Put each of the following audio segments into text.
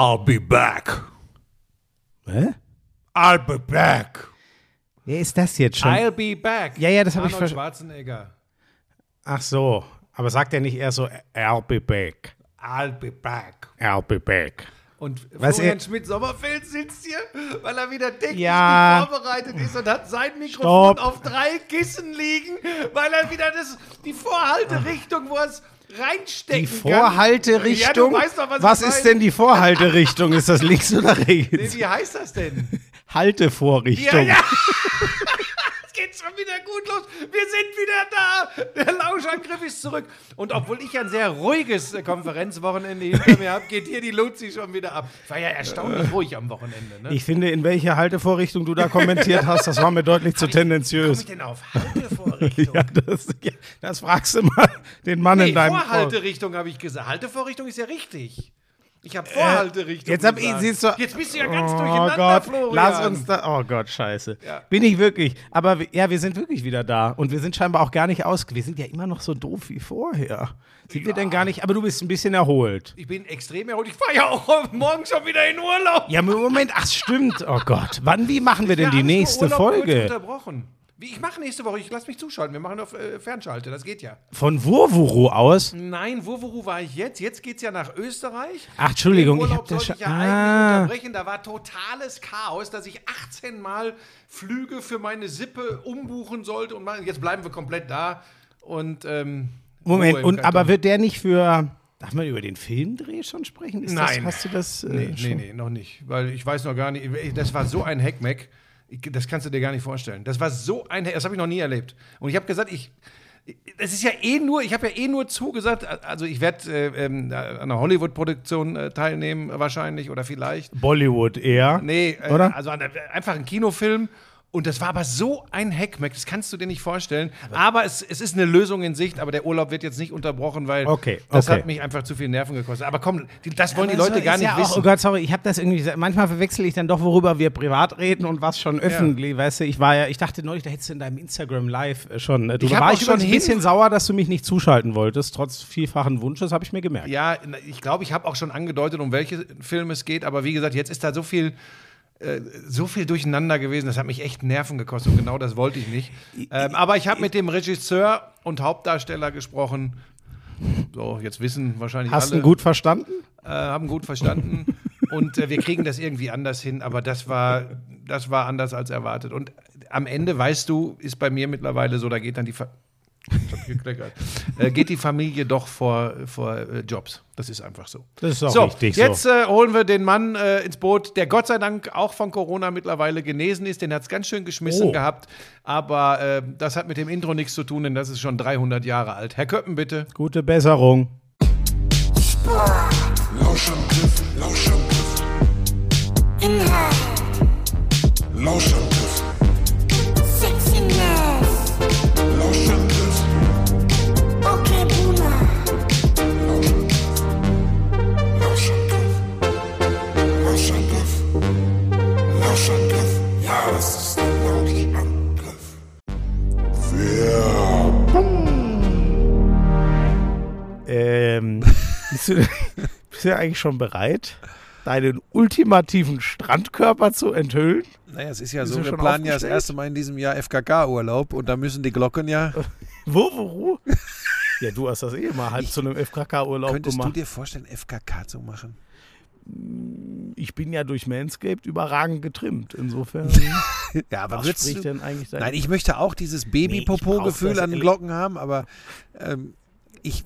I'll be back. Hä? I'll be back. Wer ist das jetzt schon? I'll be back. Ja, ja, das hab ich Arnold ver- Schwarzenegger. Ach so. Aber sagt er nicht eher so, I'll be back. I'll be back. I'll be back. Und Was Florian er- Schmidt-Sommerfeld sitzt hier, weil er wieder technisch Ja. nicht vorbereitet ist und hat sein Mikrofon Stopp. auf drei Kissen liegen, weil er wieder das, die Vorhalterichtung, wo er es reinstecken Die. Vorhalterichtung? Ja, weißt doch, was, was ist meine. denn die Vorhalterichtung? Ist das links oder Nee, rechts? wie heißt das denn? Haltevorrichtung. Ja, ja. Wieder gut los. Wir sind wieder da. Der Lauschangriff ist zurück. Und obwohl ich ein sehr ruhiges äh, Konferenzwochenende hinter mir habe, geht hier die Luzi schon wieder ab. Ich war ja erstaunlich ruhig am Wochenende. Ne? Ich finde, in welche Haltevorrichtung du da kommentiert hast, das war mir deutlich zu Wie komme tendenziös. ich denn auf Haltevorrichtung? Ja, das, ja, das fragst du mal den Mann nee, in deinem Vorhalterichtung habe ich gesagt. Haltevorrichtung ist ja richtig. Ich habe Vorhalterichtung Äh, Jetzt, hab ich, siehst du, Jetzt bist du ja ganz oh durcheinander, Gott, Florian. Lass uns da. Oh Gott, scheiße. Ja. Bin ich wirklich. Aber ja, wir sind wirklich wieder da. Und wir sind scheinbar auch gar nicht aus. Wir sind ja immer noch so doof wie vorher. Sind wir denn gar nicht? Aber du bist ein bisschen erholt. Ich bin extrem erholt. Ich fahre ja auch morgen schon wieder in Urlaub. Ja, Moment. Ach, stimmt. Oh Gott. Wann, wie machen wir denn die Ja, nächste Urlaub kurz Folge? Unterbrochen. Ich mache nächste Woche, ich lass mich zuschalten. Wir machen auf äh, Fernschalte, das geht ja. Von Wurwuru aus? Nein, Wurwuru war ich jetzt? Jetzt geht's ja nach Österreich. Ach, Entschuldigung, Den ich Urlaub hab das schon- ich ja Ah. unterbrechen. Da war totales Chaos, dass ich 18 Mal Flüge für meine Sippe umbuchen sollte. Und mal- jetzt bleiben wir komplett da. Und ähm, Moment, und aber wird der nicht für. Darf man über den Filmdreh schon sprechen? Ist Nein. Das, hast du das? Äh, Nee, nee, nee, noch nicht. Weil ich weiß noch gar nicht. Das war so ein Hackmack. Das kannst du dir gar nicht vorstellen. Das war so ein das habe ich noch nie erlebt. Und ich habe gesagt, ich. Das ist ja eh nur, ich habe ja eh nur zugesagt, also ich werde äh, ähm, an einer Hollywood-Produktion äh, teilnehmen, wahrscheinlich oder vielleicht. Bollywood eher. Nee, äh, Oder? also an einfach ein Kinofilm. Und das war aber so ein Hackmack, das kannst du dir nicht vorstellen. Aber es, es ist eine Lösung in Sicht, aber der Urlaub wird jetzt nicht unterbrochen, weil Okay, das okay. hat mich einfach zu viel Nerven gekostet. Aber komm, die, das wollen die Aber Leute so gar nicht ja wissen. Auch, oh Gott, sorry, ich habe das irgendwie. Manchmal verwechsel ich dann doch, worüber wir privat reden und was schon öffentlich. Weißt du, ich war ja, ich dachte neulich, da hättest du in deinem Instagram Live äh, schon. äh, Du Ich hab war auch ich schon ein bisschen sauer, dass du mich nicht zuschalten wolltest, trotz vielfachen Wunsches, habe ich mir gemerkt. Ja, ich glaube, ich habe auch schon angedeutet, um welche Filme es geht, aber wie gesagt, jetzt ist da so viel, äh, so viel durcheinander gewesen, das hat mich echt Nerven gekostet und genau das wollte ich nicht. Ähm, aber ich habe mit dem Regisseur und Hauptdarsteller gesprochen. So, jetzt wissen wahrscheinlich Hast du alle, ihn gut verstanden? äh, haben gut verstanden und äh, wir kriegen das irgendwie anders hin, aber das war, das war anders als erwartet. Und am Ende, weißt du, ist bei mir mittlerweile so, da geht dann die hab gekleckert. äh, geht die Familie doch vor, vor äh, Jobs. Das ist einfach so. Das ist auch so, richtig jetzt so. äh, holen wir den Mann äh, ins Boot, der Gott sei Dank auch von Corona mittlerweile genesen ist. Den hat es ganz schön geschmissen Oh. gehabt. Aber äh, das hat mit dem Intro nichts zu tun, denn das ist schon 300 Jahre alt. Herr Köppen, bitte. Gute Besserung. Lauschangriff, Lauschangriff. Inhalt, Lauschangriff, bist, du, bist du eigentlich schon bereit, deinen ultimativen Strandkörper zu enthüllen? Naja, es ist ja Bist so, wir planen ja das erste Mal in diesem Jahr FKK-Urlaub und da müssen die Glocken ja. Wo, wo? Ja, du hast das eh mal halb zu einem FKK-Urlaub Könntest du gemacht. dir vorstellen, FKK zu machen? Ich bin ja durch Manscaped überragend getrimmt. Insofern, Ja, aber was würdest spricht du, denn eigentlich Nein, ich möchte auch dieses Nee, ich Baby-Popo-Gefühl das an den Glocken haben, aber ähm, ich,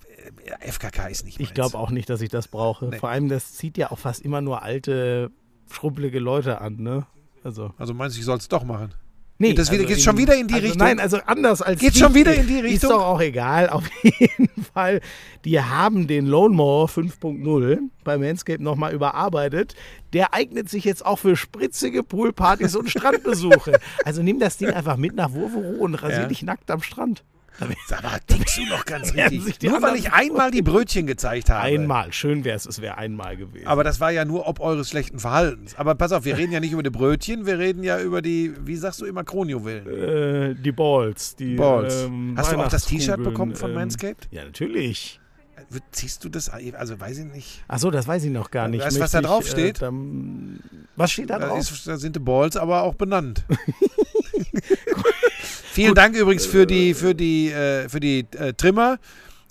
FKK ist nicht Ich glaube auch nicht, dass ich das brauche. Nee. Vor allem, das zieht ja auch fast immer nur alte, schrumpelige Leute an, ne? Also. Also meinst du, ich soll es doch machen? Nee, Geht das wieder- geht's schon wieder in die also Richtung? Nein, also anders als. Geht's die- schon wieder in die Ist Richtung? doch auch egal. Auf jeden Fall. Die haben den Lone Mower 5.0 bei Manscaped nochmal überarbeitet. Der eignet sich jetzt auch für spritzige Poolpartys und Strandbesuche. Also nimm das Ding einfach mit nach Wurvero und rasier Ja. dich nackt am Strand. Sag mal, tickst du noch ganz richtig. Nur weil ich einmal die Brötchen gezeigt habe. Einmal. Schön wäre es, es wäre einmal gewesen. Aber das war ja nur ob eures schlechten Verhaltens. Aber pass auf, wir reden ja nicht über die Brötchen, wir reden ja über die, wie sagst du immer, Kronjuwelen. äh, die Balls. Die, Balls. ähm, Hast du auch das T-Shirt bekommen von ähm, Manscaped? Ja, natürlich. ziehst du das? Also weiß ich nicht. Ach so, das weiß ich noch gar nicht. Weißt du, was da drauf steht? Äh, was steht da Da, drauf? ist, da sind die Balls aber auch benannt. Vielen Dank übrigens für die, für die, äh, für die äh, Trimmer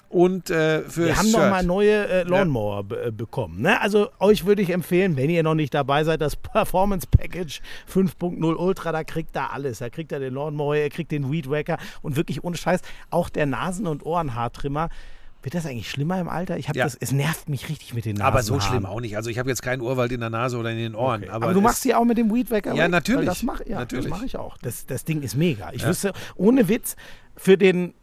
und äh, für Wir haben noch Shirt. mal neue äh, Lawnmower be- äh, bekommen. Ne? Also euch würde ich empfehlen, wenn ihr noch nicht dabei seid, das Performance Package 5.0 Ultra, da kriegt ihr alles. Da kriegt ihr den Lawnmower, ihr kriegt den Weed Wacker und wirklich ohne Scheiß auch der Nasen- und Ohrenhaartrimmer. Wird das eigentlich schlimmer im Alter? Ich habe Ja. das, es nervt mich richtig mit den Nasen. aber so schlimm auch nicht. Also ich habe jetzt keinen Urwald in der Nase oder in den Ohren. Aber, Aber, du es- machst die auch mit dem Weed Wacker? Ja, weg? natürlich. Das mache ja, Natürlich. das mach ich auch. Das, das Ding ist mega. Ich wüsste, ohne Witz, für den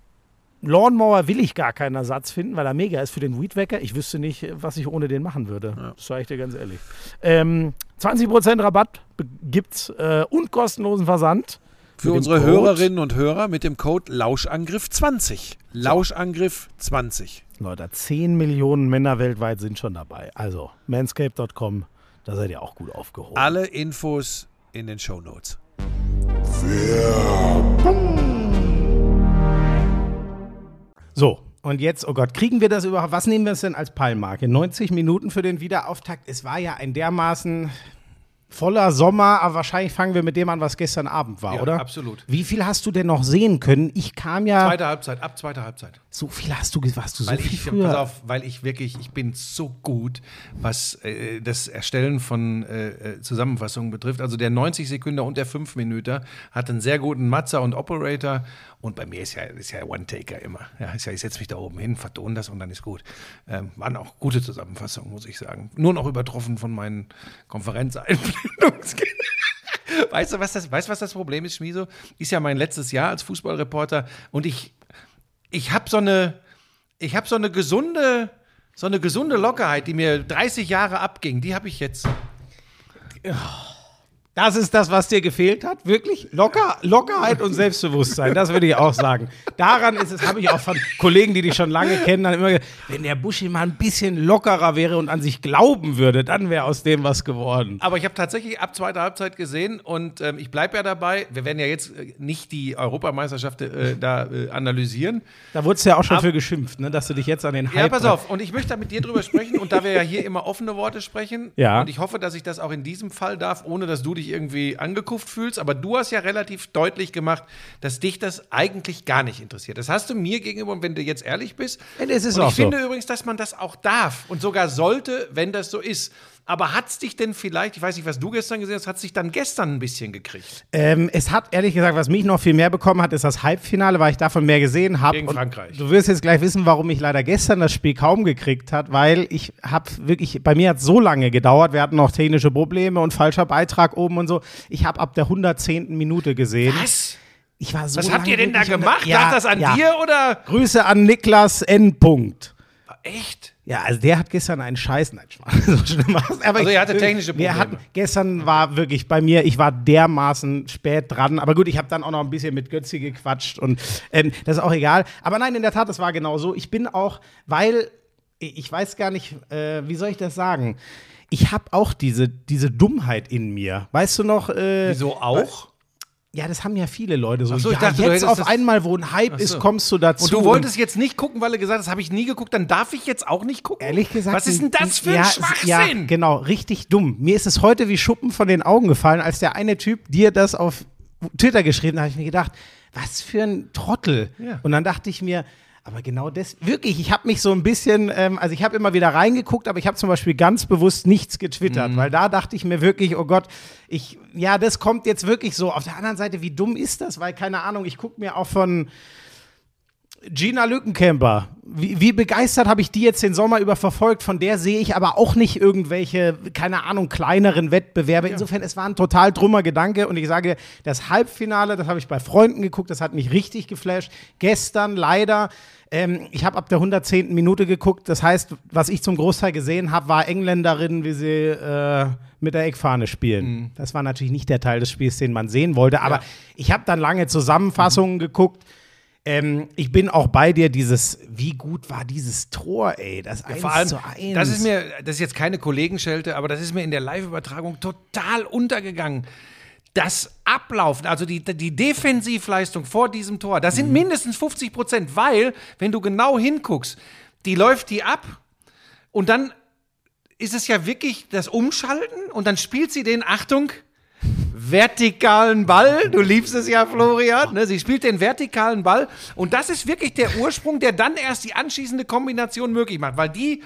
Lawnmower will ich gar keinen Ersatz finden, weil er mega ist für den Weed Wacker. Ich wüsste nicht, was ich ohne den machen würde. Das sage ich dir ganz ehrlich. Ähm, 20% Rabatt be- gibt's äh, und kostenlosen Versand. Für unsere Code- Hörerinnen und Hörer mit dem Code Lauschangriff20. Lauschangriff20. Leute, 10 Millionen Männer weltweit sind schon dabei. Also, manscape.com, da seid ihr auch gut aufgehoben. Alle Infos in den Show Notes. So, und jetzt, oh Gott, kriegen wir das überhaupt? Was nehmen wir es denn als Palmarke? 90 Minuten für den Wiederauftakt. Es war ja ein dermaßen voller Sommer, aber wahrscheinlich fangen wir mit dem an, was gestern Abend war, Ja, oder? absolut. Wie viel hast du denn noch sehen können? Ich kam ja. Zweite Halbzeit, ab zweiter Halbzeit. So viel hast du, warst du so Weil viel ich, früher? pass auf, weil ich wirklich, ich bin so gut, was äh, das Erstellen von äh, äh, Zusammenfassungen betrifft. Also der 90 Sekunden und der 5 Minuten hat einen sehr guten Matzer und Operator. Und bei mir ist ja, ist ja One-Taker immer. Ja, ist ja, ich setze mich da oben hin, vertone das und dann ist gut. Ähm, waren auch gute Zusammenfassungen, muss ich sagen. Nur noch übertroffen von meinen Weißt du, was das, weißt, was das Problem ist, Schmieso? Ist ja mein letztes Jahr als Fußballreporter und ich, ich habe so eine, ich habe so eine gesunde, so eine gesunde Lockerheit, die mir 30 Jahre abging. Die habe ich jetzt. Das ist das, was dir gefehlt hat? Wirklich? Locker, Lockerheit und Selbstbewusstsein, das würde ich auch sagen. Daran ist es, habe ich auch von Kollegen, die dich schon lange kennen, dann immer gesagt, wenn der Buschi mal ein bisschen lockerer wäre und an sich glauben würde, dann wäre aus dem was geworden. Aber ich habe tatsächlich ab zweiter Halbzeit gesehen und ähm, ich bleibe ja dabei. Wir werden ja jetzt äh, nicht die Europameisterschaft äh, da äh, analysieren. Da wurdest du ja auch schon Ab- für geschimpft, ne, dass du dich jetzt an den Hype Ja, pass auf. Und ich möchte da mit dir drüber sprechen. Und da wir ja hier immer offene Worte sprechen, Ja. und ich hoffe, dass ich das auch in diesem Fall darf, ohne dass du dich irgendwie angekufft fühlst. Aber du hast ja relativ deutlich gemacht, dass dich das eigentlich gar nicht interessiert. Das hast du mir gegenüber, und wenn du jetzt ehrlich bist. Ja, das ist und auch ich so. finde übrigens, dass man das auch darf und sogar sollte, wenn das so ist. Aber hat es dich denn vielleicht, ich weiß nicht, was du gestern gesehen hast, hat es dich dann gestern ein bisschen gekriegt? Ähm, es hat ehrlich gesagt, was mich noch viel mehr bekommen hat, ist das Halbfinale, weil ich davon mehr gesehen habe. Gegen Frankreich. Du wirst jetzt gleich wissen, warum ich leider gestern das Spiel kaum gekriegt hat, weil ich habe wirklich, bei mir hat es so lange gedauert, wir hatten noch technische Probleme und falscher Beitrag oben und so. Ich habe ab der 110. Minute gesehen. Was? Ich war so Was habt ihr denn da gemacht? Ja, Lag das an ja. dir oder? Grüße an Niklas N. Punkt. Echt? Ja, also der hat gestern einen Scheiß, nein, so schlimm. Aber Also er hatte technische Wir Probleme. hatten, gestern war wirklich bei mir, ich war dermaßen spät dran, aber gut, ich habe dann auch noch ein bisschen mit Götzi gequatscht und ähm, das ist auch egal. Aber nein, in der Tat, das war genau so. Ich bin auch, weil, ich weiß gar nicht, äh, wie soll ich das sagen? Ich habe auch diese, diese Dummheit in mir. Weißt du noch? Äh, Wieso auch? Ja, das haben ja viele Leute so. So, ich ja, dachte, jetzt auf einmal, wo ein Hype so. ist, kommst du dazu. Und du wolltest jetzt nicht gucken, weil du gesagt hast, das habe ich nie geguckt, dann darf ich jetzt auch nicht gucken? Ehrlich gesagt. Was ist denn das für ja, ein Schwachsinn? Ja, genau, richtig dumm. Mir ist es heute wie Schuppen von den Augen gefallen, als der eine Typ dir das auf Twitter geschrieben hat, habe ich mir gedacht, was für ein Trottel. Ja. Und dann dachte ich mir, aber genau das, wirklich, ich habe mich so ein bisschen, ähm, also ich habe immer wieder reingeguckt, aber ich habe zum Beispiel ganz bewusst nichts Mhm. getwittert, weil da dachte ich mir wirklich, oh Gott, ich, ja, das kommt jetzt wirklich so. Auf der anderen Seite, wie dumm ist das? Weil, keine Ahnung, ich gucke mir auch von Gina Lückenkämper. Wie, wie begeistert habe ich die jetzt den Sommer über verfolgt? Von der sehe ich aber auch nicht irgendwelche, keine Ahnung, kleineren Wettbewerbe. Insofern, es war ein total drummer Gedanke. Und ich sage, das Halbfinale, das habe ich bei Freunden geguckt, das hat mich richtig geflasht. Gestern leider. Ähm, ich habe ab der 110. Minute geguckt. Das heißt, was ich zum Großteil gesehen habe, war Engländerinnen, wie sie äh, mit der Eckfahne spielen. Das war natürlich nicht der Teil des Spiels, den man sehen wollte. Aber Ja. ich habe dann lange Zusammenfassungen geguckt. Ähm, ich bin auch bei dir, dieses, wie gut war dieses Tor, ey, das 1 Vor allem, zu 1. das ist mir, das ist jetzt keine Kollegenschelte, aber das ist mir in der Live-Übertragung total untergegangen. Das Ablaufen, also die, die Defensivleistung vor diesem Tor, das sind Mhm. mindestens 50 Prozent, weil, wenn du genau hinguckst, die läuft die ab und dann ist es ja wirklich das Umschalten und dann spielt sie den, Achtung, vertikalen Ball. Du liebst es ja, Florian. Ne? Sie spielt den vertikalen Ball und das ist wirklich der Ursprung, der dann erst die anschließende Kombination möglich macht, weil die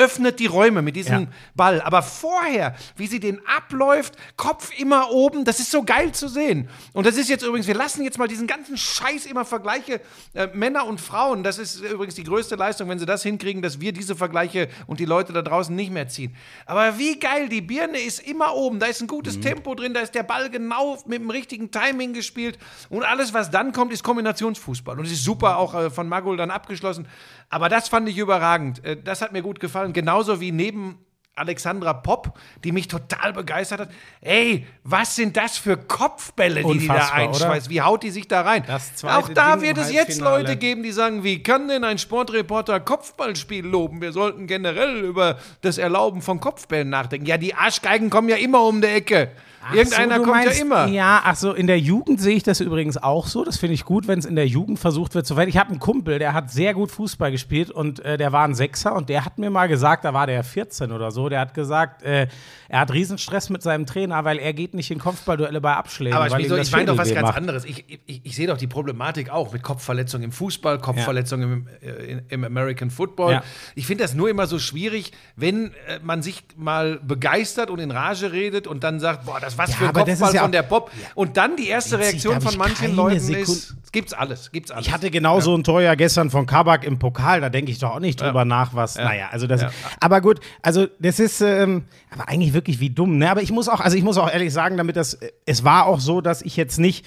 öffnet die Räume mit diesem Ja. Ball. Aber vorher, wie sie den abläuft, Kopf immer oben, das ist so geil zu sehen. Und das ist jetzt übrigens, wir lassen jetzt mal diesen ganzen Scheiß immer Vergleiche äh, Männer und Frauen. Das ist übrigens die größte Leistung, wenn sie das hinkriegen, dass wir diese Vergleiche und die Leute da draußen nicht mehr ziehen. Aber wie geil, die Birne ist immer oben, da ist ein gutes Mhm. Tempo drin, da ist der Ball genau mit dem richtigen Timing gespielt. Und alles, was dann kommt, ist Kombinationsfußball. Und es ist super auch äh, von Magul dann abgeschlossen. Aber das fand ich überragend. Äh, das hat mir gut gefallen. Genauso wie neben Alexandra Popp, die mich total begeistert hat. Ey, was sind das für Kopfbälle, die die da Unfassbar, einschweißt? Wie haut die sich da rein? Auch da wird es jetzt. Leute geben, die sagen, wie kann denn ein Sportreporter Kopfballspiel loben? Wir sollten generell über das Erlauben von Kopfbällen nachdenken. Ja, die Arschgeigen kommen ja immer um die Ecke. Irgendeiner so, kommt meinst, ja immer. Ja, ach so, in der Jugend sehe ich das übrigens auch so. Das finde ich gut, wenn es in der Jugend versucht wird zu verhindern. Ich habe einen Kumpel, der hat sehr gut Fußball gespielt und äh, der war ein Sechser und der hat mir mal gesagt, da war der 14 oder so, der hat gesagt, äh, er hat Riesenstress mit seinem Trainer, weil er geht nicht in Kopfballduelle bei Abschlägen. Aber ich, das ich meine doch was ganz macht. anderes. Ich, ich, ich sehe doch die Problematik auch mit Kopfverletzungen im Fußball, Kopfverletzungen im, äh, im American Football. Ja. Ich finde das nur immer so schwierig, wenn äh, man sich mal begeistert und in Rage redet und dann sagt, boah, das was Ja, für ein aber das Kopfball ist ja von der Pop. Und dann die erste Reaktion von manchen Leuten Sekunde- ist, gibt's alles, gibt's alles. Ich hatte genau so ein Tor ja gestern von Kabak im Pokal, da denke ich doch auch nicht drüber nach, was. Naja, also das. Ja. Aber gut, also das ist ähm, aber eigentlich wirklich wie dumm, ne? Aber ich muss auch, also ich muss auch ehrlich sagen, damit das, äh, es war auch so, dass ich jetzt nicht.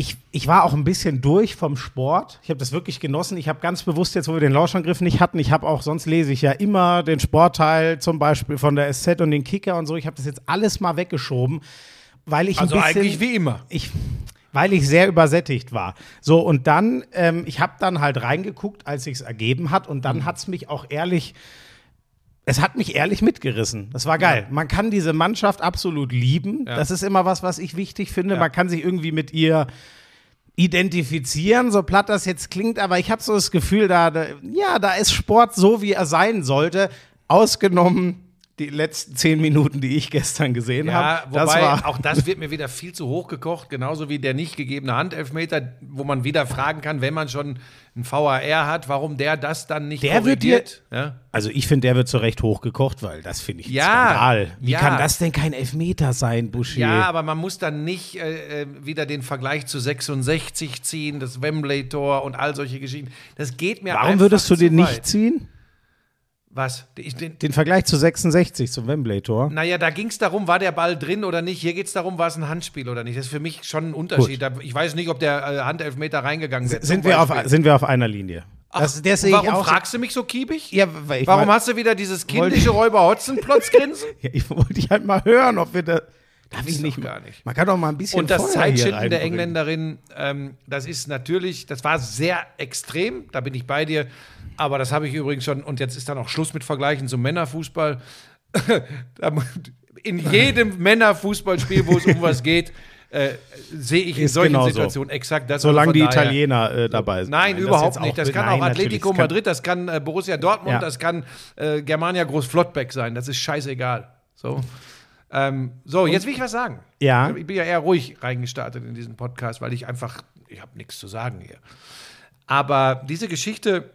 Ich, ich war auch ein bisschen durch vom Sport. Ich habe das wirklich genossen. Ich habe ganz bewusst jetzt, wo wir den Lauschangriff nicht hatten, ich habe auch, sonst lese ich ja immer den Sportteil zum Beispiel von der SZ und den Kicker und so. Ich habe das jetzt alles mal weggeschoben, weil ich also ein bisschen, eigentlich wie immer. ich, weil ich sehr übersättigt war. So, und dann, ähm, ich habe dann halt reingeguckt, als sich's ergeben hat, und Mhm. dann hat's mich auch ehrlich, es hat mich ehrlich mitgerissen. Das war geil. Man kann diese Mannschaft absolut lieben. Das ist immer was, was ich wichtig finde. Man kann sich irgendwie mit ihr identifizieren, so platt das jetzt klingt, aber ich habe so das Gefühl, da, da, ja, da ist Sport so, wie er sein sollte, ausgenommen die letzten zehn Minuten, die ich gestern gesehen Ja, habe. wobei Das war auch das wird mir wieder viel zu hoch gekocht, genauso wie der nicht gegebene Handelfmeter, wo man wieder fragen kann, wenn man schon einen VAR hat, warum der das dann nicht Der wird korrigiert. ja? Also ich finde, der wird zu Recht hochgekocht, weil das finde ich ein Ja, Skandal. Wie ja. kann das denn kein Elfmeter sein, Buschi? Ja, aber man muss dann nicht äh, äh, wieder den Vergleich zu 66 ziehen, das Wembley-Tor und all solche Geschichten. Das geht mir Warum würdest du den weit. nicht ziehen? Was? Ich, den, Den Vergleich zu 66 zum Wembley-Tor? naja, da ging es darum, war der Ball drin oder nicht. Hier geht es darum, war es ein Handspiel oder nicht. Das ist für mich schon ein Unterschied. Da, ich weiß nicht, ob der äh, Handelfmeter reingegangen wird. Sind wir, auf, sind wir auf einer Linie? Das, der sehe ich Warum auch so- fragst du mich so kiebig? Ja, weil ich Warum mal- hast du wieder dieses kindische Räuber-Hotzenplotz-Grinsen? Ja, ich wollte dich halt mal hören, ob wir da. Darf ich nicht gar nicht. Man kann doch mal ein bisschen Und das Feuer der. Engländerin, ähm, das ist natürlich, das war sehr extrem, da bin ich bei dir. Aber das habe ich übrigens schon, und jetzt ist dann auch Schluss mit Vergleichen zum Männerfußball. In jedem Männerfußballspiel, wo es um was geht, äh, sehe ich in Ist solchen genauso. Situationen exakt das. Solange Also die von daher- Italiener äh, dabei sind. Nein, das überhaupt nicht. Das kann nein, auch Atletico kann- Madrid, das kann äh, Borussia Dortmund, Ja. das kann äh, Germania Groß-Flottbeck sein. Das ist scheißegal. So, ähm, so jetzt will ich was sagen. Ja. Ich bin ja eher ruhig reingestartet in diesen Podcast, weil ich einfach, ich habe nichts zu sagen hier. Aber diese Geschichte,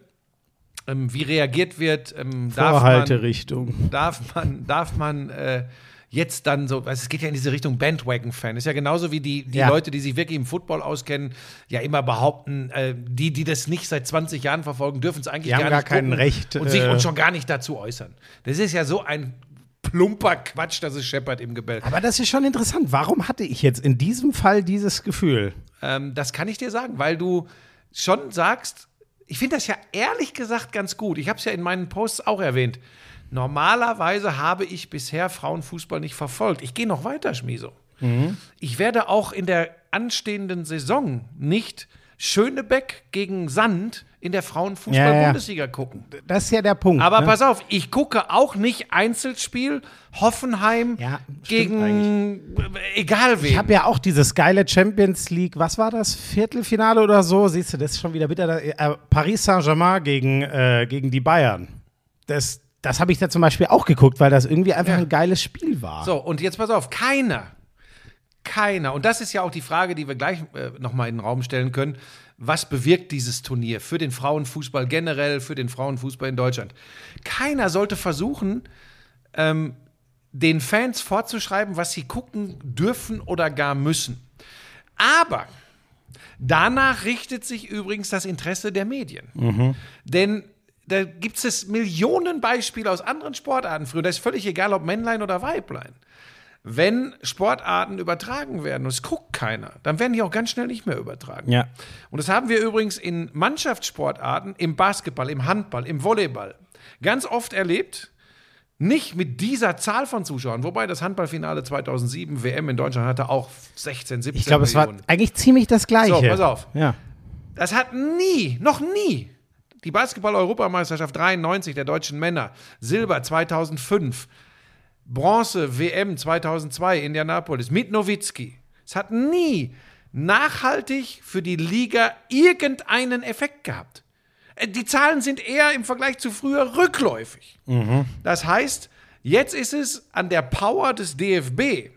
ähm, wie reagiert wird, ähm, darf man, Vorhalterichtung. darf man, darf man äh, jetzt dann so, also es geht ja in diese Richtung Bandwagon-Fan. Ist ja genauso wie die, die Ja. Leute, die sich wirklich im Football auskennen, ja immer behaupten, äh, die, die das nicht seit 20 Jahren verfolgen, dürfen es eigentlich Die haben gar gar nicht kein Recht, und sich äh, und schon gar nicht dazu äußern. Das ist ja so ein plumper Quatsch, dass es scheppert im Gebälk. Aber das ist schon interessant. Warum hatte ich jetzt in diesem Fall dieses Gefühl? Ähm, das kann ich dir sagen, weil du schon sagst, ich finde das ja ehrlich gesagt ganz gut. Ich habe es ja in meinen Posts auch erwähnt. Normalerweise habe ich bisher Frauenfußball nicht verfolgt. Ich gehe noch weiter, Schmieso. Ich werde auch in der anstehenden Saison nicht Schönebeck gegen Sand in der Frauenfußball-Bundesliga gucken. Das ist ja der Punkt. Aber ne? pass auf, ich gucke auch nicht Einzelspiel Hoffenheim Ja, gegen äh, egal wen. Ich habe ja auch dieses geile Champions League, was war das? Viertelfinale oder so? Siehst du, das ist schon wieder bitter. Äh, Paris Saint-Germain gegen, äh, gegen die Bayern. Das, das habe ich da zum Beispiel auch geguckt, weil das irgendwie einfach Ja. ein geiles Spiel war. So, und jetzt pass auf, keiner, keiner, und das ist ja auch die Frage, die wir gleich äh, nochmal in den Raum stellen können, was bewirkt dieses Turnier für den Frauenfußball generell, für den Frauenfußball in Deutschland? Keiner sollte versuchen, ähm, den Fans vorzuschreiben, was sie gucken dürfen oder gar müssen. Aber danach richtet sich übrigens das Interesse der Medien. Denn da gibt es Millionen Beispiele aus anderen Sportarten früher. Das ist völlig egal, ob Männlein oder Weiblein. Wenn Sportarten übertragen werden und es guckt keiner, dann werden die auch ganz schnell nicht mehr übertragen. Ja. Und das haben wir übrigens in Mannschaftssportarten, im Basketball, im Handball, im Volleyball ganz oft erlebt. Nicht mit dieser Zahl von Zuschauern, wobei das Handballfinale 2007 WM in Deutschland hatte auch 16, 17 Ich glaube, es war eigentlich ziemlich das Gleiche. So, pass auf. Ja. Das hat nie, noch nie, die Basketball-Europameisterschaft 93 der deutschen Männer, Silber 2005, Bronze WM 2002 Indianapolis mit Nowitzki. Es hat nie nachhaltig für die Liga irgendeinen Effekt gehabt. Äh, Die Zahlen sind eher im Vergleich zu früher rückläufig. Das heißt, jetzt ist es an der Power des DFB,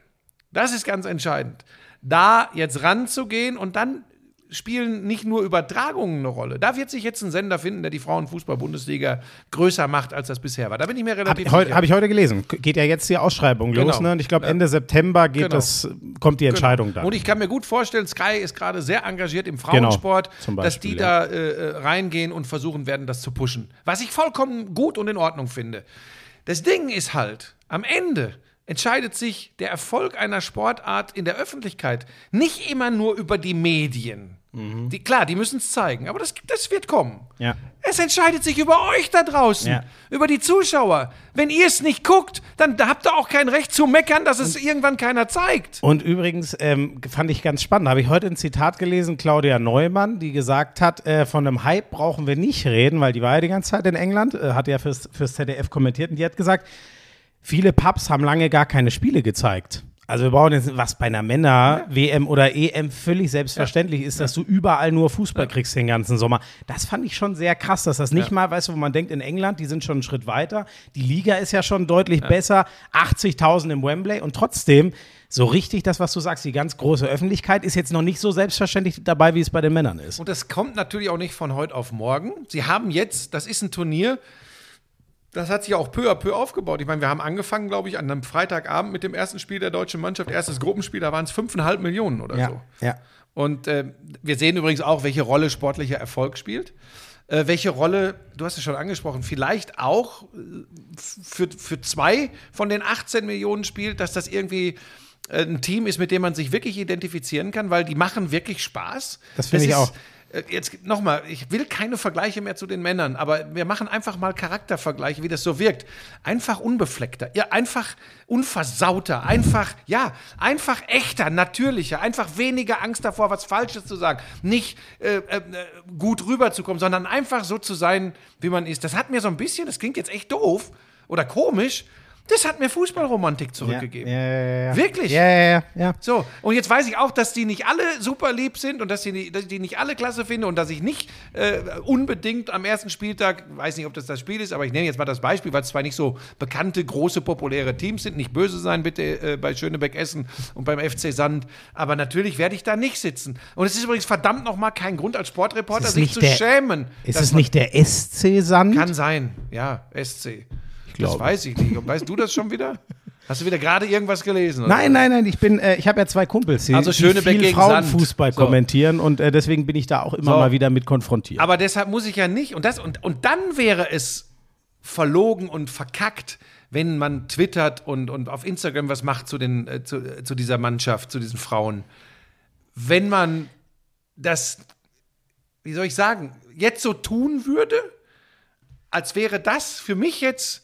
das ist ganz entscheidend, da jetzt ranzugehen und dann spielen nicht nur Übertragungen eine Rolle. Da wird sich jetzt ein Sender finden, der die Frauenfußball-Bundesliga größer macht, als das bisher war. Da bin ich mir Habe relativ sicher. hab ich heute gelesen. Geht ja jetzt die Ausschreibung Genau. los. Ne? Und ich glaube, Ende September geht Genau. das, kommt die Entscheidung dann. Und ich kann mir gut vorstellen, Sky ist gerade sehr engagiert im Frauensport, Genau, zum dass die Beispiel, da äh, äh, reingehen und versuchen werden, das zu pushen. Was ich vollkommen gut und in Ordnung finde. Das Ding ist halt, am Ende entscheidet sich der Erfolg einer Sportart in der Öffentlichkeit nicht immer nur über die Medien. Die, klar, die müssen es zeigen, aber das, das wird kommen. Ja. Es entscheidet sich über euch da draußen, Ja. über die Zuschauer. Wenn ihr es nicht guckt, dann habt ihr auch kein Recht zu meckern, dass es irgendwann keiner zeigt. Und übrigens ähm, fand ich ganz spannend, habe ich heute ein Zitat gelesen, Claudia Neumann, die gesagt hat, äh, von einem Hype brauchen wir nicht reden, weil die war ja die ganze Zeit in England, äh, hat ja fürs, fürs ZDF kommentiert und die hat gesagt, viele Pubs haben lange gar keine Spiele gezeigt. Also wir brauchen jetzt, was bei einer Männer-WM oder EM völlig selbstverständlich ist, dass du überall nur Fußball kriegst den ganzen Sommer. Das fand ich schon sehr krass, dass das nicht mal, weißt du, wo man denkt, in England, die sind schon einen Schritt weiter. Die Liga ist ja schon deutlich besser. 80.000 im Wembley und trotzdem, so richtig das, was du sagst, die ganz große Öffentlichkeit ist jetzt noch nicht so selbstverständlich dabei, wie es bei den Männern ist. Und das kommt natürlich auch nicht von heute auf morgen. Sie haben jetzt, das ist ein Turnier, das hat sich auch peu à peu aufgebaut. Ich meine, wir haben angefangen, glaube ich, an einem Freitagabend mit dem ersten Spiel der deutschen Mannschaft, erstes Gruppenspiel, da waren es 5,5 Millionen oder so. ja. Und äh, wir sehen übrigens auch, welche Rolle sportlicher Erfolg spielt. Äh, welche Rolle, du hast es schon angesprochen, vielleicht auch äh, für, für zwei von den 18 Millionen spielt, dass das irgendwie äh, ein Team ist, mit dem man sich wirklich identifizieren kann, weil die machen wirklich Spaß. Das finde ich ist- auch. Äh, Jetzt nochmal, ich will keine Vergleiche mehr zu den Männern, aber wir machen einfach mal Charaktervergleiche, wie das so wirkt. Einfach unbefleckter, ja, einfach unversauter, einfach, ja, einfach echter, natürlicher, einfach weniger Angst davor, was Falsches zu sagen, nicht äh, äh, gut rüberzukommen, sondern einfach so zu sein, wie man ist. Das hat mir so ein bisschen, das klingt jetzt echt doof oder komisch, das hat mir Fußballromantik zurückgegeben. Ja, ja, ja. Wirklich? Ja, ja, ja, ja. So, und jetzt weiß ich auch, dass die nicht alle super lieb sind und dass, die, nicht- dass ich die nicht alle klasse finde und dass ich nicht äh, unbedingt am ersten Spieltag, weiß nicht, ob das das Spiel ist, aber ich nehme jetzt mal das Beispiel, weil es zwei nicht so bekannte, große, populäre Teams sind. Nicht böse sein bitte äh, bei Schönebeck Essen und beim FC Sand, aber natürlich werde ich da nicht sitzen. Und es ist übrigens verdammt nochmal kein Grund als Sportreporter, sich zu der- schämen. Ist es nicht der SC Sand? Kann sein, ja, SC. Das glaube. weiß ich nicht. Weißt du das schon wieder? Hast du wieder gerade irgendwas gelesen? oder? Nein, nein, nein, ich bin, äh, ich habe ja zwei Kumpels, die, Also die viel Frauenfußball. So. kommentieren und äh, deswegen bin ich da auch immer So. mal wieder mit konfrontiert. Aber deshalb muss ich ja nicht. Und, das, und, und dann wäre es verlogen und verkackt, wenn man twittert und, und auf Instagram was macht zu, den, äh, zu, äh, zu dieser Mannschaft, zu diesen Frauen. Wenn man das, wie soll ich sagen, jetzt so tun würde, als wäre das für mich jetzt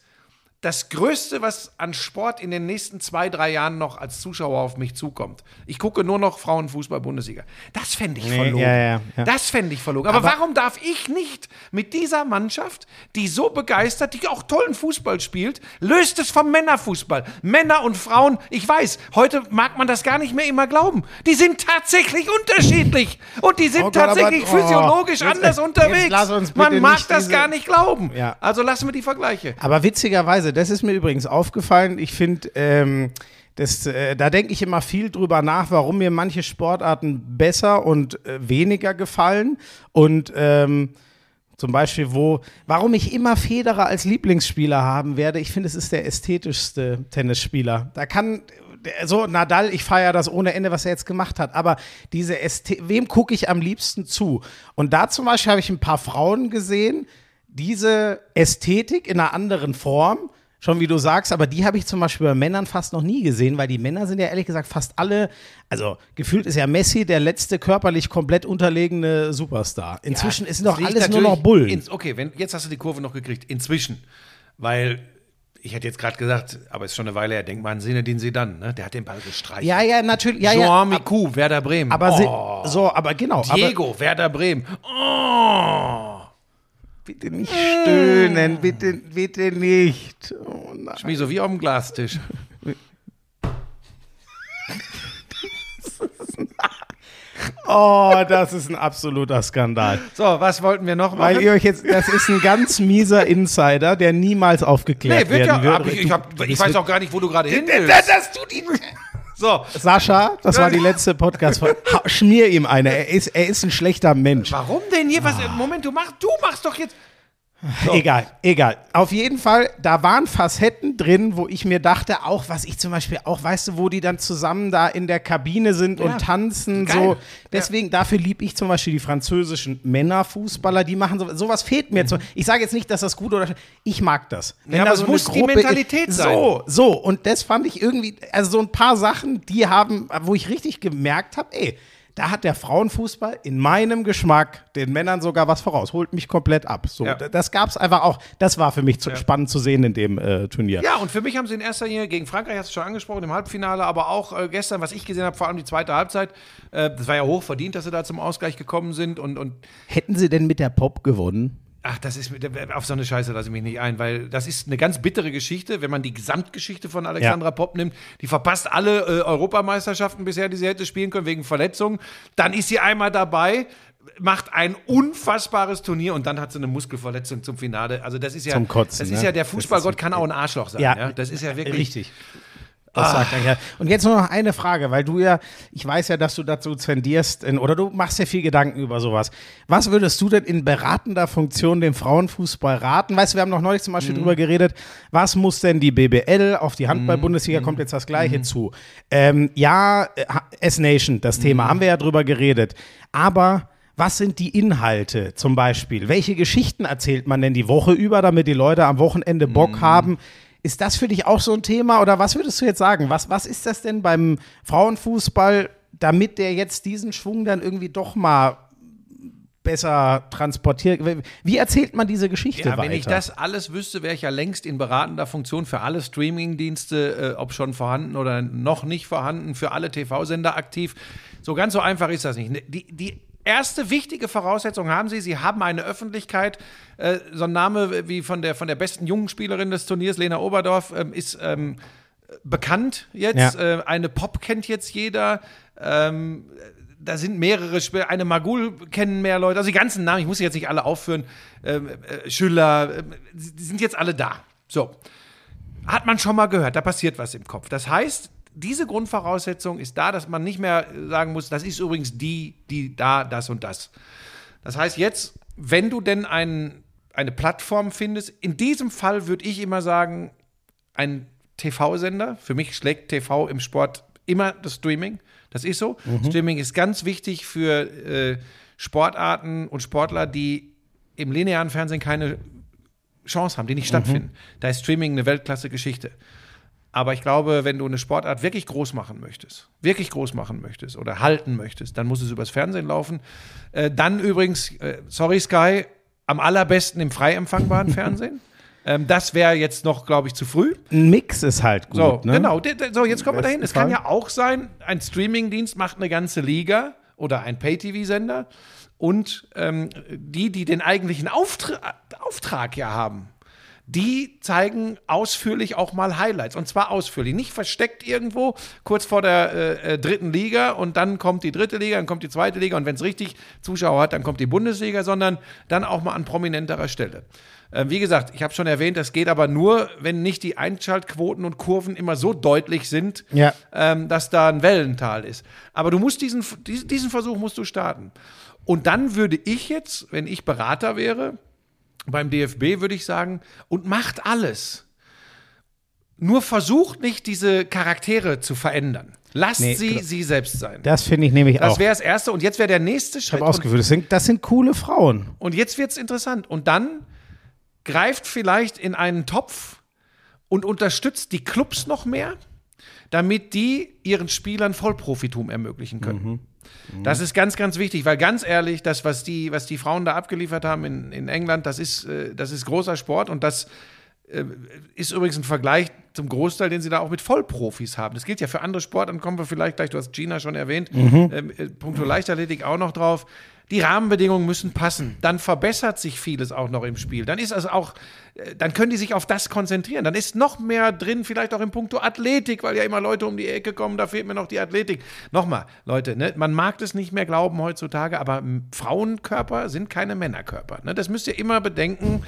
das Größte, was an Sport in den nächsten zwei, drei Jahren noch als Zuschauer auf mich zukommt. Ich gucke nur noch Frauenfußball-Bundesliga. Das fände ich Nee, verlogen. ja, ja, ja. Das fände ich verlogen. Aber, warum darf ich nicht mit dieser Mannschaft, die so begeistert, die auch tollen Fußball spielt, löst es vom Männerfußball? Männer und Frauen, ich weiß, heute mag man das gar nicht mehr immer glauben. Die sind tatsächlich unterschiedlich. Und die sind Oh Gott, aber- tatsächlich oh, physiologisch jetzt- anders unterwegs. man mag das gar nicht glauben. Also lassen wir die Vergleiche. Aber witzigerweise, das ist mir übrigens aufgefallen. Ich finde, ähm, äh, da denke ich immer viel drüber nach, warum mir manche Sportarten besser und äh, weniger gefallen. Und ähm, zum Beispiel, wo, warum ich immer Federer als Lieblingsspieler haben werde. Ich finde, es ist der ästhetischste Tennisspieler. Da kann der- so Nadal, ich feiere das ohne Ende, was er jetzt gemacht hat. Aber diese Ästhe wem gucke ich am liebsten zu? Und da zum Beispiel habe ich ein paar Frauen gesehen, diese Ästhetik in einer anderen Form, schon wie du sagst, aber die habe ich zum Beispiel bei Männern fast noch nie gesehen, weil die Männer sind ja ehrlich gesagt fast alle, also gefühlt ist ja Messi der letzte körperlich komplett unterlegene Superstar. Inzwischen ist doch alles nur noch Bullen. ins- okay, wenn, jetzt hast du die Kurve noch gekriegt. Inzwischen. Weil, ich hätte jetzt gerade gesagt, aber ist schon eine Weile her, denk mal an Sinedin Sedan, ne? Der hat den Ball gestreicht. ja, ja, natürlich. Ja, ja, Jean ab- Miku, Werder Bremen. aber sie, oh, so, aber genau. Aber Diego, Werder Bremen. Oh. Bitte nicht stöhnen, bitte, bitte nicht. Oh nein. So wie auf dem Glastisch. Oh, das ist ein absoluter Skandal. So, was wollten wir noch Weil machen? ihr euch jetzt, das ist ein ganz mieser Insider, der niemals aufgeklärt nee, wird ja, werden wird. hab ich, ich, hab, ich weiß auch gar nicht, wo du gerade hin willst. dass du die So, Sascha, das war die letzte podcast -Folge. Schmier ihm eine. Er ist, er ist ein schlechter Mensch. warum denn hier? Was, Moment, du machst, du machst doch jetzt. Egal, egal. Auf jeden Fall, da waren Facetten drin, wo ich mir dachte, auch was ich zum Beispiel auch, weißt du, wo die dann zusammen da in der Kabine sind und tanzen. Geil. So. Deswegen, dafür liebe ich zum Beispiel die französischen Männerfußballer, die machen so, sowas fehlt mir. Zum, ich sage jetzt nicht, dass das gut oder Ich mag das. Wenn Ja, da aber so es eine muss die Gruppe- Mentalität sein. So, so. Und das fand ich irgendwie, also so ein paar Sachen, die haben, wo ich richtig gemerkt habe, ey, da hat der Frauenfußball in meinem Geschmack den Männern sogar was voraus, holt mich komplett ab. So, Ja. das gab es einfach auch. Das war für mich zu, spannend zu sehen in dem äh, Turnier. Ja, und für mich haben sie in erster Linie gegen Frankreich, hast du schon angesprochen, im Halbfinale, aber auch äh, gestern, was ich gesehen habe, vor allem die zweite Halbzeit, äh, das war ja hoch verdient, dass sie da zum Ausgleich gekommen sind und, und Hätten sie denn mit der Pop gewonnen? Ach, das ist auf so eine Scheiße lasse ich mich nicht ein, weil das ist eine ganz bittere Geschichte, wenn man die Gesamtgeschichte von Alexandra Ja. Popp nimmt. Die verpasst alle äh, Europameisterschaften bisher, die sie hätte spielen können wegen Verletzungen. Dann ist sie einmal dabei, macht ein unfassbares Turnier und dann hat sie eine Muskelverletzung zum Finale. Also das ist ja, Zum Kotzen, das ist ne? ja der Fußballgott kann auch ein Arschloch sein. Ja, Das ist ja wirklich Richtig. Das sagt er ja. Und jetzt nur noch eine Frage, weil du ja, ich weiß ja, dass du dazu zendierst, in, oder du machst ja viel Gedanken über sowas. Was würdest du denn in beratender Funktion dem Frauenfußball raten? Weißt du, wir haben noch neulich zum Mhm. Beispiel drüber geredet, was muss denn die BBL auf die Handball-Bundesliga, Mhm. kommt jetzt das Gleiche zu. Ähm, ja, äh, S-Nation, das Mhm. Thema, haben wir ja drüber geredet. Aber was sind die Inhalte zum Beispiel? Welche Geschichten erzählt man denn die Woche über, damit die Leute am Wochenende Bock Mhm. haben? Ist das für dich auch so ein Thema oder was würdest du jetzt sagen? Was, was ist das denn beim Frauenfußball, damit der jetzt diesen Schwung dann irgendwie doch mal besser transportiert? Wie erzählt man diese Geschichte Ja, weiter? wenn ich das alles wüsste, wäre ich ja längst in beratender Funktion für alle Streamingdienste, äh, ob schon vorhanden oder noch nicht vorhanden, für alle TV-Sender aktiv. So ganz so einfach ist das nicht. Ne, Die, die erste wichtige Voraussetzung haben Sie, Sie haben eine Öffentlichkeit. Äh, so ein Name wie von der, von der besten jungen Spielerin des Turniers, Lena Oberdorf, ähm, ist ähm, bekannt jetzt. Ja. Äh, eine Pop kennt jetzt jeder. Ähm, da sind mehrere Spieler, eine Magul kennen mehr Leute, also die ganzen Namen, ich muss sie jetzt nicht alle aufführen, ähm, äh, Schüller, äh, die sind jetzt alle da. So. Hat man schon mal gehört, da passiert was im Kopf. Das heißt, diese Grundvoraussetzung ist da, dass man nicht mehr sagen muss, das ist übrigens die, die da, das und das. Das heißt jetzt, wenn du denn ein, eine Plattform findest, in diesem Fall würde ich immer sagen, ein TV-Sender. Für mich schlägt TV im Sport immer das Streaming. Das ist so. Streaming ist ganz wichtig für äh, Sportarten und Sportler, die im linearen Fernsehen keine Chance haben, die nicht stattfinden. Da ist Streaming eine Weltklasse-Geschichte. Aber ich glaube, wenn du eine Sportart wirklich groß machen möchtest, wirklich groß machen möchtest oder halten möchtest, dann muss es übers Fernsehen laufen. Äh, dann übrigens, äh, sorry Sky, am allerbesten im frei empfangbaren Fernsehen. Ähm, das wäre jetzt noch, glaube ich, zu früh. Ein Mix ist halt gut. So, ne? genau. So, jetzt kommen wir dahin. Es kann ja auch sein, ein Streamingdienst macht eine ganze Liga oder ein Pay-TV-Sender und ähm, die, die den eigentlichen Auftra Auftrag ja haben, die zeigen ausführlich auch mal Highlights. Und zwar ausführlich. Nicht versteckt irgendwo kurz vor der äh, äh, dritten Liga und dann kommt die dritte Liga, dann kommt die zweite Liga und wenn es richtig Zuschauer hat, dann kommt die Bundesliga, sondern dann auch mal an prominenterer Stelle. Äh, wie gesagt, ich habe schon erwähnt, das geht aber nur, wenn nicht die Einschaltquoten und Kurven immer so deutlich sind, Ja. ähm, dass da ein Wellental ist. Aber du musst diesen, diesen, diesen Versuch musst du starten. Und dann würde ich jetzt, wenn ich Berater wäre, beim DFB würde ich sagen, und macht alles. Nur versucht nicht, diese Charaktere zu verändern. Lasst Nee, sie genau. sie selbst sein. Das finde ich nämlich Das auch. wäre das Erste. Und jetzt wäre der nächste Ich Schritt. habe Und, ausgeführt, das sind, das sind coole Frauen. und jetzt wird es interessant. Und dann greift vielleicht in einen Topf und unterstützt die Clubs noch mehr, damit die ihren Spielern Vollprofitum ermöglichen können. Das ist ganz, ganz wichtig, weil ganz ehrlich, das, was die, was die Frauen da abgeliefert haben in, in England, das ist, äh, das ist großer Sport und das äh, ist übrigens ein Vergleich zum Großteil, den sie da auch mit Vollprofis haben. Das gilt ja für andere Sportarten, kommen wir vielleicht gleich, du hast Gina schon erwähnt, ähm, äh, punkto Leichtathletik auch noch drauf. Die Rahmenbedingungen müssen passen. Dann verbessert sich vieles auch noch im Spiel. Dann ist also auch, äh, dann können die sich auf das konzentrieren. Dann ist noch mehr drin, vielleicht auch im Punkto Athletik, weil ja immer Leute um die Ecke kommen, da fehlt mir noch die Athletik. Nochmal, Leute, ne, man mag das nicht mehr glauben heutzutage, aber Frauenkörper sind keine Männerkörper. Ne? Das müsst ihr immer bedenken.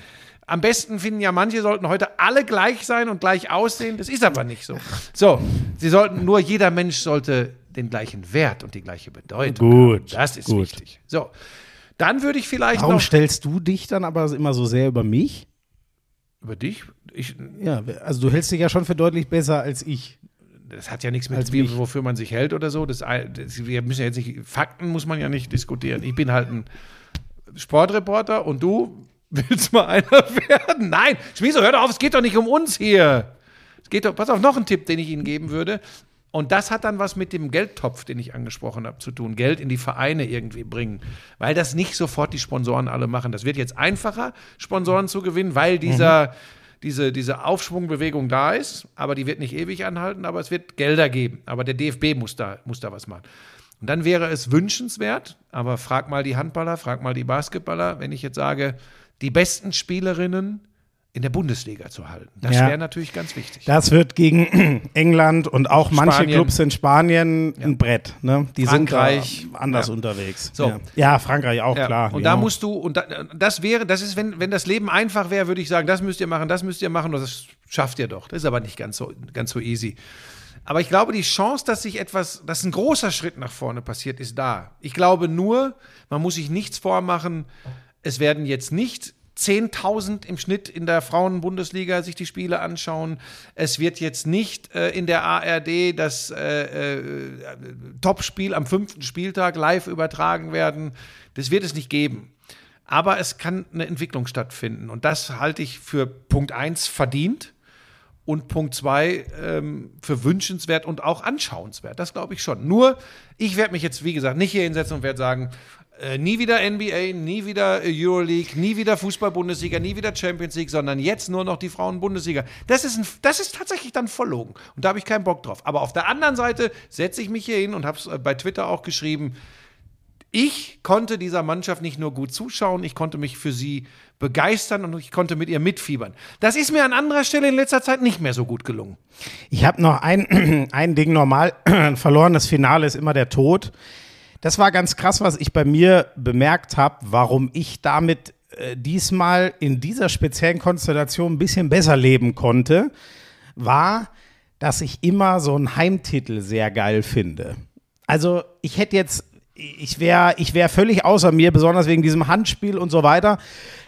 Am besten finden ja manche, sollten heute alle gleich sein und gleich aussehen. Das ist aber nicht so. So, sie sollten nur, jeder Mensch sollte den gleichen Wert und die gleiche Bedeutung Gut, haben. Das ist gut. wichtig. So, dann würde ich vielleicht Warum noch stellst du dich dann aber immer so sehr über mich? über dich. Ich, Ja, also du hältst dich ja schon für deutlich besser als ich. das hat ja nichts mit, Als wie, wofür man sich hält oder so. Das, das, wir müssen ja jetzt nicht, Fakten muss man ja nicht diskutieren. Ich bin halt ein Sportreporter und du willst mal einer werden. Nein, Schmieso, hör doch auf, es geht doch nicht um uns hier. Es geht doch, pass auf, noch ein Tipp, den ich Ihnen geben würde. Und das hat dann was mit dem Geldtopf, den ich angesprochen habe, zu tun. Geld in die Vereine irgendwie bringen. Weil das nicht sofort die Sponsoren alle machen. Das wird jetzt einfacher, Sponsoren zu gewinnen, weil dieser, diese, diese Aufschwungbewegung da ist. Aber die wird nicht ewig anhalten, aber es wird Gelder geben. Aber der DFB muss da, muss da was machen. Und dann wäre es wünschenswert, aber frag mal die Handballer, frag mal die Basketballer, wenn ich jetzt sage, die besten Spielerinnen in der Bundesliga zu halten. Das Ja. wäre natürlich ganz wichtig. Das wird gegen England und auch manche Spanien. Clubs in Spanien ein Brett. Ne? Die Frankreich. sind anders Ja. unterwegs. So. Ja. ja, Frankreich auch, Ja, klar. Und ja. da musst du, und da, das wäre, das ist, wenn, wenn das Leben einfach wäre, würde ich sagen, das müsst ihr machen, das müsst ihr machen, und das schafft ihr doch. Das ist aber nicht ganz so, ganz so easy. Aber ich glaube, die Chance, dass sich etwas, dass ein großer Schritt nach vorne passiert, ist da. Ich glaube nur, man muss sich nichts vormachen, es werden jetzt nicht 10.000 im Schnitt in der Frauenbundesliga sich die Spiele anschauen. Es wird jetzt nicht äh, in der ARD das äh, äh, Topspiel am fünften Spieltag live übertragen werden. Das wird es nicht geben. Aber es kann eine Entwicklung stattfinden. Und das halte ich für Punkt 1 verdient und Punkt 2 ähm, für wünschenswert und auch anschauenswert. Das glaube ich schon. Nur, ich werde mich jetzt, wie gesagt, nicht hier hinsetzen und werde sagen, äh, nie wieder NBA, nie wieder äh, Euroleague, nie wieder Fußball-Bundesliga, nie wieder Champions League, sondern jetzt nur noch die Frauen-Bundesliga. Das ist, das ist tatsächlich dann verlogen. Und da habe ich keinen Bock drauf. Aber auf der anderen Seite setze ich mich hier hin und habe es äh, bei Twitter auch geschrieben, ich konnte dieser Mannschaft nicht nur gut zuschauen, ich konnte mich für sie begeistern und ich konnte mit ihr mitfiebern. Das ist mir an anderer Stelle in letzter Zeit nicht mehr so gut gelungen. Ich habe noch ein, ein Ding normal. Ein verlorenes Finale ist immer der Tod. Das war ganz krass, was ich bei mir bemerkt habe, warum ich damit äh, diesmal in dieser speziellen Konstellation ein bisschen besser leben konnte, war, dass ich immer so einen Heimtitel sehr geil finde. Also ich hätte jetzt, ich wäre ich wär völlig außer mir, besonders wegen diesem Handspiel und so weiter,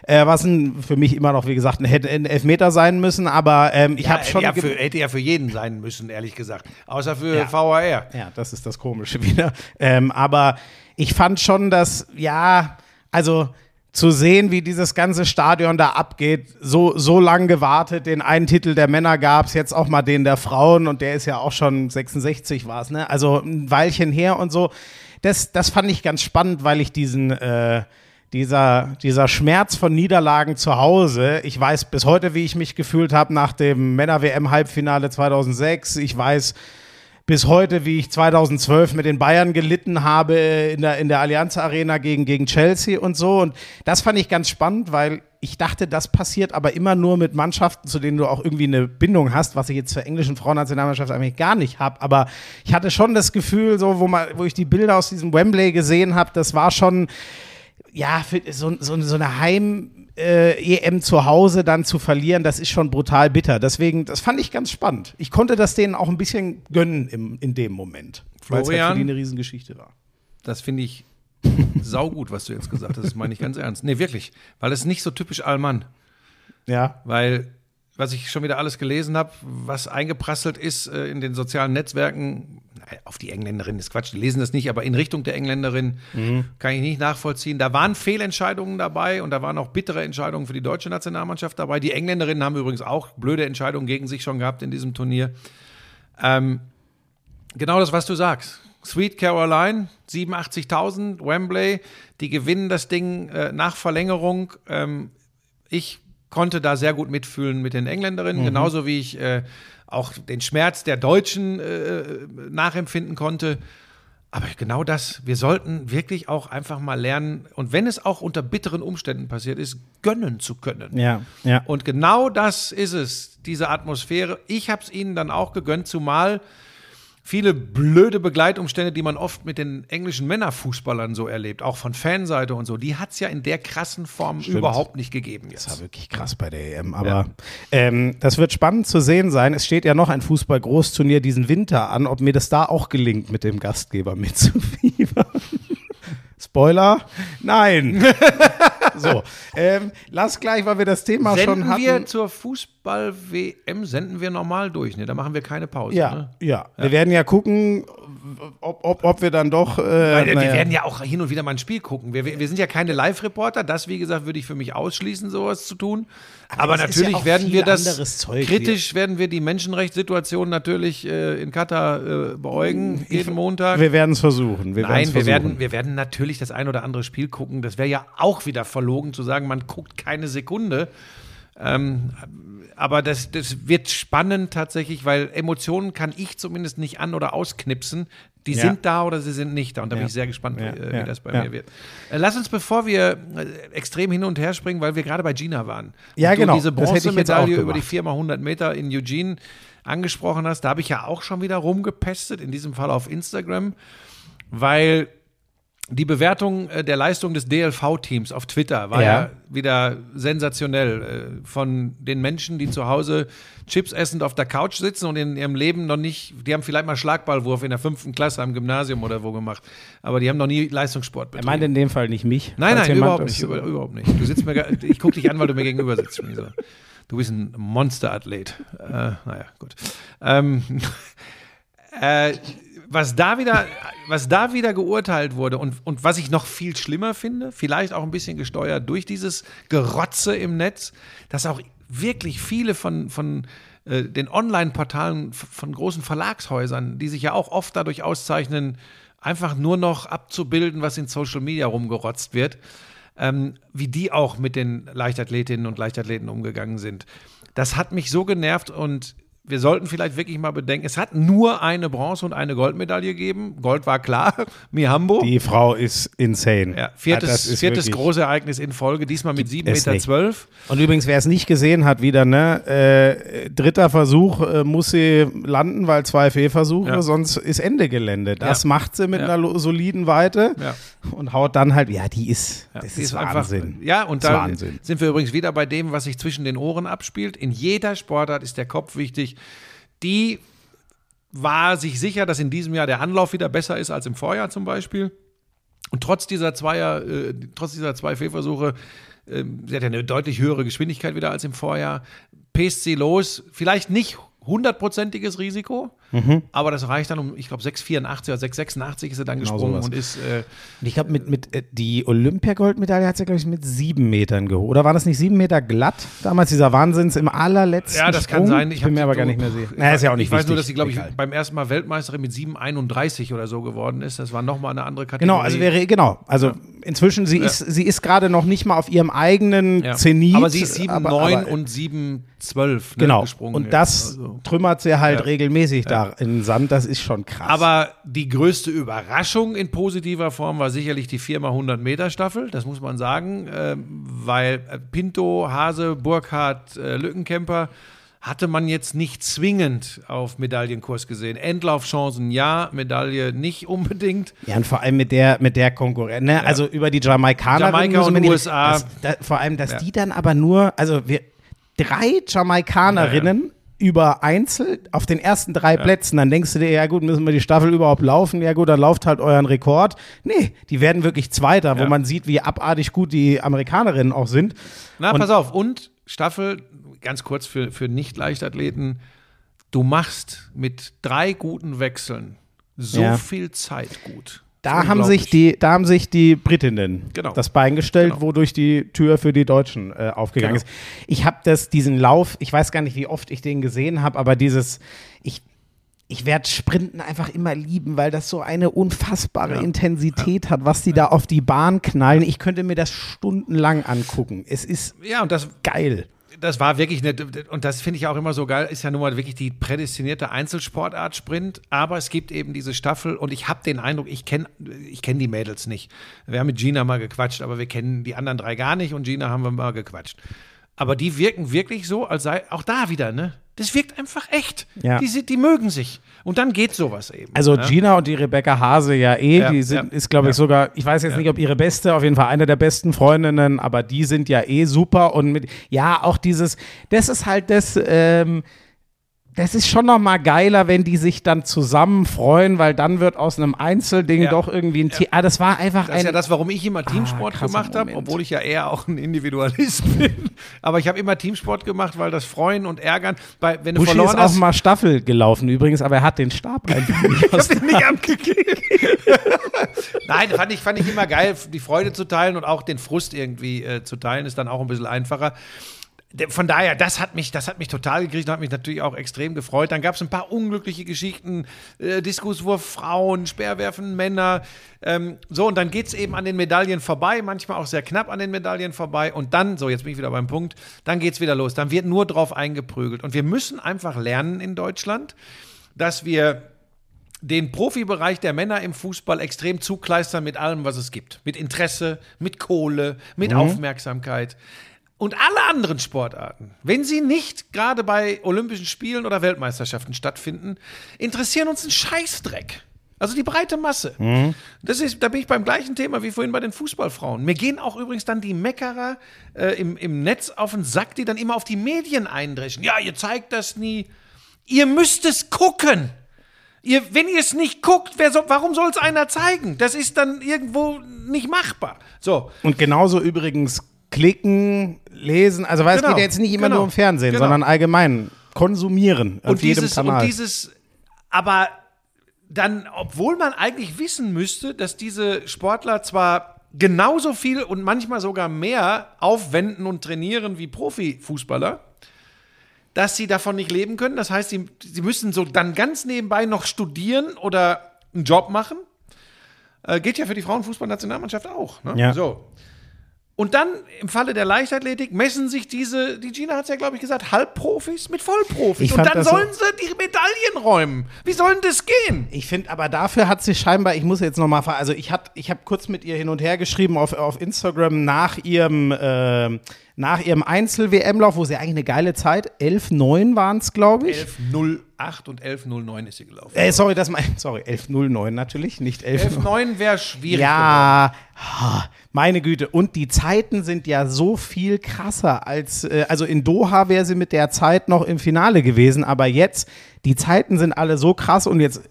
äh, was ein, für mich immer noch, wie gesagt, ein, hätte ein Elfmeter sein müssen, aber ähm, ich habe schon... ja, für, hätte ja für jeden sein müssen, ehrlich gesagt. Außer für Ja. VAR. Ja, das ist das Komische wieder. Ähm, aber ich fand schon, dass, ja, also zu sehen, wie dieses ganze Stadion da abgeht, so, so lang gewartet, den einen Titel der Männer gab es, jetzt auch mal den der Frauen und der ist ja auch schon 66 war es, ne? Also ein Weilchen her und so. Das, das fand ich ganz spannend, weil ich diesen, äh, dieser, dieser Schmerz von Niederlagen zu Hause. Ich weiß bis heute, wie ich mich gefühlt habe nach dem Männer-WM-Halbfinale 2006. Ich weiß bis heute, wie ich 2012 mit den Bayern gelitten habe in der, in der Allianz Arena gegen, gegen Chelsea und so. Und das fand ich ganz spannend, weil ich dachte, das passiert aber immer nur mit Mannschaften, zu denen du auch irgendwie eine Bindung hast, was ich jetzt zur englischen Frauennationalmannschaft eigentlich gar nicht habe. Aber ich hatte schon das Gefühl, so, wo, man, wo ich die Bilder aus diesem Wembley gesehen habe, das war schon, ja, so, so, so eine Heim- äh, EM zu Hause dann zu verlieren, das ist schon brutal bitter. Deswegen, das fand ich ganz spannend. Ich konnte das denen auch ein bisschen gönnen im, in dem Moment, weil es halt für die eine Riesengeschichte war. Das finde ich saugut, was du jetzt gesagt hast. Das meine ich ganz ernst. Nee, wirklich. Weil es nicht so typisch Allmann. Ja, Weil, was ich schon wieder alles gelesen habe, was eingeprasselt ist äh, in den sozialen Netzwerken, auf die Engländerin ist Quatsch, die lesen das nicht, aber in Richtung der Engländerin kann ich nicht nachvollziehen. Da waren Fehlentscheidungen dabei und da waren auch bittere Entscheidungen für die deutsche Nationalmannschaft dabei. Die Engländerinnen haben übrigens auch blöde Entscheidungen gegen sich schon gehabt in diesem Turnier. Ähm, genau das, was du sagst. Sweet Caroline, 87.000, Wembley, die gewinnen das Ding äh, nach Verlängerung. Ähm, ich konnte da sehr gut mitfühlen mit den Engländerinnen, genauso wie ich äh, auch den Schmerz der Deutschen äh, nachempfinden konnte. Aber genau das, wir sollten wirklich auch einfach mal lernen, und wenn es auch unter bitteren Umständen passiert ist, gönnen zu können. ja, ja. Und genau das ist es, diese Atmosphäre. Ich habe es ihnen dann auch gegönnt, zumal viele blöde Begleitumstände, die man oft mit den englischen Männerfußballern so erlebt, auch von Fanseite und so, die hat es ja in der krassen Form überhaupt nicht gegeben Das war jetzt. wirklich krass bei der EM. Aber ähm, das wird spannend zu sehen sein. Es steht ja noch ein Fußball-Großturnier diesen Winter an, ob mir das da auch gelingt, mit dem Gastgeber mitzufiebern. Spoiler? Nein. so, ähm, lass gleich, weil wir das Thema schon Senden hatten. wir zur Fußball-WM, senden wir normal durch, ne? Da machen wir keine Pause. ja, Ne? ja, Wir werden ja gucken, ob, ob, ob wir dann doch. Äh, Weil, wir naja. werden ja auch hin und wieder mal ein Spiel gucken. Wir, wir wir sind ja keine Live-Reporter. Das, wie gesagt, würde ich für mich ausschließen, sowas zu tun. Aber, ja natürlich auch werden wir das kritisch werden wir die Menschenrechtssituation natürlich äh, in Katar äh, beäugen jeden Montag. wir werden es versuchen. Wir Nein, wir versuchen. werden, wir werden natürlich das ein oder andere Spiel gucken. Das wäre ja auch wieder verlogen zu sagen, man guckt keine Sekunde. Ähm, aber das, das wird spannend tatsächlich, weil Emotionen kann ich zumindest nicht an- oder ausknipsen. Die Ja. sind da oder sie sind nicht da. Und da bin Ja. ich sehr gespannt, Ja, wie, äh, wie das bei mir wird. Äh, lass uns, bevor wir äh, extrem hin und her springen, weil wir gerade bei Gina waren. Ja, genau. diese Bronzemedaille über die gemacht. 4x100 Meter in Eugene angesprochen hast, da habe ich ja auch schon wieder rumgepestet, in diesem Fall auf Instagram, weil die Bewertung äh, der Leistung des DLV-Teams auf Twitter war ja, Ja. wieder sensationell. Äh, von den Menschen, die zu Hause Chips essend auf der Couch sitzen und in ihrem Leben noch nicht, die haben vielleicht mal Schlagballwurf in der fünften Klasse am Gymnasium oder wo gemacht, aber die haben noch nie Leistungssport Er betrieben. meint in dem Fall nicht mich. Nein, nein, überhaupt nicht, über, überhaupt nicht. Du sitzt mir, ich gucke dich an, weil du mir gegenüber sitzt. Du bist ein Monsterathlet. Äh, naja, gut. Ähm, äh, was da wieder, was da wieder geurteilt wurde und, und was ich noch viel schlimmer finde, vielleicht auch ein bisschen gesteuert durch dieses Gerotze im Netz, dass auch wirklich viele von, von äh, den Online-Portalen von großen Verlagshäusern, die sich ja auch oft dadurch auszeichnen, einfach nur noch abzubilden, was in Social Media rumgerotzt wird, ähm, wie die auch mit den Leichtathletinnen und Leichtathleten umgegangen sind. Das hat mich so genervt und wir sollten vielleicht wirklich mal bedenken, es hat nur eine Bronze- und eine Goldmedaille gegeben. Gold war klar, Mihambo. Die Frau ist insane. Ja, viertes, ist viertes wirklich- große Ereignis in Folge, diesmal mit 7,12 es Meter. Zwölf. Und übrigens, wer es nicht gesehen hat, wieder, ne, äh, dritter Versuch äh, muss sie landen, weil zwei Fehlversuche, Ja. sonst ist Ende Gelände. Das Ja. macht sie mit Ja. einer soliden Weite Ja. und haut dann halt, ja, die ist, das Die ist, einfach- Wahnsinn. ja, und ist da Wahnsinn. sind wir übrigens wieder bei dem, was sich zwischen den Ohren abspielt. In jeder Sportart ist der Kopf wichtig. Die war sich sicher, dass in diesem Jahr der Anlauf wieder besser ist als im Vorjahr zum Beispiel. Und trotz dieser Zweier, äh, trotz dieser zwei Fehlversuche, ähm, sie hat ja eine deutlich höhere Geschwindigkeit wieder als im Vorjahr. PSC los, vielleicht nicht hundertprozentiges Risiko, Aber das reicht dann um, ich glaube, 6,84 oder 6,86 ist er dann gesprungen sowas. und ist. Äh, Und ich glaube, mit, mit, äh, die Olympiagoldmedaille hat sie, glaube ich, mit sieben Metern geholt. Oder war das nicht sieben Meter glatt? Damals dieser Wahnsinns im allerletzten ja, das Sprung? kann sein. Ich bin mir aber gar nicht mehr sicher. Naja, ist ja auch nicht Ich weiß nur, dass wichtig. sie, glaube ich, Egal. beim ersten Mal Weltmeisterin mit 7,31 oder so geworden ist. Das war nochmal eine andere Kategorie. Genau, also wäre, genau. Also inzwischen, sie ist, sie ist gerade noch nicht mal auf ihrem eigenen ja. Zenit. Aber sie ist 7,9 aber- aber- und 7,12 ne, Genau. gesprungen. Und jetzt. das Also. trümmert sie halt Ja. regelmäßig da in den Sand. Das ist schon krass. Aber die größte Überraschung in positiver Form war sicherlich die 4x100 Meter Staffel, das muss man sagen, äh, weil äh, Pinto, Hase, Burkhardt, äh, Lückenkämper hatte man jetzt nicht zwingend auf Medaillenkurs gesehen. Endlaufchancen ja, Medaille nicht unbedingt. Ja, und vor allem mit der, mit der Konkurrenz, ne? also über die Jamaikaner. Jamaika und USA. Das, da, vor allem, dass Ja. die dann aber nur, also wir, drei Jamaikanerinnen über Einzel auf den ersten drei Plätzen, dann denkst du dir, ja gut, müssen wir die Staffel überhaupt laufen? Ja gut, dann lauft halt euren Rekord. Nee, die werden wirklich Zweiter, wo Ja. man sieht, wie abartig gut die Amerikanerinnen auch sind. Na, Und- pass auf. Und Staffel, ganz kurz für, für Nicht-Leichtathleten, du machst mit drei guten Wechseln so Ja. viel Zeit gut. Da haben, sich die, da haben sich die Britinnen Genau. das Bein gestellt, Genau. wodurch die Tür für die Deutschen äh, aufgegangen Genau. ist. Ich habe das, diesen Lauf, ich weiß gar nicht, wie oft ich den gesehen habe, aber dieses, ich, ich werde Sprinten einfach immer lieben, weil das so eine unfassbare Ja. Intensität hat, was die da auf die Bahn knallen. Ich könnte mir das stundenlang angucken. Es ist Ja, und das geil. Das war wirklich nett. Und das finde ich auch immer so geil. Ist ja nun mal wirklich die prädestinierte Einzelsportart Sprint. Aber es gibt eben diese Staffel und ich habe den Eindruck, ich kenne ich kenn die Mädels nicht. Wir haben mit Gina mal gequatscht, aber wir kennen die anderen drei gar nicht und Gina haben wir mal gequatscht. Aber die wirken wirklich so, als sei auch da wieder, ne? Das wirkt einfach echt. Ja. Die, sind- die mögen sich. Und dann geht sowas eben. Also ne? Gina und die Rebecca Hase ja eh, Ja, die sind, ja, ist glaube ich sogar, ich weiß jetzt nicht, ob ihre beste, auf jeden Fall eine der besten Freundinnen, aber die sind ja eh super und mit, ja, auch dieses, das ist halt das, ähm, das ist schon noch mal geiler, wenn die sich dann zusammen freuen, weil dann wird aus einem Einzelding Ja. doch irgendwie ein, The ah, das war einfach Das ist ein, ja das, warum ich immer Teamsport krasser gemacht habe, obwohl ich ja eher auch ein Individualist bin. Aber ich habe immer Teamsport gemacht, weil das Freuen und Ärgern, bei, wenn du Buschi ist verloren auch hast, mal Staffel gelaufen übrigens, aber er hat den Stab einfach nicht ich habe den nicht abgegeben. Nein, fand ich, fand ich immer geil, die Freude zu teilen und auch den Frust irgendwie äh, zu teilen, ist dann auch ein bisschen einfacher. Von daher, das hat mich, das hat mich total gekriegt und hat mich natürlich auch extrem gefreut. Dann gab es ein paar unglückliche Geschichten, äh, Diskuswurf Frauen, Speerwerfen Männer. Ähm, so, und dann geht es eben an den Medaillen vorbei, manchmal auch sehr knapp an den Medaillen vorbei. Und dann, so, jetzt bin ich wieder beim Punkt, dann geht es wieder los. Dann wird nur drauf eingeprügelt. Und wir müssen einfach lernen in Deutschland, dass wir den Profibereich der Männer im Fußball extrem zukleistern mit allem, was es gibt. Mit Interesse, mit Kohle, mit Aufmerksamkeit. Und alle anderen Sportarten, wenn sie nicht gerade bei Olympischen Spielen oder Weltmeisterschaften stattfinden, interessieren uns einen Scheißdreck. Also die breite Masse. Das ist, da bin ich beim gleichen Thema wie vorhin bei den Fußballfrauen. Mir gehen auch übrigens dann die Meckerer äh, im, im Netz auf den Sack, die dann immer auf die Medien eindreschen. Ja, ihr zeigt das nie. Ihr müsst es gucken. Ihr, wenn ihr es nicht guckt, wer soll, warum soll es einer zeigen? Das ist dann irgendwo nicht machbar. So, Und genauso übrigens klicken, lesen, also weil es Genau, geht ja jetzt nicht immer genau, nur um Fernsehen, genau. sondern allgemein konsumieren auf und jedem dieses, Kanal. und dieses, aber dann, obwohl man eigentlich wissen müsste, dass diese Sportler zwar genauso viel und manchmal sogar mehr aufwenden und trainieren wie Profifußballer, dass sie davon nicht leben können. Das heißt, sie, sie müssen so dann ganz nebenbei noch studieren oder einen Job machen. Äh, geht ja für die Frauenfußballnationalmannschaft auch. Ne? Ja. So. Und dann im Falle der Leichtathletik messen sich diese, die Gina hat es ja, glaube ich, gesagt, Halbprofis mit Vollprofis. Ich Und dann das so- sollen sie die Medaillen räumen. Wie soll denn das gehen? Ich finde, aber dafür hat sie scheinbar, ich muss jetzt nochmal, also ich, hat- ich habe kurz mit ihr hin und her geschrieben auf, auf Instagram nach ihrem, äh, nach ihrem Einzel-WM-Lauf, wo sie eigentlich eine geile Zeit, 11,9 waren es, glaube ich. 11.08 und 11.09 ist sie gelaufen. Äh, sorry, das mein, sorry, 11,09 natürlich, nicht 11,9. 11.09 wäre schwierig. Ja, ha, meine Güte. Und die Zeiten sind ja so viel krasser als, äh, also in Doha wäre sie mit der Zeit noch im Finale gewesen, aber jetzt, die Zeiten sind alle so krass und jetzt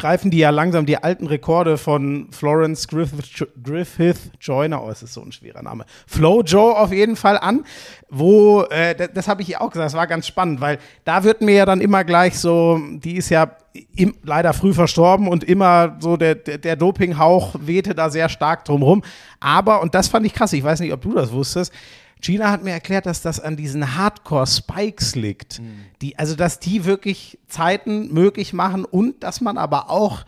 greifen die ja langsam die alten Rekorde von Florence Griffith, Griffith Joyner, oh, es ist so ein schwerer Name, Flo Joe auf jeden Fall an, wo, äh, das, das habe ich auch gesagt, das war ganz spannend, weil da wird mir ja dann immer gleich so, die ist ja im, leider früh verstorben und immer so der, der, der Dopinghauch wehte da sehr stark drumrum. Aber, und das fand ich krass, ich weiß nicht, ob du das wusstest, Gina hat mir erklärt, dass das an diesen Hardcore-Spikes liegt. Die, also, dass die wirklich Zeiten möglich machen und dass man aber auch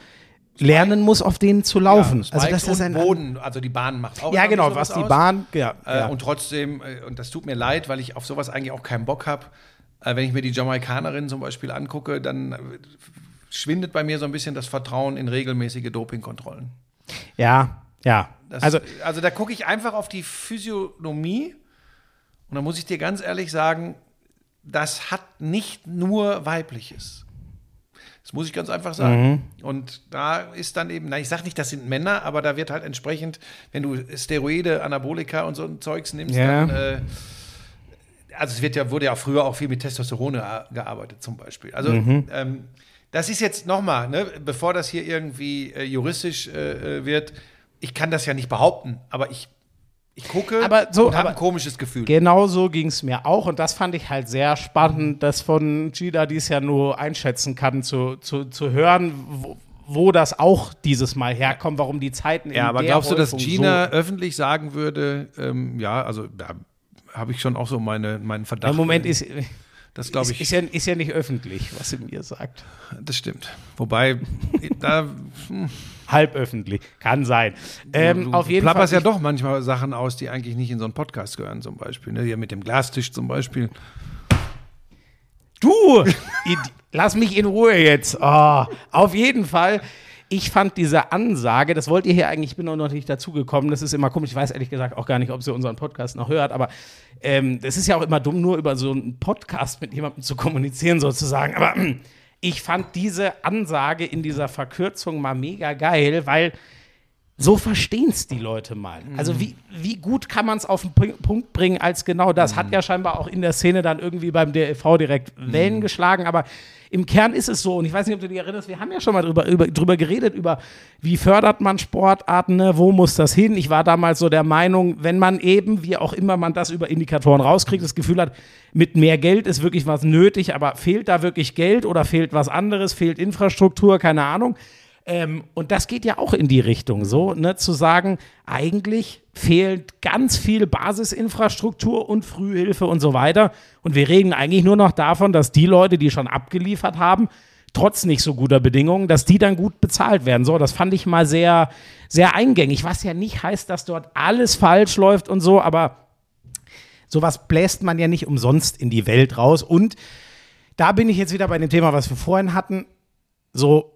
lernen muss, auf denen zu laufen. Ja, also, das und ein Boden, also die Bahn macht auch Ja, genau, was die aus. Bahn, ja, Äh, ja. Und trotzdem, äh, und das tut mir leid, weil ich auf sowas eigentlich auch keinen Bock habe. Äh, wenn ich mir die Jamaikanerin zum Beispiel angucke, dann äh, schwindet bei mir so ein bisschen das Vertrauen in regelmäßige Dopingkontrollen. ja, ja. Das, also, also da gucke ich einfach auf die Physiognomie und da muss ich dir ganz ehrlich sagen, das hat nicht nur weibliches. Das muss ich ganz einfach sagen. Mhm. Und da ist dann eben, na, ich sage nicht, das sind Männer, aber da wird halt entsprechend, wenn du Steroide, Anabolika und so ein Zeugs nimmst, Ja. dann, äh, also es wird ja, wurde ja früher auch viel mit Testosteron a- gearbeitet zum Beispiel. Also Mhm. ähm, das ist jetzt nochmal, ne, bevor das hier irgendwie äh, juristisch äh, äh, wird, ich kann das ja nicht behaupten, aber ich, ich gucke Aber so- und habe ein komisches Gefühl. Genau so ging es mir auch und das fand ich halt sehr spannend, das von Gida, die es ja nur einschätzen kann, zu, zu, zu hören, wo, wo das auch dieses Mal herkommt, warum die Zeiten in Ja, aber der glaubst du, dass Gina so öffentlich sagen würde, ähm, ja, also da habe ich schon auch so meine, meinen Verdacht. Im Moment äh, ist, das glaube ist, ich, ist, ja, ist ja nicht öffentlich, was sie mir sagt. das stimmt. Wobei, da Halb öffentlich, kann sein. Ähm, du auf jeden plapperst Fall. ja doch manchmal Sachen aus, die eigentlich nicht in so einen Podcast gehören, zum Beispiel. Ne? Hier mit dem Glastisch zum Beispiel. Du, lass mich in Ruhe jetzt. Oh, auf jeden Fall. Ich fand diese Ansage, das wollt ihr hier eigentlich, ich bin noch nicht dazugekommen, das ist immer komisch, ich weiß ehrlich gesagt auch gar nicht, ob sie unseren Podcast noch hört, aber ähm, das ist ja auch immer dumm, nur über so einen Podcast mit jemandem zu kommunizieren sozusagen, aber ich fand diese Ansage in dieser Verkürzung mal mega geil, weil so verstehen es die Leute mal. Also wie, wie gut kann man es auf den Pun- Punkt bringen als genau das? Hat ja scheinbar auch in der Szene dann irgendwie beim DLV direkt Wellen geschlagen, aber im Kern ist es so, und ich weiß nicht, ob du dich erinnerst, wir haben ja schon mal drüber, über, drüber geredet, über wie fördert man Sportarten, ne? wo muss das hin? Ich war damals so der Meinung, wenn man eben, wie auch immer man das über Indikatoren rauskriegt, das Gefühl hat, mit mehr Geld ist wirklich was nötig, aber fehlt da wirklich Geld oder fehlt was anderes, fehlt Infrastruktur, keine Ahnung. Ähm, und das geht ja auch in die Richtung, so, ne, zu sagen, eigentlich fehlt ganz viel Basisinfrastruktur und Frühhilfe und so weiter. Und wir reden eigentlich nur noch davon, dass die Leute, die schon abgeliefert haben, trotz nicht so guter Bedingungen, dass die dann gut bezahlt werden. So, das fand ich mal sehr, sehr eingängig, was ja nicht heißt, dass dort alles falsch läuft und so, aber sowas bläst man ja nicht umsonst in die Welt raus. Und da bin ich jetzt wieder bei dem Thema, was wir vorhin hatten. So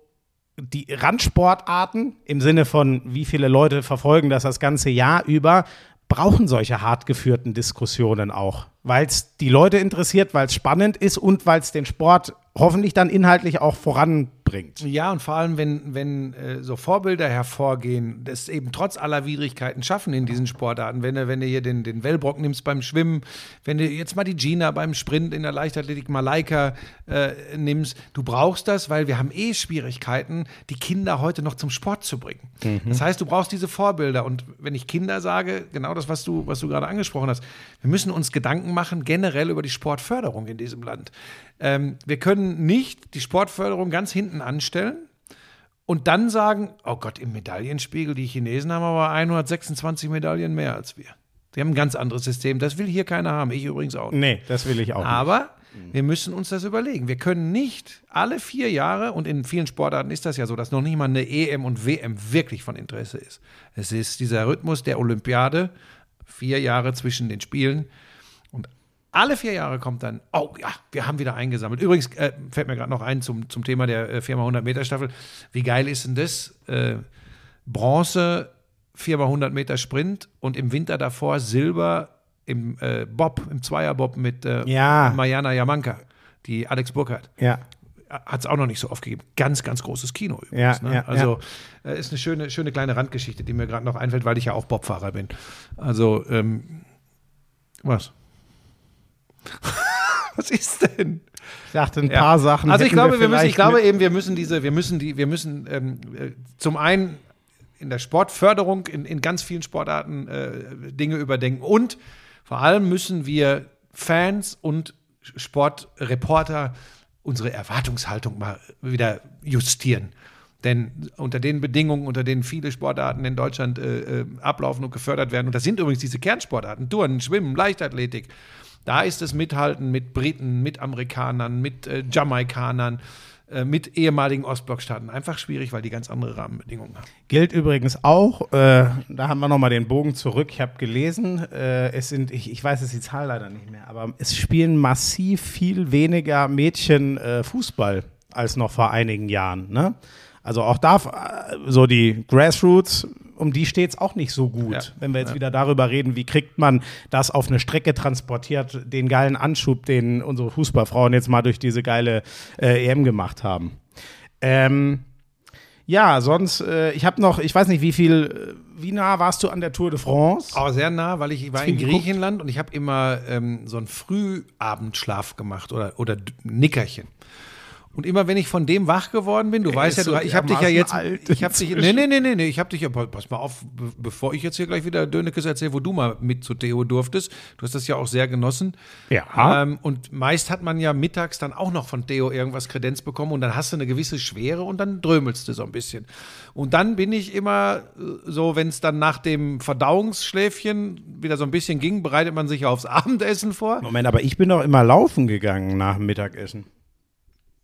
die Randsportarten im Sinne von, wie viele Leute verfolgen das das ganze Jahr über, brauchen solche hart geführten Diskussionen auch, weil es die Leute interessiert, weil es spannend ist und weil es den Sport hoffentlich dann inhaltlich auch voranbringt. Ja, und vor allem, wenn, wenn äh, so Vorbilder hervorgehen, das eben trotz aller Widrigkeiten schaffen in diesen Sportarten. Wenn du, wenn du hier den, den Wellbrock nimmst beim Schwimmen, wenn du jetzt mal die Gina beim Sprint in der Leichtathletik, Malaika äh, nimmst, du brauchst das, weil wir haben eh Schwierigkeiten, die Kinder heute noch zum Sport zu bringen. Das heißt, du brauchst diese Vorbilder. Und wenn ich Kinder sage, genau das, was du, was du gerade angesprochen hast, wir müssen uns Gedanken machen generell über die Sportförderung in diesem Land. Ähm, wir können nicht die Sportförderung ganz hinten anstellen und dann sagen, oh Gott, im Medaillenspiegel, die Chinesen haben aber 126 Medaillen mehr als wir. Die haben ein ganz anderes System. Das will hier keiner haben. Ich übrigens auch. nicht. Nee, das will ich auch. Aber wir müssen uns das überlegen. Wir können nicht alle vier Jahre, und in vielen Sportarten ist das ja so, dass noch nicht mal eine EM und WM wirklich von Interesse ist. Es ist dieser Rhythmus der Olympiade, vier Jahre zwischen den Spielen. Alle vier Jahre kommt dann, oh ja, wir haben wieder eingesammelt. Übrigens äh, fällt mir gerade noch ein zum, zum Thema der äh, 4x100 Meter Staffel. Wie geil ist denn das? Äh, Bronze, 4x100 Meter Sprint und im Winter davor Silber im äh, Bob, im Zweierbob mit äh, Ja. Mariana Jamanka, die Alex Burkhardt. Ja. Hat es auch noch nicht so oft gegeben. Ganz, ganz großes Kino Ja, übrigens. ne? ja, also äh, ist eine schöne, schöne kleine Randgeschichte, die mir gerade noch einfällt, weil ich ja auch Bobfahrer bin. Also, ähm, was? was ist denn? Ich dachte, ein paar Sachen. Also ich glaube, wir müssen, ich glaube eben, wir müssen diese, wir müssen die, wir müssen ähm, äh, zum einen in der Sportförderung in, in ganz vielen Sportarten äh, Dinge überdenken und vor allem müssen wir Fans und Sportreporter unsere Erwartungshaltung mal wieder justieren. Denn unter den Bedingungen, unter denen viele Sportarten in Deutschland äh, äh, ablaufen und gefördert werden, und das sind übrigens diese Kernsportarten, Turnen, Schwimmen, Leichtathletik, da ist es Mithalten mit Briten, mit Amerikanern, mit äh, Jamaikanern, äh, mit ehemaligen Ostblockstaaten einfach schwierig, weil die ganz andere Rahmenbedingungen haben. Gilt übrigens auch, äh, da haben wir nochmal den Bogen zurück. Ich habe gelesen, äh, es sind, ich, ich weiß jetzt die Zahl leider nicht mehr, aber es spielen massiv viel weniger Mädchen äh, Fußball als noch vor einigen Jahren. Ne? Also auch da, äh, so die Grassroots, um die steht es auch nicht so gut. Ja. Wenn wir jetzt wieder darüber reden, wie kriegt man das auf eine Strecke transportiert, den geilen Anschub, den unsere Fußballfrauen jetzt mal durch diese geile äh, EM gemacht haben. Ähm, ja, sonst, äh, ich habe noch, ich weiß nicht, wie viel, äh, wie nah warst du an der Tour de France? Aber sehr nah, weil ich war viel in geguckt? Griechenland und ich habe immer ähm, so einen Frühabendschlaf gemacht oder, oder Nickerchen. Und immer wenn ich von dem wach geworden bin, du weißt ja, du, ich habe dich ja jetzt, ich habe dich, nee, nee, nee, nee, nee, ich habe dich ja, pass mal auf, be- bevor ich jetzt hier gleich wieder Dönekes erzähle, wo du mal mit zu Theo durftest, du hast das ja auch sehr genossen. Ja. Ähm, und meist hat man ja mittags dann auch noch von Theo irgendwas Kredenz bekommen und dann hast du eine gewisse Schwere und dann drömelst du so ein bisschen. Und dann bin ich immer äh, so, wenn es dann nach dem Verdauungsschläfchen wieder so ein bisschen ging, bereitet man sich aufs Abendessen vor. Moment, aber ich bin doch immer laufen gegangen nach dem Mittagessen.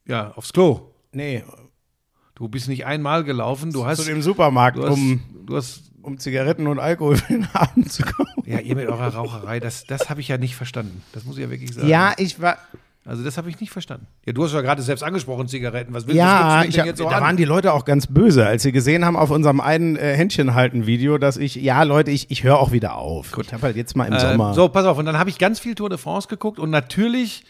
Ja, aufs Klo. Nee, Du bist nicht einmal gelaufen, du hast, zu dem Supermarkt, du hast, um, du hast um Zigaretten und Alkohol für den Abend zu kaufen. ja, ihr mit eurer Raucherei, das, das habe ich ja nicht verstanden. Das muss ich ja wirklich sagen. Ja, ich war. Also das habe ich nicht verstanden. Ja, du hast ja gerade selbst angesprochen, Zigaretten. Was willst Ja, du ich denn hab, jetzt so da an? waren die Leute auch ganz böse, als sie gesehen haben auf unserem einen äh, Händchenhalten-Video, dass ich, ja Leute, ich, ich höre auch wieder auf. Ich habe halt jetzt mal im Sommer. Ähm, so, pass auf. Und dann habe ich ganz viel Tour de France geguckt und natürlich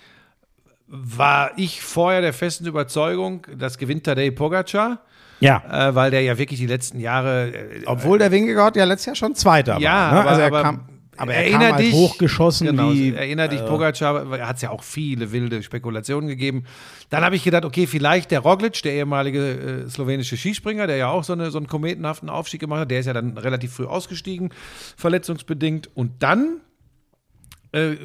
war ich vorher der festen Überzeugung, das gewinnt Tadej Pogacar, ja. äh, weil der ja wirklich die letzten Jahre äh, Obwohl der Wingegaard ja letztes Jahr schon Zweiter Ja, war. Ne? aber- also er aber kam, aber er kam halt dich- hochgeschossen Genau, wie. erinner dich, äh, Pogacar, hat es ja auch viele wilde Spekulationen gegeben. Dann habe ich gedacht, okay, vielleicht der Roglic, der ehemalige äh, slowenische Skispringer, der ja auch so, eine, so einen kometenhaften Aufstieg gemacht hat, der ist ja dann relativ früh ausgestiegen, verletzungsbedingt. Und dann äh,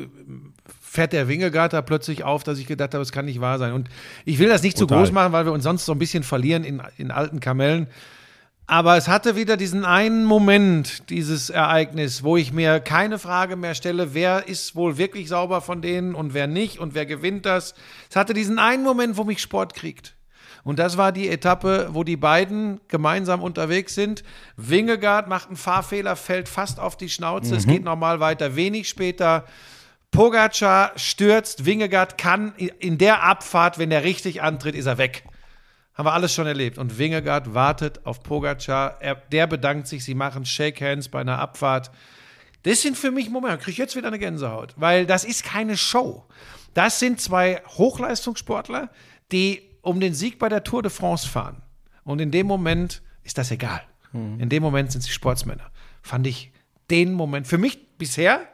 fährt der Wingegaard da plötzlich auf, dass ich gedacht habe, es kann nicht wahr sein. Und ich will das nicht zu Total. groß machen, weil wir uns sonst so ein bisschen verlieren in, in alten Kamellen. Aber es hatte wieder diesen einen Moment, dieses Ereignis, wo ich mir keine Frage mehr stelle, wer ist wohl wirklich sauber von denen und wer nicht und wer gewinnt das. Es hatte diesen einen Moment, wo mich Sport kriegt. Und das war die Etappe, wo die beiden gemeinsam unterwegs sind. Wingegaard macht einen Fahrfehler, fällt fast auf die Schnauze. Es geht normal weiter. Wenig später Pogacar stürzt. Wingegaard kann in der Abfahrt, wenn er richtig antritt, ist er weg. Haben wir alles schon erlebt. Und Wingegaard wartet auf Pogacar. Er, der bedankt sich. Sie machen Shake Hands bei einer Abfahrt. Das sind für mich Momente, kriege ich jetzt wieder eine Gänsehaut, weil das ist keine Show. Das sind zwei Hochleistungssportler, die um den Sieg bei der Tour de France fahren. Und in dem Moment ist das egal. In dem Moment sind sie Sportsmänner. Fand ich den Moment, für mich bisher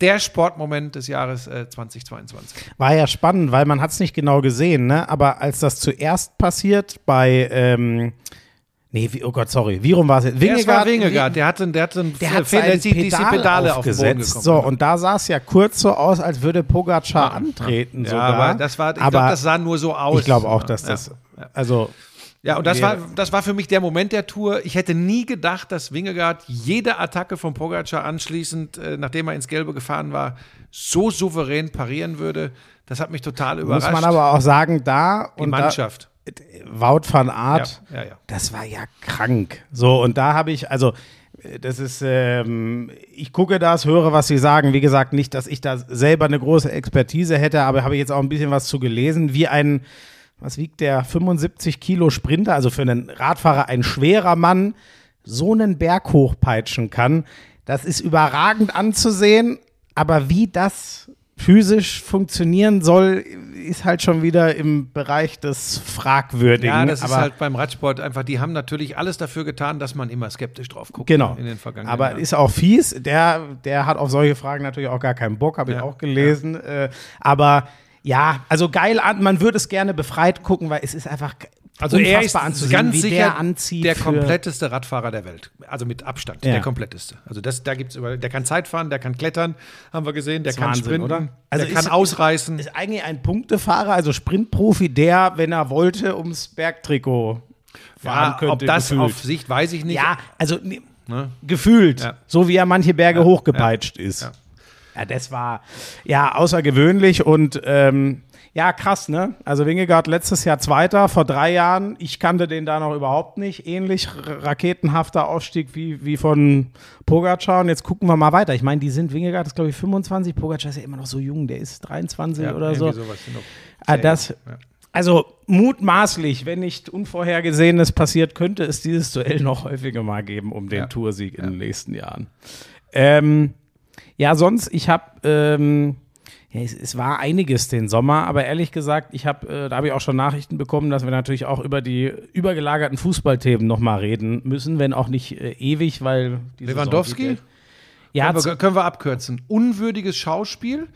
der Sportmoment des Jahres äh, 2022. War ja spannend, weil man hat es nicht genau gesehen, ne? Aber als das zuerst passiert bei, ähm, nee, oh Gott, sorry, wie rum war es jetzt? War Wingegaard, der hatte, der hatte der hat sein die, die, Pedal Pedale auf aufgesetzt. gekommen. so, und da sah es ja kurz so aus, als würde Pogacar antreten ja, sogar. aber das war, ich aber glaube, das sah nur so aus. ich glaube auch, dass Ja. das, also Ja, und das war, das war für mich der Moment der Tour. Ich hätte nie gedacht, dass Wingegaard jede Attacke von Pogacar anschließend, äh, nachdem er ins Gelbe gefahren war, so souverän parieren würde. Das hat mich total muss überrascht. man aber auch sagen, da Die und da, Mannschaft. Wout van Aert, Ja, ja, ja. das war ja krank. So, und da habe ich, also, äh, das ist, ähm, ich gucke das, höre, was sie sagen. Wie gesagt, nicht, dass ich da selber eine große Expertise hätte, aber habe ich jetzt auch ein bisschen was zu gelesen, wie ein, was wiegt der, 75 Kilo Sprinter, also für einen Radfahrer ein schwerer Mann, so einen Berg hochpeitschen kann. Das ist überragend anzusehen, aber wie das physisch funktionieren soll, ist halt schon wieder im Bereich des Fragwürdigen. Ja, das aber, ist halt beim Radsport einfach, die haben natürlich alles dafür getan, dass man immer skeptisch drauf guckt. Genau. In den vergangenen Aber Jahren. ist auch fies. Der, der hat auf solche Fragen natürlich auch gar keinen Bock, habe ich Ja, auch gelesen. Äh, aber Ja, also geil an, man würde es gerne befreit gucken, weil es ist einfach Also er ist ganz wie sicher der anzieht. der kompletteste Radfahrer der Welt. Also mit Abstand, Ja. der kompletteste. Also das, da gibt's über, der kann Zeit fahren, der kann klettern, haben wir gesehen, der kann Wahnsinn, sprinten, oder? Also der kann ist- ausreißen. Ist eigentlich ein Punktefahrer, also Sprintprofi, der, wenn er wollte, ums Bergtrikot fahren ja, könnte. ob das gefühlt. auf Sicht, weiß ich nicht. Ja, also ne, gefühlt, Ja. so wie er manche Berge hochgepeitscht ist. Ja. Das war ja außergewöhnlich und ähm, ja, krass, ne? Also Wingegaard letztes Jahr Zweiter, vor drei Jahren, ich kannte den da noch überhaupt nicht. Ähnlich raketenhafter Aufstieg wie, wie von Pogacar. Und jetzt gucken wir mal weiter. Ich meine, die sind, Wingegaard ist, glaube ich, 25, Pogacar ist ja immer noch so jung, der ist 23 Ja, oder so. sowas Ah, das, ja. also mutmaßlich, wenn nicht Unvorhergesehenes passiert, könnte es dieses Duell noch häufiger mal geben um den Ja. Toursieg in den nächsten Jahren. Ähm, ja, sonst, ich habe, ähm, ja, es, es war einiges den Sommer, aber ehrlich gesagt, ich habe, äh, da habe ich auch schon Nachrichten bekommen, dass wir natürlich auch über die übergelagerten Fußballthemen nochmal reden müssen, wenn auch nicht äh, ewig, weil Lewandowski? geht Ja, Können wir, können wir abkürzen. Unwürdiges Schauspiel,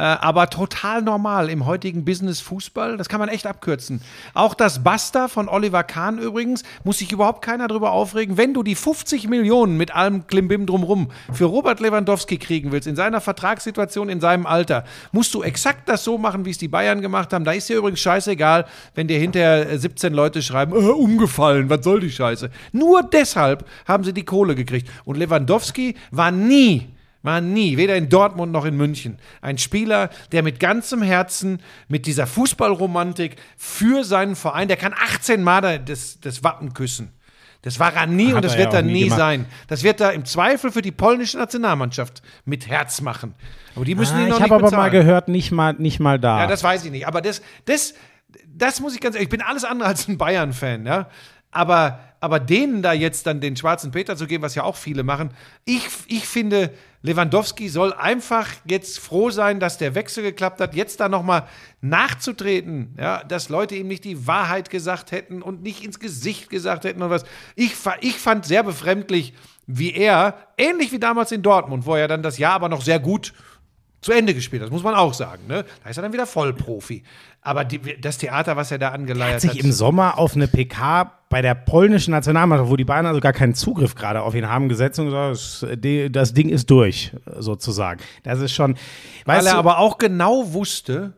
aber total normal im heutigen Business Fußball. Das kann man echt abkürzen. Auch das Basta von Oliver Kahn übrigens, muss sich überhaupt keiner drüber aufregen. Wenn du die 50 Millionen mit allem Klimbim drumrum für Robert Lewandowski kriegen willst, in seiner Vertragssituation, in seinem Alter, musst du exakt das so machen, wie es die Bayern gemacht haben. Da ist dir übrigens scheißegal, wenn dir hinterher äh, 17 Leute schreiben, äh, umgefallen, was soll die Scheiße. Nur deshalb haben sie die Kohle gekriegt. Und Lewandowski war nie war nie, weder in Dortmund noch in München, ein Spieler, der mit ganzem Herzen, mit dieser Fußballromantik für seinen Verein, der kann 18 Mal das, das Wappen küssen. Das war er nie Hat und das wird ja er nie nie sein. Das wird er im Zweifel für die polnische Nationalmannschaft mit Herz machen. Aber die müssen Ah, ihn noch ich nicht habe aber mal gehört, nicht mal, nicht mal da. Ja, das weiß ich nicht. Aber das, das, das muss ich ganz ehrlich, ich bin alles andere als ein Bayern-Fan, ja. Aber, aber denen da jetzt dann den schwarzen Peter zu geben, was ja auch viele machen, ich, ich finde, Lewandowski soll einfach jetzt froh sein, dass der Wechsel geklappt hat, jetzt da nochmal nachzutreten, ja, dass Leute ihm nicht die Wahrheit gesagt hätten und nicht ins Gesicht gesagt hätten und was. Ich, ich fand sehr befremdlich, wie er, ähnlich wie damals in Dortmund, wo er dann das Jahr aber noch sehr gut zu Ende gespielt hat, muss man auch sagen. Ne? Da ist er dann wieder Vollprofi. Aber die, das Theater, was er da angeleiert hat sich hat. im Sommer auf eine PK bei der polnischen Nationalmannschaft, wo die Bayern also gar keinen Zugriff gerade auf ihn haben, gesetzt und gesagt, das, das Ding ist durch, sozusagen. Das ist schon, weil er aber auch genau wusste,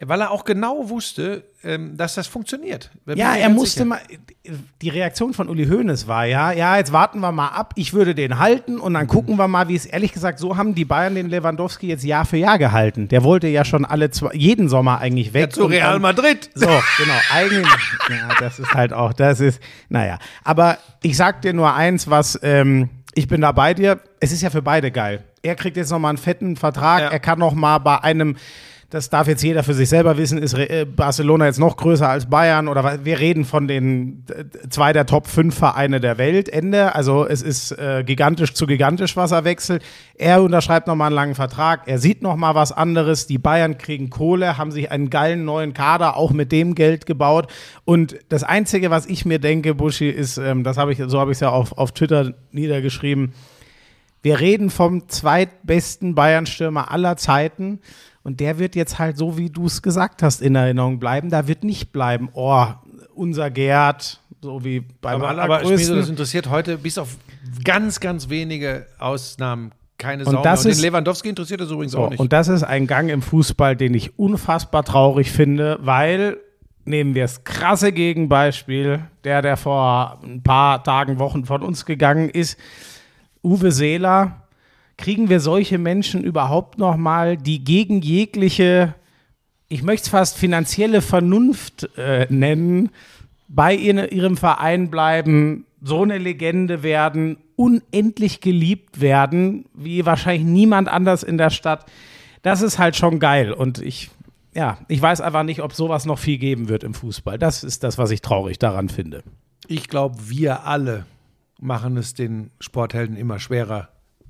weil er auch genau wusste, ähm, dass das funktioniert. Ja, er musste sicher. mal, die Reaktion von Uli Hoeneß war ja, ja, jetzt warten wir mal ab, ich würde den halten und dann Mhm. gucken wir mal, wie es, ehrlich gesagt, so haben die Bayern den Lewandowski jetzt Jahr für Jahr gehalten. Der wollte ja schon alle zwei, jeden Sommer eigentlich weg. Ja, zu Real dann- Madrid. So, genau. Eigentlich, ja, das ist halt auch, das ist, naja. Aber ich sag dir nur eins, was, ähm, ich bin da bei dir. Es ist ja für beide geil. Er kriegt jetzt nochmal einen fetten Vertrag. Ja. Er kann nochmal bei einem, das darf jetzt jeder für sich selber wissen, ist äh, Barcelona jetzt noch größer als Bayern oder was? wir reden von den äh, zwei der Top 5 Vereine der Welt. Ende. Also es ist äh, gigantisch zu gigantisch, was er wechselt. Er unterschreibt nochmal einen langen Vertrag. Er sieht nochmal was anderes. Die Bayern kriegen Kohle, haben sich einen geilen neuen Kader auch mit dem Geld gebaut. Und das Einzige, was ich mir denke, Buschi, ist, ähm, das habe ich, so habe ich es ja auf, auf Twitter niedergeschrieben. Wir reden vom zweitbesten Bayern-Stürmer aller Zeiten. Und der wird jetzt halt so, wie du es gesagt hast, in Erinnerung bleiben. Da wird nicht bleiben, oh, unser Gerd, so wie beim Aber, aber Schmieso, allergrößten. das interessiert heute bis auf ganz, ganz wenige Ausnahmen keine Und Sau das mehr. Und ist- den Lewandowski interessiert das übrigens So, auch nicht. und das ist ein Gang im Fußball, den ich unfassbar traurig finde, weil, nehmen wir das krasse Gegenbeispiel, der, der vor ein paar Tagen, Wochen von uns gegangen ist, Uwe Seeler, kriegen wir solche Menschen überhaupt noch mal, die gegen jegliche, ich möchte es fast finanzielle Vernunft äh, nennen, bei ihre- ihrem Verein bleiben, so eine Legende werden, unendlich geliebt werden, wie wahrscheinlich niemand anders in der Stadt. Das ist halt schon geil. Und ich, ja, ich weiß einfach nicht, ob sowas noch viel geben wird im Fußball. Das ist das, was ich traurig daran finde. Ich glaube, wir alle machen es den Sporthelden immer schwerer,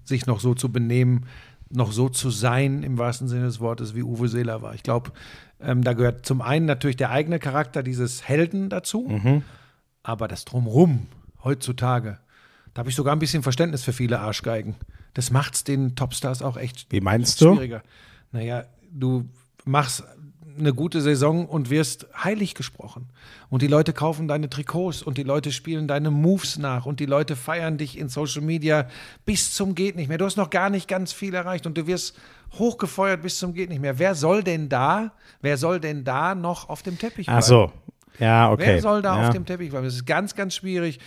sich noch so zu benehmen, noch so zu sein, im wahrsten Sinne des Wortes, wie Uwe Seeler war. Ich glaube, ähm, da gehört zum einen natürlich der eigene Charakter dieses Helden dazu, aber das Drumrum heutzutage, da habe ich sogar ein bisschen Verständnis für viele Arschgeigen. Das macht es den Topstars auch echt Wie meinst du? schwieriger. Naja, du machst eine gute Saison und wirst heilig gesprochen. Und die Leute kaufen deine Trikots und die Leute spielen deine Moves nach und die Leute feiern dich in Social Media bis zum geht nicht mehr. Du hast noch gar nicht ganz viel erreicht und du wirst hochgefeuert bis zum geht nicht mehr. Wer soll denn da, wer soll denn da noch auf dem Teppich bleiben? Ach so. Ja, okay. Wer soll da ja. auf dem Teppich bleiben? Das ist ganz, ganz schwierig.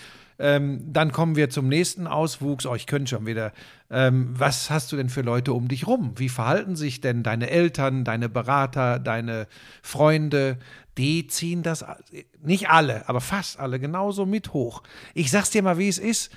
Ähm, dann kommen wir zum nächsten Auswuchs. Oh, ich könnte schon wieder. Ähm, was hast du denn für Leute um dich rum? Wie verhalten sich denn deine Eltern, deine Berater, deine Freunde? Die ziehen das, nicht alle, aber fast alle genauso mit hoch. Ich sag's dir mal, wie es ist.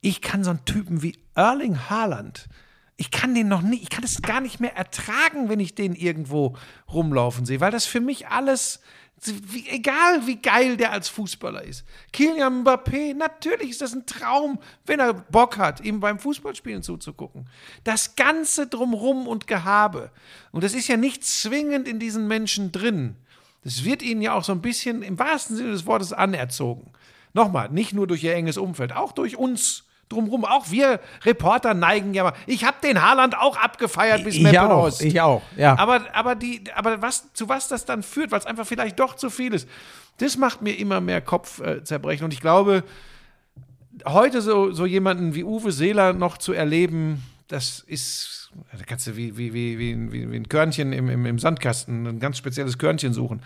Ich kann so einen Typen wie Erling Haaland, ich kann den noch nie, ich kann es gar nicht mehr ertragen, wenn ich den irgendwo rumlaufen sehe, weil das für mich alles, wie, egal wie geil der als Fußballer ist. Kylian Mbappé, natürlich ist das ein Traum, wenn er Bock hat, ihm beim Fußballspielen zuzugucken. Das Ganze drumrum und Gehabe. Und das ist ja nicht zwingend in diesen Menschen drin. Das wird ihnen ja auch so ein bisschen im wahrsten Sinne des Wortes anerzogen. Nochmal, nicht nur durch ihr enges Umfeld, auch durch uns drumrum. Auch wir Reporter neigen ja mal. Ich habe den Haaland auch abgefeiert bis Ich auch, Ost. ich auch, ja. Aber, aber, die, aber was, zu was das dann führt, weil es einfach vielleicht doch zu viel ist, das macht mir immer mehr Kopfzerbrechen. Und ich glaube, heute so, so jemanden wie Uwe Seeler noch zu erleben, das ist, da kannst du wie, wie, wie, wie, wie, wie ein Körnchen im, im, im Sandkasten, ein ganz spezielles Körnchen suchen.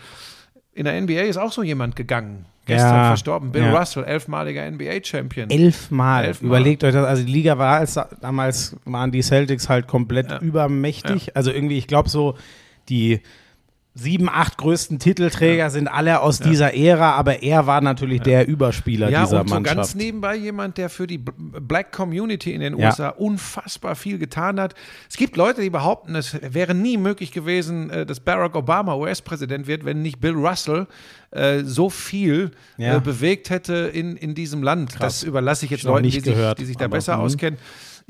In der NBA ist auch so jemand gegangen. Gestern Ja, verstorben. Bill ja. Russell, elfmaliger NBA-Champion. Elfmal. Elfmal. Überlegt euch das. Also die Liga war als damals waren die Celtics halt komplett übermächtig. Also irgendwie, ich glaube so die sieben, acht größten Titelträger sind alle aus dieser Ära, aber er war natürlich der Überspieler Ja, dieser und so Mannschaft. ganz nebenbei jemand, der für die Black Community in den Ja. USA unfassbar viel getan hat. Es gibt Leute, die behaupten, es wäre nie möglich gewesen, äh, dass Barack Obama US-Präsident wird, wenn nicht Bill Russell äh, so viel Ja. äh, bewegt hätte in, in diesem Land. Das überlasse ich jetzt Ich Leuten, die sich, die sich da besser mhm. auskennen.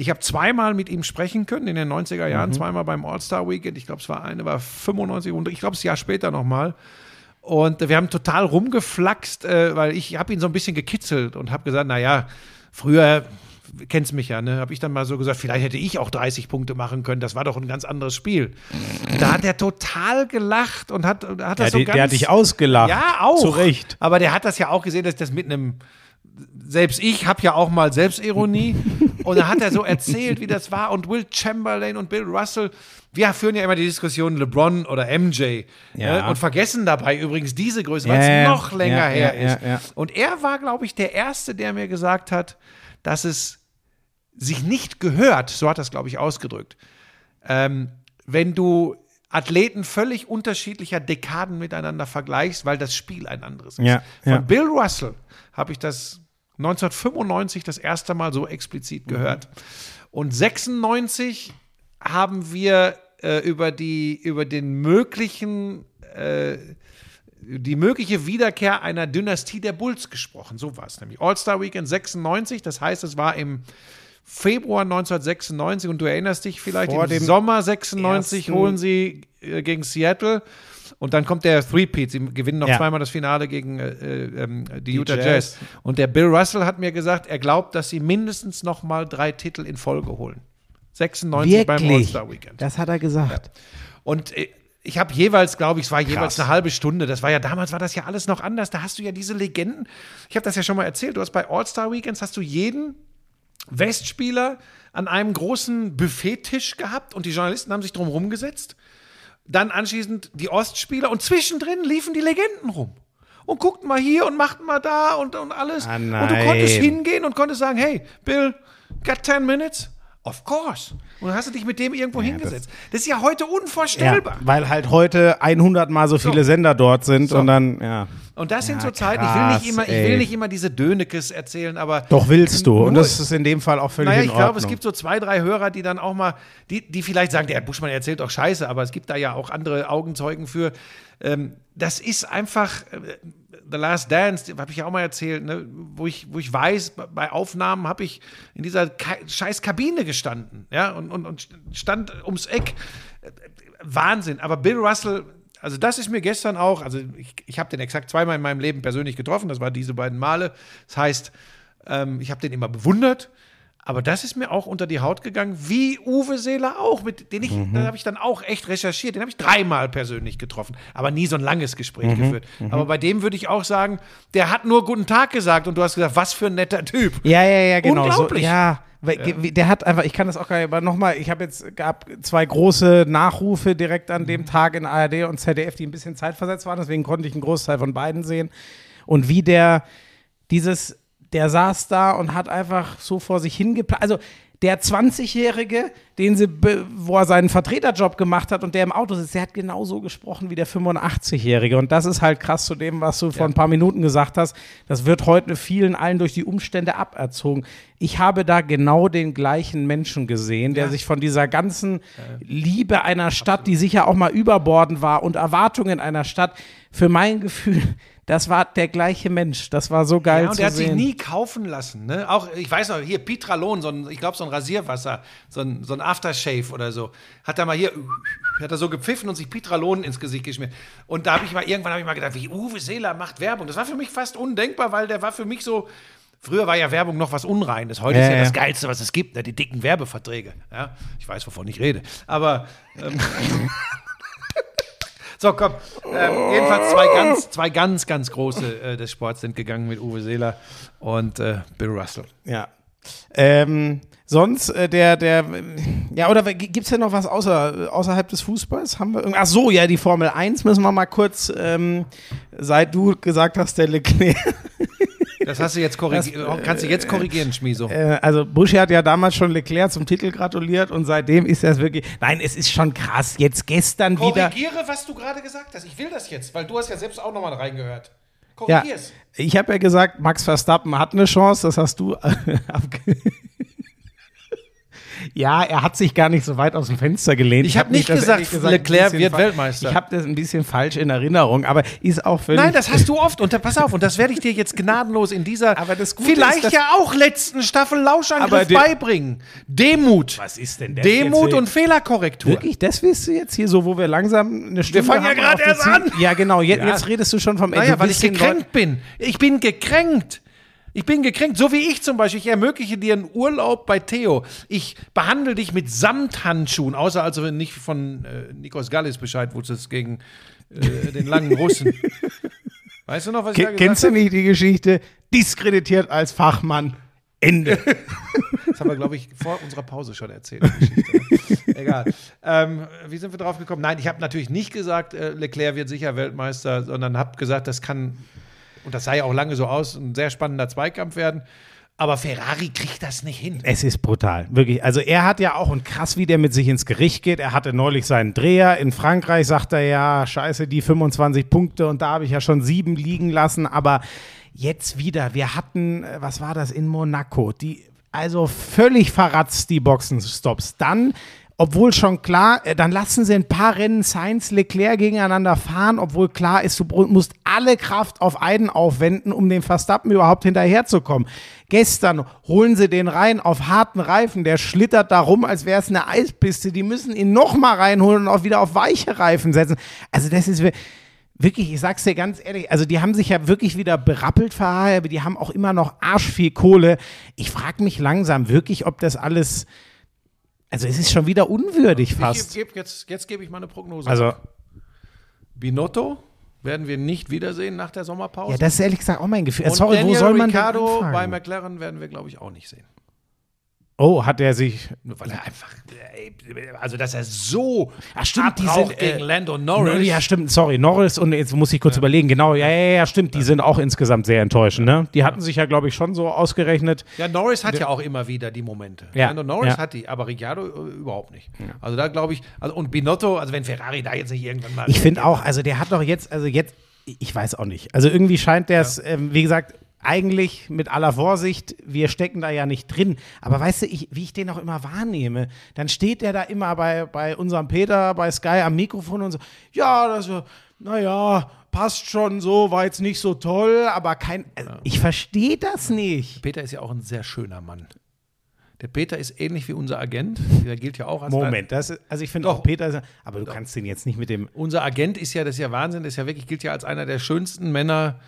Ich habe zweimal mit ihm sprechen können in den 90er Mhm. Jahren, zweimal beim All-Star Weekend. Ich glaube, es war eine, war 95 und ich glaube, das Jahr später nochmal. Und wir haben total rumgeflaxt, äh, weil ich habe ihn so ein bisschen gekitzelt und habe gesagt, naja, früher kennst mich ja, ne? Habe ich dann mal so gesagt, vielleicht hätte ich auch 30 Punkte machen können. Das war doch ein ganz anderes Spiel. Da hat er total gelacht und hat, hat das der, so der, ganz. der hat dich ausgelacht. Ja, auch. Zu Recht. Aber der hat das ja auch gesehen, dass ich das mit einem. Selbst ich habe ja auch mal Selbstironie. und da hat er so erzählt, wie das war. Und Will Chamberlain und Bill Russell, wir führen ja immer die Diskussion LeBron oder MJ. Ja. Ne? Und vergessen dabei übrigens diese Größe, weil es ja, noch länger ja, her ist. Und er war, glaube ich, der Erste, der mir gesagt hat, dass es sich nicht gehört, so hat er es, glaube ich, ausgedrückt, ähm, wenn du Athleten völlig unterschiedlicher Dekaden miteinander vergleichst, weil das Spiel ein anderes ist. Ja, Von ja. Bill Russell habe ich das 1995 das erste Mal so explizit Mhm. gehört. Und 96 haben wir äh, über, die, über den möglichen äh, die mögliche Wiederkehr einer Dynastie der Bulls gesprochen. So war es nämlich. All-Star Weekend 96, das heißt, es war im Februar 1996 und du erinnerst dich vielleicht, Vor im Sommer 96 ersten- holen sie äh, gegen Seattle und dann kommt der Three-Peat. Sie gewinnen noch Ja. zweimal das Finale gegen äh, äh, ähm, die, Utah Jazz. Jazz. Und der Bill Russell hat mir gesagt, er glaubt, dass sie mindestens noch mal drei Titel in Folge holen. 96 beim Wirklich? All-Star Weekend. Das hat er gesagt. Und äh, ich habe jeweils, glaube ich, es war jeweils Krass. eine halbe Stunde. Das war ja damals war das ja alles noch anders. Da hast du ja diese Legenden. Ich habe das ja schon mal erzählt. Du hast bei All-Star Weekends hast du jeden Westspieler an einem großen Buffettisch gehabt und die Journalisten haben sich drum rumgesetzt. Dann anschließend die Ostspieler und zwischendrin liefen die Legenden rum. Und guckten mal hier und machten mal da und, und alles. Ah, und du konntest hingehen und konntest sagen, hey, Bill, got 10 minutes? Of course. Und dann hast du dich mit dem irgendwo hingesetzt. Das, ist ja heute Ja, unvorstellbar. weil halt heute 100 mal so viele Sender dort sind So. und dann, ja. Und das sind Ja, so Zeiten, ich will nicht immer, ich will nicht immer diese Dönekes erzählen, aber Doch willst du. Und das ist in dem Fall auch völlig Naja, in ich Ordnung. glaube, es gibt so zwei, drei Hörer, die dann auch mal, die, die vielleicht sagen, der Buschmann erzählt doch Scheiße, aber es gibt da ja auch andere Augenzeugen für. Ähm, das ist einfach äh, The Last Dance, habe ich ja auch mal erzählt, ne, wo, ich, wo ich weiß, bei Aufnahmen habe ich in dieser scheiß Kabine gestanden, ja, und, und, und stand ums Eck. Wahnsinn. Aber Bill Russell, also das ist mir gestern auch, also ich, ich habe den exakt zweimal in meinem Leben persönlich getroffen, das waren diese beiden Male. Das heißt, ähm, ich habe den immer bewundert, Aber das ist mir auch unter die Haut gegangen, wie Uwe Seeler auch, mit den ich, da habe ich dann auch echt recherchiert. Den habe ich dreimal persönlich getroffen, aber nie so ein langes Gespräch geführt. Aber bei dem würde ich auch sagen, der hat nur guten Tag gesagt und du hast gesagt, was für ein netter Typ. Ja, ja, ja, genau. Unglaublich. So, ja, weil, ge- der hat einfach, ich kann das auch gar nicht, aber nochmal, ich habe jetzt, gab zwei große Nachrufe direkt an dem Tag in ARD und ZDF, die ein bisschen zeitversetzt waren, deswegen konnte ich einen Großteil von beiden sehen. Und wie der, dieses, der saß da und hat einfach so vor sich hingeplant, also der 20-Jährige, den sie, wo er seinen Vertreterjob gemacht hat und der im Auto sitzt, der hat genau so gesprochen wie der 85-Jährige. Und das ist halt krass zu dem, was du vor ein paar Minuten gesagt hast. Das wird heute vielen allen durch die Umstände aberzogen. Ich habe da genau den gleichen Menschen gesehen, der sich von dieser ganzen Liebe einer Stadt, die sicher auch mal überbordend war und Erwartungen einer Stadt, für mein Gefühl, das war der gleiche Mensch. Das war so geil Ja, und zu er hat sehen. sich nie kaufen lassen. Ne? Auch, ich weiß noch, hier Pitralon, so ein, ich glaube, so ein Rasierwasser, so ein, so ein Aftershave oder so. Hat er mal hier, hat er so gepfiffen und sich Pitralon ins Gesicht geschmiert. Und da habe ich mal, irgendwann habe ich mal gedacht, wie Uwe Seeler macht Werbung. Das war für mich fast undenkbar, weil der war für mich so, früher war ja Werbung noch was Unreines. Heute Ja, ist ja, ja. das Geilste, was es gibt, ne? die dicken Werbeverträge. Ja? Ich weiß, wovon ich rede. Aber, ähm, So, komm. Ähm, jedenfalls zwei ganz, zwei ganz, ganz große äh, des Sports sind gegangen mit Uwe Seeler und äh, Bill Russell. Ja. Ähm, sonst äh, der, der, ja, oder gibt es denn noch was außer, außerhalb des Fußballs? Haben wir irgend- Ach so, ja, die Formel 1 müssen wir mal kurz, ähm, seit du gesagt hast, der Leclerc. Das hast du jetzt korrigiert. Kannst du jetzt korrigieren, Schmieso? Äh, also Buschi hat ja damals schon Leclerc zum Titel gratuliert und seitdem ist das wirklich, nein, es ist schon krass. Jetzt gestern wieder. Korrigiere, was du gerade gesagt hast. Ich will das jetzt, weil du hast ja selbst auch nochmal reingehört. Ja, Korrigier's. ich habe ja gesagt, Max Verstappen hat eine Chance, das hast du Ja, er hat sich gar nicht so weit aus dem Fenster gelehnt. Ich hab mich nicht gesagt, ein Leclerc wird Weltmeister. Ich habe das ein bisschen falsch in Erinnerung, aber ist auch völlig. Nein, das hast du oft. Und da, pass auf, und das werde ich dir jetzt gnadenlos in dieser Aber das Gute vielleicht ist, ja auch letzten Staffel Aber Lauschangriff beibringen. Demut. Was ist denn das Demut und Fehlerkorrektur. Wirklich, das willst du jetzt hier so, wo wir langsam eine Stunde fangen ja gerade erst an. Ja, genau. Jetzt, Ja. jetzt redest du schon vom Ende. Naja, weil ich gekränkt bin. Ich bin gekränkt. Ich bin gekränkt, so wie ich zum Beispiel. Ich ermögliche dir einen Urlaub bei Theo. Ich behandle dich mit Samthandschuhen, außer also wenn nicht von äh, Nikos Gallis Bescheid wusstest gegen äh, den langen Russen. Weißt du noch, was ich da Ke- gesagt Kennst du nicht die Geschichte? Diskreditiert als Fachmann. Ende. Das haben wir, glaube ich, vor unserer Pause schon erzählt. Geschichte. Egal. Ähm, wie sind wir drauf gekommen? Nein, ich habe natürlich nicht gesagt, äh, Leclerc wird sicher Weltmeister, sondern habe gesagt, das kann, und das sah ja auch lange so aus, ein sehr spannender Zweikampf werden. Aber Ferrari kriegt das nicht hin. Es ist brutal, wirklich. Also er hat ja auch, und krass, wie der mit sich ins Gericht geht. Er hatte neulich seinen Dreher. In Frankreich sagt er ja, scheiße, die 25 Punkte und da habe ich ja schon sieben liegen lassen. Aber jetzt wieder, wir hatten, äh, was war das, in Monaco, die, also völlig verratzt, die Boxenstops. Dann obwohl schon klar, äh, dann lassen sie ein paar Rennen Sainz, Leclerc gegeneinander fahren, obwohl klar ist, du musst alle Kraft auf einen aufwenden, um dem Verstappen überhaupt hinterherzukommen. Gestern holen sie den rein auf harten Reifen, der schlittert da rum, als wäre es eine Eispiste. Die müssen ihn nochmal reinholen und auch wieder auf weiche Reifen setzen. Also das ist wir- wirklich, ich sag's dir ganz ehrlich, also die haben sich ja wirklich wieder berappelt Ferrari, aber die haben auch immer noch arschviel Kohle. Ich frage mich langsam wirklich, ob das alles also es ist schon wieder unwürdig fast. geb, geb, jetzt jetzt gebe ich mal eine Prognose. Also, Binotto werden wir nicht wiedersehen nach der Sommerpause. ja, das ist ehrlich gesagt auch mein Gefühl. Und Sorry, Daniel wo soll man Ricciardo bei McLaren werden wir, glaube ich, auch nicht sehen. Oh, hat er sich weil er einfach, ey, also dass er so Ach, stimmt, die sind, äh, gegen Lando Norris. Ja, stimmt, sorry, Norris und jetzt muss ich kurz überlegen, genau, ja, ja, ja, stimmt, die sind auch insgesamt sehr enttäuschend, ne? Die hatten sich ja, glaube ich, schon so ausgerechnet. Ja, Norris hat ja auch immer wieder die Momente. Ja, Lando Norris ja. hat die, aber Ricciardo äh, überhaupt nicht. Also da glaube ich, also und Binotto, also wenn Ferrari da jetzt nicht irgendwann mal. Ich finde auch, also der hat doch jetzt, also jetzt, ich weiß auch nicht. Also irgendwie scheint der es, ähm, wie gesagt, eigentlich mit aller Vorsicht, wir stecken da ja nicht drin. Aber weißt du, ich, wie ich den auch immer wahrnehme, dann steht der da immer bei, bei unserem Peter, bei Sky am Mikrofon und so, ja, das, naja, passt schon so, war jetzt nicht so toll, aber kein, also, ich verstehe das nicht. Peter ist ja auch ein sehr schöner Mann. Der Peter ist ähnlich wie unser Agent. Der gilt ja auch als Moment, das ist, also ich finde Doch. auch Peter, ist- aber du kannst den jetzt nicht mit dem, Unser Agent ist ja, das ist ja Wahnsinn, das ist ja wirklich, gilt ja als einer der schönsten Männer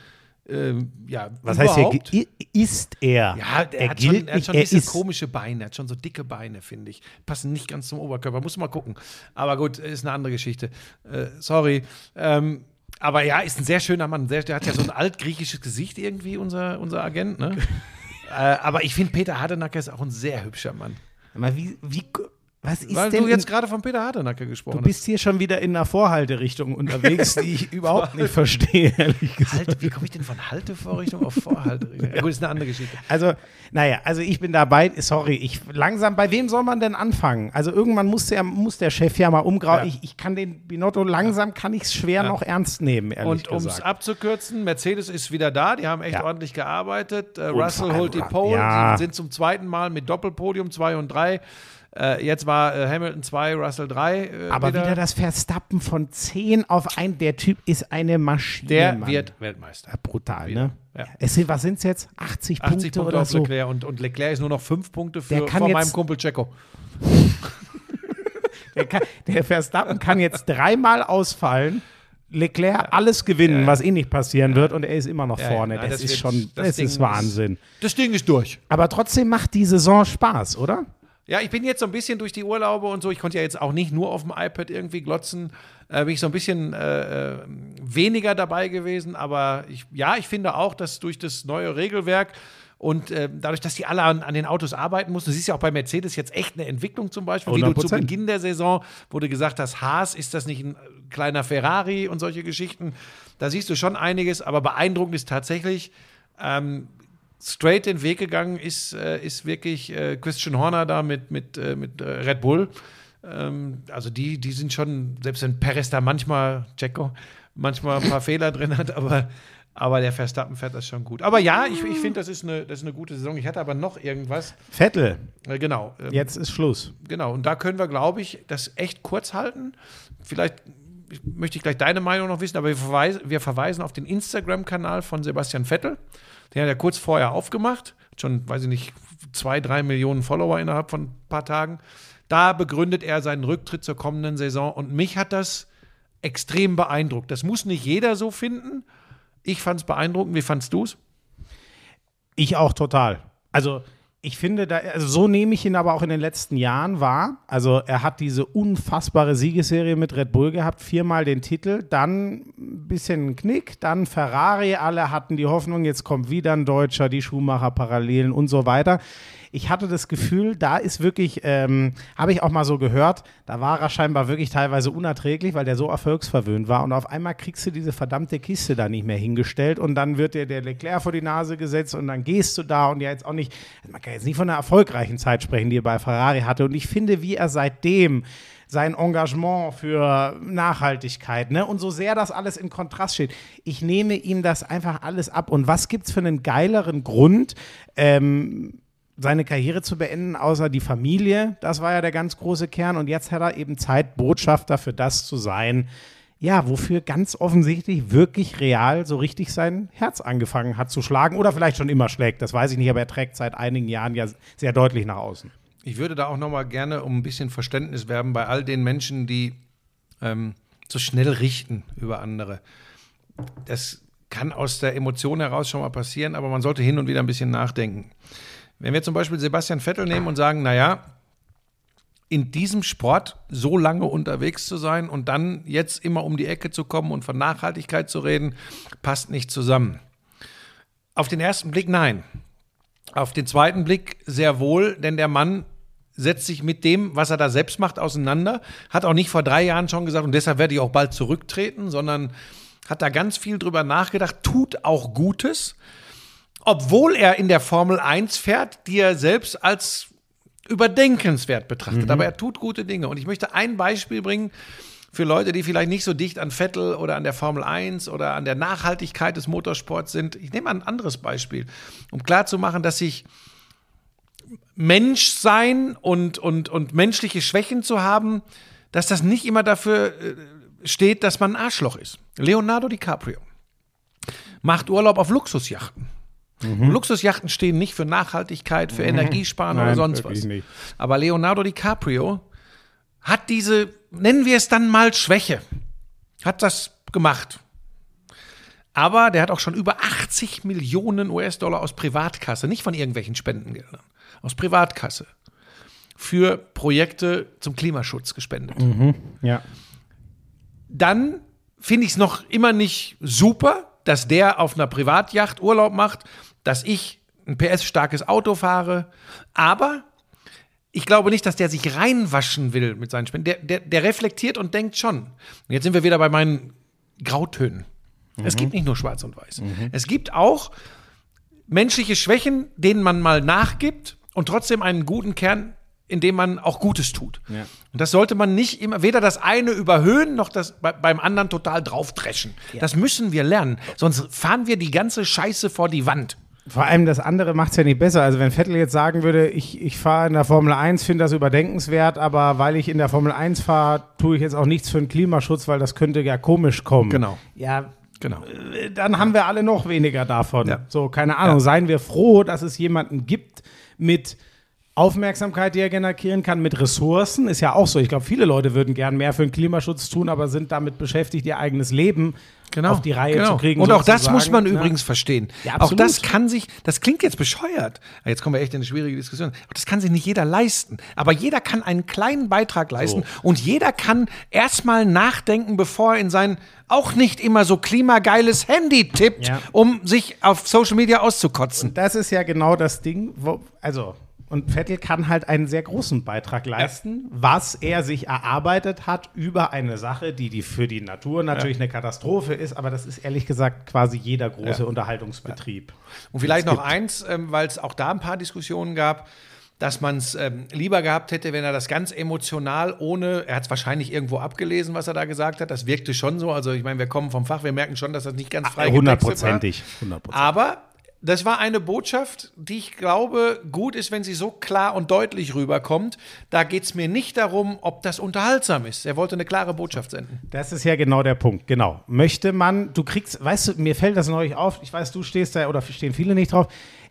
ähm, ja, Was heißt hier, überhaupt. ge- i- ist er? Ja, er, er hat gilt schon, er hat nicht, schon ein er komische Beine, er hat schon so dicke Beine, finde ich. Passen nicht ganz zum Oberkörper, muss mal gucken. Aber gut, ist eine andere Geschichte. Äh, sorry. Ähm, aber ja, ist ein sehr schöner Mann. Sehr, der hat ja so ein altgriechisches Gesicht irgendwie, unser, unser Agent. Ne? äh, aber ich finde, Peter Hardenacker ist auch ein sehr hübscher Mann. Aber wie, wie, was ist Weil denn du jetzt gerade von Peter Hardenacker gesprochen Du bist hier schon wieder in einer Vorhalterichtung unterwegs, die ich überhaupt nicht verstehe, ehrlich hast. gesagt. Halte, wie komme ich denn von Haltevorrichtung auf Vorhalterichtung? Ja, gut, ist eine andere Geschichte. Also, naja, also ich bin dabei, sorry, ich langsam, bei wem soll man denn anfangen? Also irgendwann muss der, muss der Chef ja mal umgrauen. Ja. Ich, ich kann den Binotto, langsam kann ich es schwer noch ernst nehmen, ehrlich Und um es abzukürzen, Mercedes ist wieder da, die haben echt Ja. ordentlich gearbeitet. Äh, Russell holt die Pole, ja. sind zum zweiten Mal mit Doppelpodium 2 und 3. Äh, jetzt war äh, Hamilton 2, Russell 3. Äh, Aber wieder das Verstappen von 10 auf 1, der Typ ist eine Maschine. Der Mann. wird Weltmeister. Ja, brutal, Wieder. ne? Ja. Es sind, was sind es jetzt? 80, 80 Punkte, Punkte oder auf so? Leclerc und, und Leclerc ist nur noch 5 Punkte für, jetzt- meinem Kumpel Checo. Der, kann, der Verstappen kann jetzt dreimal ausfallen. Leclerc alles gewinnen, was eh nicht passieren wird, und er ist immer noch Ja, vorne. ja, nein, das, das ist wird- schon, das das, ist ist- Wahnsinn. Das Ding ist durch. Aber trotzdem macht die Saison Spaß, oder? Ja, ich bin jetzt so ein bisschen durch die Urlaube und so. Ich konnte ja jetzt auch nicht nur auf dem iPad irgendwie glotzen. Äh, bin ich so ein bisschen äh, äh, weniger dabei gewesen. Aber ich, ja, ich finde auch, dass durch das neue Regelwerk und äh, dadurch, dass die alle an, an den Autos arbeiten mussten, du siehst ja auch bei Mercedes jetzt echt eine Entwicklung zum Beispiel, wie du zu 100%. Beginn der Saison, wo du gesagt hast, Haas, ist das nicht ein kleiner Ferrari und solche Geschichten. Da siehst du schon einiges, aber beeindruckend ist tatsächlich, ähm, straight den Weg gegangen ist, äh, ist wirklich äh, Christian Horner da mit, mit, äh, mit Red Bull. Ähm, also die, die sind schon, selbst wenn Perez da manchmal, Checo, manchmal ein paar Fehler drin hat, aber, aber der Verstappen fährt das schon gut. Aber ja, ich, ich finde, das, ist eine- das ist eine gute Saison. Ich hatte aber noch irgendwas. Vettel, genau. ähm, jetzt ist Schluss. Genau, und da können wir, glaube ich, das echt kurz halten. Vielleicht ich- möchte ich gleich deine Meinung noch wissen, aber wir verweisen, wir verweisen auf den Instagram-Kanal von Sebastian Vettel. Den hat er kurz vorher aufgemacht. Schon, weiß ich nicht, zwei, drei Millionen Follower innerhalb von ein paar Tagen. Da begründet er seinen Rücktritt zur kommenden Saison und mich hat das extrem beeindruckt. Das muss nicht jeder so finden. Ich fand es beeindruckend. Wie fandst du es? Ich auch total. Also ich finde, da, also so nehme ich ihn aber auch in den letzten Jahren wahr. Also er hat diese unfassbare Siegesserie mit Red Bull gehabt, viermal den Titel, dann ein bisschen Knick, dann Ferrari, alle hatten die Hoffnung, jetzt kommt wieder ein Deutscher, die Schumacher-Parallelen und so weiter. Ich hatte das Gefühl, da ist wirklich, ähm, habe ich auch mal so gehört, da war er scheinbar wirklich teilweise unerträglich, weil der so erfolgsverwöhnt war. Und auf einmal kriegst du diese verdammte Kiste da nicht mehr hingestellt und dann wird dir der Leclerc vor die Nase gesetzt und dann gehst du da und ja jetzt auch nicht, man kann jetzt nicht von einer erfolgreichen Zeit sprechen, die er bei Ferrari hatte. Und ich finde, wie er seitdem sein Engagement für Nachhaltigkeit, ne? Und so sehr das alles in Kontrast steht. Ich nehme ihm das einfach alles ab. Und was gibt's für einen geileren Grund, ähm, seine Karriere zu beenden, außer die Familie. Das war ja der ganz große Kern. Und jetzt hat er eben Zeit, Botschafter für das zu sein, ja, wofür ganz offensichtlich wirklich real so richtig sein Herz angefangen hat zu schlagen oder vielleicht schon immer schlägt. Das weiß ich nicht, aber er trägt seit einigen Jahren ja sehr deutlich nach außen. Ich würde da auch noch mal gerne um ein bisschen Verständnis werben bei all den Menschen, die ähm, so schnell richten über andere. Das kann aus der Emotion heraus schon mal passieren, aber man sollte hin und wieder ein bisschen nachdenken. Wenn wir zum Beispiel Sebastian Vettel nehmen und sagen, naja, in diesem Sport so lange unterwegs zu sein und dann jetzt immer um die Ecke zu kommen und von Nachhaltigkeit zu reden, passt nicht zusammen. Auf den ersten Blick nein. Auf den zweiten Blick sehr wohl, denn der Mann setzt sich mit dem, was er da selbst macht, auseinander. Hat auch nicht vor drei Jahren schon gesagt, und deshalb werde ich auch bald zurücktreten, sondern hat da ganz viel drüber nachgedacht, tut auch Gutes, obwohl er in der Formel 1 fährt, die er selbst als überdenkenswert betrachtet. Aber er tut gute Dinge. Und ich möchte ein Beispiel bringen für Leute, die vielleicht nicht so dicht an Vettel oder an der Formel 1 oder an der Nachhaltigkeit des Motorsports sind. Ich nehme ein anderes Beispiel, um klarzumachen, dass sich Menschsein und, und, und menschliche Schwächen zu haben, dass das nicht immer dafür äh, steht, dass man ein Arschloch ist. Leonardo DiCaprio macht Urlaub auf Luxusjachten. Luxusjachten stehen nicht für Nachhaltigkeit, für Energiesparen oder Nein, sonst wirklich was. nicht. Aber Leonardo DiCaprio hat diese, nennen wir es dann mal Schwäche, hat das gemacht. Aber der hat auch schon über 80 Millionen US-Dollar aus Privatkasse, nicht von irgendwelchen Spendengeldern, aus Privatkasse für Projekte zum Klimaschutz gespendet. Ja. Dann finde ich es noch immer nicht super, dass der auf einer Privatjacht Urlaub macht, dass ich ein PS-starkes Auto fahre. Aber ich glaube nicht, dass der sich reinwaschen will mit seinen Spenden. Der, der, der reflektiert und denkt schon. Und jetzt sind wir wieder bei meinen Grautönen. Es gibt nicht nur schwarz und weiß. Es gibt auch menschliche Schwächen, denen man mal nachgibt und trotzdem einen guten Kern, in dem man auch Gutes tut. Ja. Und das sollte man nicht immer, weder das eine überhöhen, noch das bei, beim anderen total draufdreschen. Das müssen wir lernen. Sonst fahren wir die ganze Scheiße vor die Wand. Vor allem das andere macht es ja nicht besser. Also wenn Vettel jetzt sagen würde, ich, ich fahre in der Formel 1, finde das überdenkenswert, aber weil ich in der Formel 1 fahre, tue ich jetzt auch nichts für den Klimaschutz, weil das könnte ja komisch kommen. Genau. Ja, Genau. äh, dann haben wir alle noch weniger davon. Ja. So, keine Ahnung. Ja. Seien wir froh, dass es jemanden gibt mit Aufmerksamkeit, die er generieren kann, mit Ressourcen. Ist ja auch so. Ich glaube, viele Leute würden gern mehr für den Klimaschutz tun, aber sind damit beschäftigt, ihr eigenes Leben auf die Reihe genau. zu kriegen. Und auch das sozusagen. muss man Ja. übrigens verstehen. Ja, auch das kann sich, das klingt jetzt bescheuert. Jetzt kommen wir echt in eine schwierige Diskussion. Aber das kann sich nicht jeder leisten. Aber jeder kann einen kleinen Beitrag leisten und jeder kann erstmal nachdenken, bevor er in sein auch nicht immer so klimageiles Handy tippt, Ja. um sich auf Social Media auszukotzen. Das ist ja genau das Ding, wo, also, und Vettel kann halt einen sehr großen Beitrag leisten, was er sich erarbeitet hat über eine Sache, die, die für die Natur natürlich eine Katastrophe ist, aber das ist ehrlich gesagt quasi jeder große Ja. Unterhaltungsbetrieb. Und vielleicht noch eins, ähm, weil es auch da ein paar Diskussionen gab, dass man es ähm, lieber gehabt hätte, wenn er das ganz emotional ohne, er hat es wahrscheinlich irgendwo abgelesen, was er da gesagt hat. Das wirkte schon so. Also ich meine, wir kommen vom Fach, wir merken schon, dass das nicht ganz frei getextet war. Hundertprozentig. Hundertprozentig. Aber das war eine Botschaft, die ich glaube, gut ist, wenn sie so klar und deutlich rüberkommt. Da geht es mir nicht darum, ob das unterhaltsam ist. Er wollte eine klare Botschaft senden. Das ist ja genau der Punkt, genau. Möchte man, du kriegst, weißt du, mir fällt das neulich auf, ich weiß, du stehst da, oder stehen viele nicht drauf,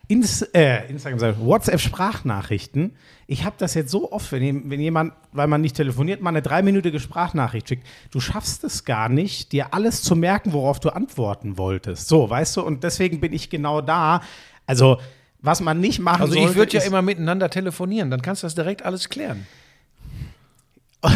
Ins, äh, Instagram, WhatsApp-Sprachnachrichten. Ich habe das jetzt so oft, wenn, wenn jemand, weil man nicht telefoniert, mal eine dreiminütige Sprachnachricht schickt. Du schaffst es gar nicht, dir alles zu merken, worauf du antworten wolltest. So, weißt du, und deswegen bin ich genau da. Also, was man nicht machen Also sollte, ich würde ja immer miteinander telefonieren, dann kannst du das direkt alles klären.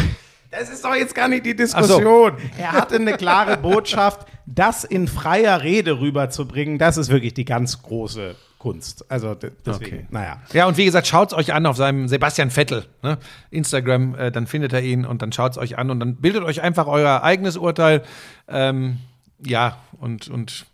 Das ist doch jetzt gar nicht die Diskussion. Er hatte eine klare Botschaft, das in freier Rede rüberzubringen, das ist wirklich die ganz große Kunst. Also de- deswegen, Okay. naja. Ja, und wie gesagt, schaut es euch an auf seinem Sebastian Vettel, ne? Instagram, äh, dann findet er ihn und dann schaut es euch an und dann bildet euch einfach euer eigenes Urteil. Ähm, ja, und, und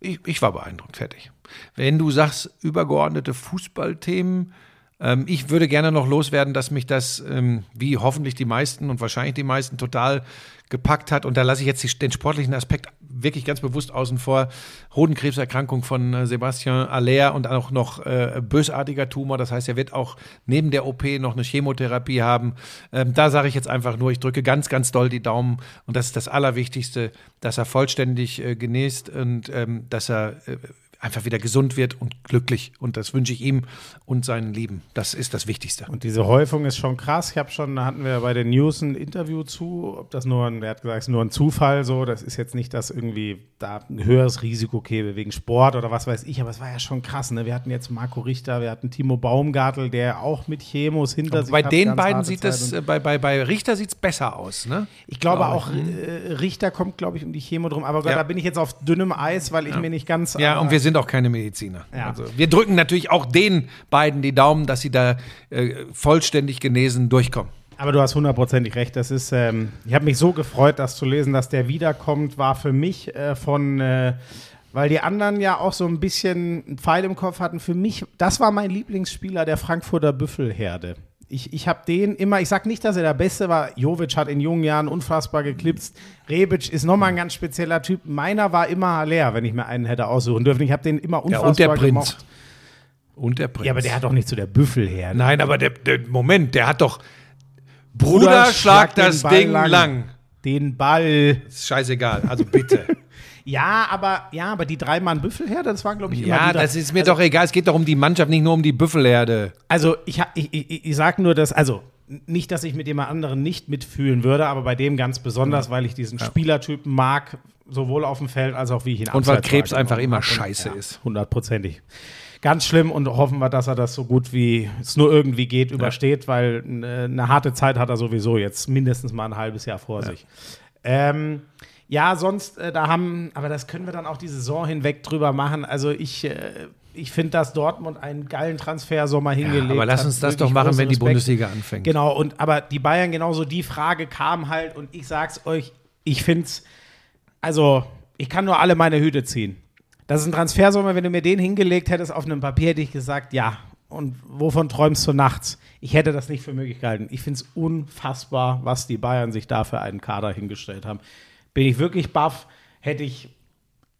ich, ich war beeindruckt, fertig. Wenn du sagst, übergeordnete Fußballthemen, ähm, ich würde gerne noch loswerden, dass mich das, ähm, wie hoffentlich die meisten und wahrscheinlich die meisten, total gepackt hat. Und da lasse ich jetzt den sportlichen Aspekt wirklich ganz bewusst außen vor. Hodenkrebserkrankung von äh, Sebastian Aller und auch noch äh, bösartiger Tumor. Das heißt, er wird auch neben der OP noch eine Chemotherapie haben. Ähm, da sage ich jetzt einfach nur, ich drücke ganz, ganz doll die Daumen. Und das ist das Allerwichtigste, dass er vollständig äh, genäst und ähm, dass er äh, einfach wieder gesund wird und glücklich. Und das wünsche ich ihm und seinen Lieben. Das ist das Wichtigste. Und diese Häufung ist schon krass. Ich habe schon, da hatten wir bei den News ein Interview zu, ob das nur ein, er hat gesagt, es ist nur ein Zufall so. Das ist jetzt nicht, dass irgendwie da ein höheres Risiko käme wegen Sport oder was weiß ich, aber es war ja schon krass. Ne? Wir hatten jetzt Marco Richter, wir hatten Timo Baumgartel, der auch mit Chemos hinter sich bei hat, den ganz beiden sieht es, äh, bei, bei, bei Richter sieht es besser aus, ne? Ich glaube Glaube auch, äh, Richter kommt, glaube ich, um die Chemo drum. Aber Ja. da bin ich jetzt auf dünnem Eis, weil ich mir nicht ganz. Ja, aber- und wir sind auch keine Mediziner. Ja. Also, wir drücken natürlich auch den beiden die Daumen, dass sie da äh, vollständig genesen durchkommen. Aber du hast hundertprozentig recht. Das ist, ähm, ich habe mich so gefreut, das zu lesen, dass der wiederkommt, war für mich äh, von, äh, weil die anderen ja auch so ein bisschen einen Pfeil im Kopf hatten. Für mich, das war mein Lieblingsspieler der Frankfurter Büffelherde. Ich, ich habe den immer, ich sag nicht, dass er der Beste war. Jovic hat in jungen Jahren unfassbar geklipst. Rebic ist nochmal ein ganz spezieller Typ. Meiner war immer Haller, wenn ich mir einen hätte aussuchen dürfen. Ich habe den immer Ja, unfassbar und der Prinz. gemocht. Und der Prinz. Ja, aber der hat doch nicht zu der Büffelherde. Nein, aber der, der Moment, der hat doch Bruder, schlag den das Ding lang. Den Ball. Ist scheißegal, also bitte. Ja, aber ja, aber die drei Mann Büffelherde, das waren glaube ich immer ja, die das ist mir doch egal. Es geht doch um die Mannschaft, nicht nur um die Büffelherde. Also ich, ich, ich, ich sag nur, dass also nicht, dass ich mit jemand anderen nicht mitfühlen würde, aber bei dem ganz besonders, weil ich diesen Spielertypen mag, sowohl auf dem Feld als auch wie ich ihn Und weil Krebs einfach immer. Und- scheiße ja, ist. Hundertprozentig. Ganz schlimm und hoffen wir, dass er das so gut wie es nur irgendwie geht übersteht, weil eine, eine harte Zeit hat er sowieso jetzt mindestens mal ein halbes Jahr vor sich. Ähm, ja, sonst, äh, da haben, aber das können wir dann auch die Saison hinweg drüber machen. Also ich, äh, ich finde, dass Dortmund einen geilen Transfersommer hingelegt aber lass hat. uns das doch machen, wenn die Respekt. Bundesliga anfängt. Genau, und aber die Bayern genauso, die Frage kam halt und ich sag's euch, ich find's, also ich kann nur alle meine Hüte ziehen. Das ist ein Transfersommer, wenn du mir den hingelegt hättest auf einem Papier, hätte ich gesagt, ja. Und wovon träumst du nachts? Ich hätte das nicht für möglich gehalten. Ich finde es unfassbar, was die Bayern sich da für einen Kader hingestellt haben. Bin ich wirklich baff, hätte ich,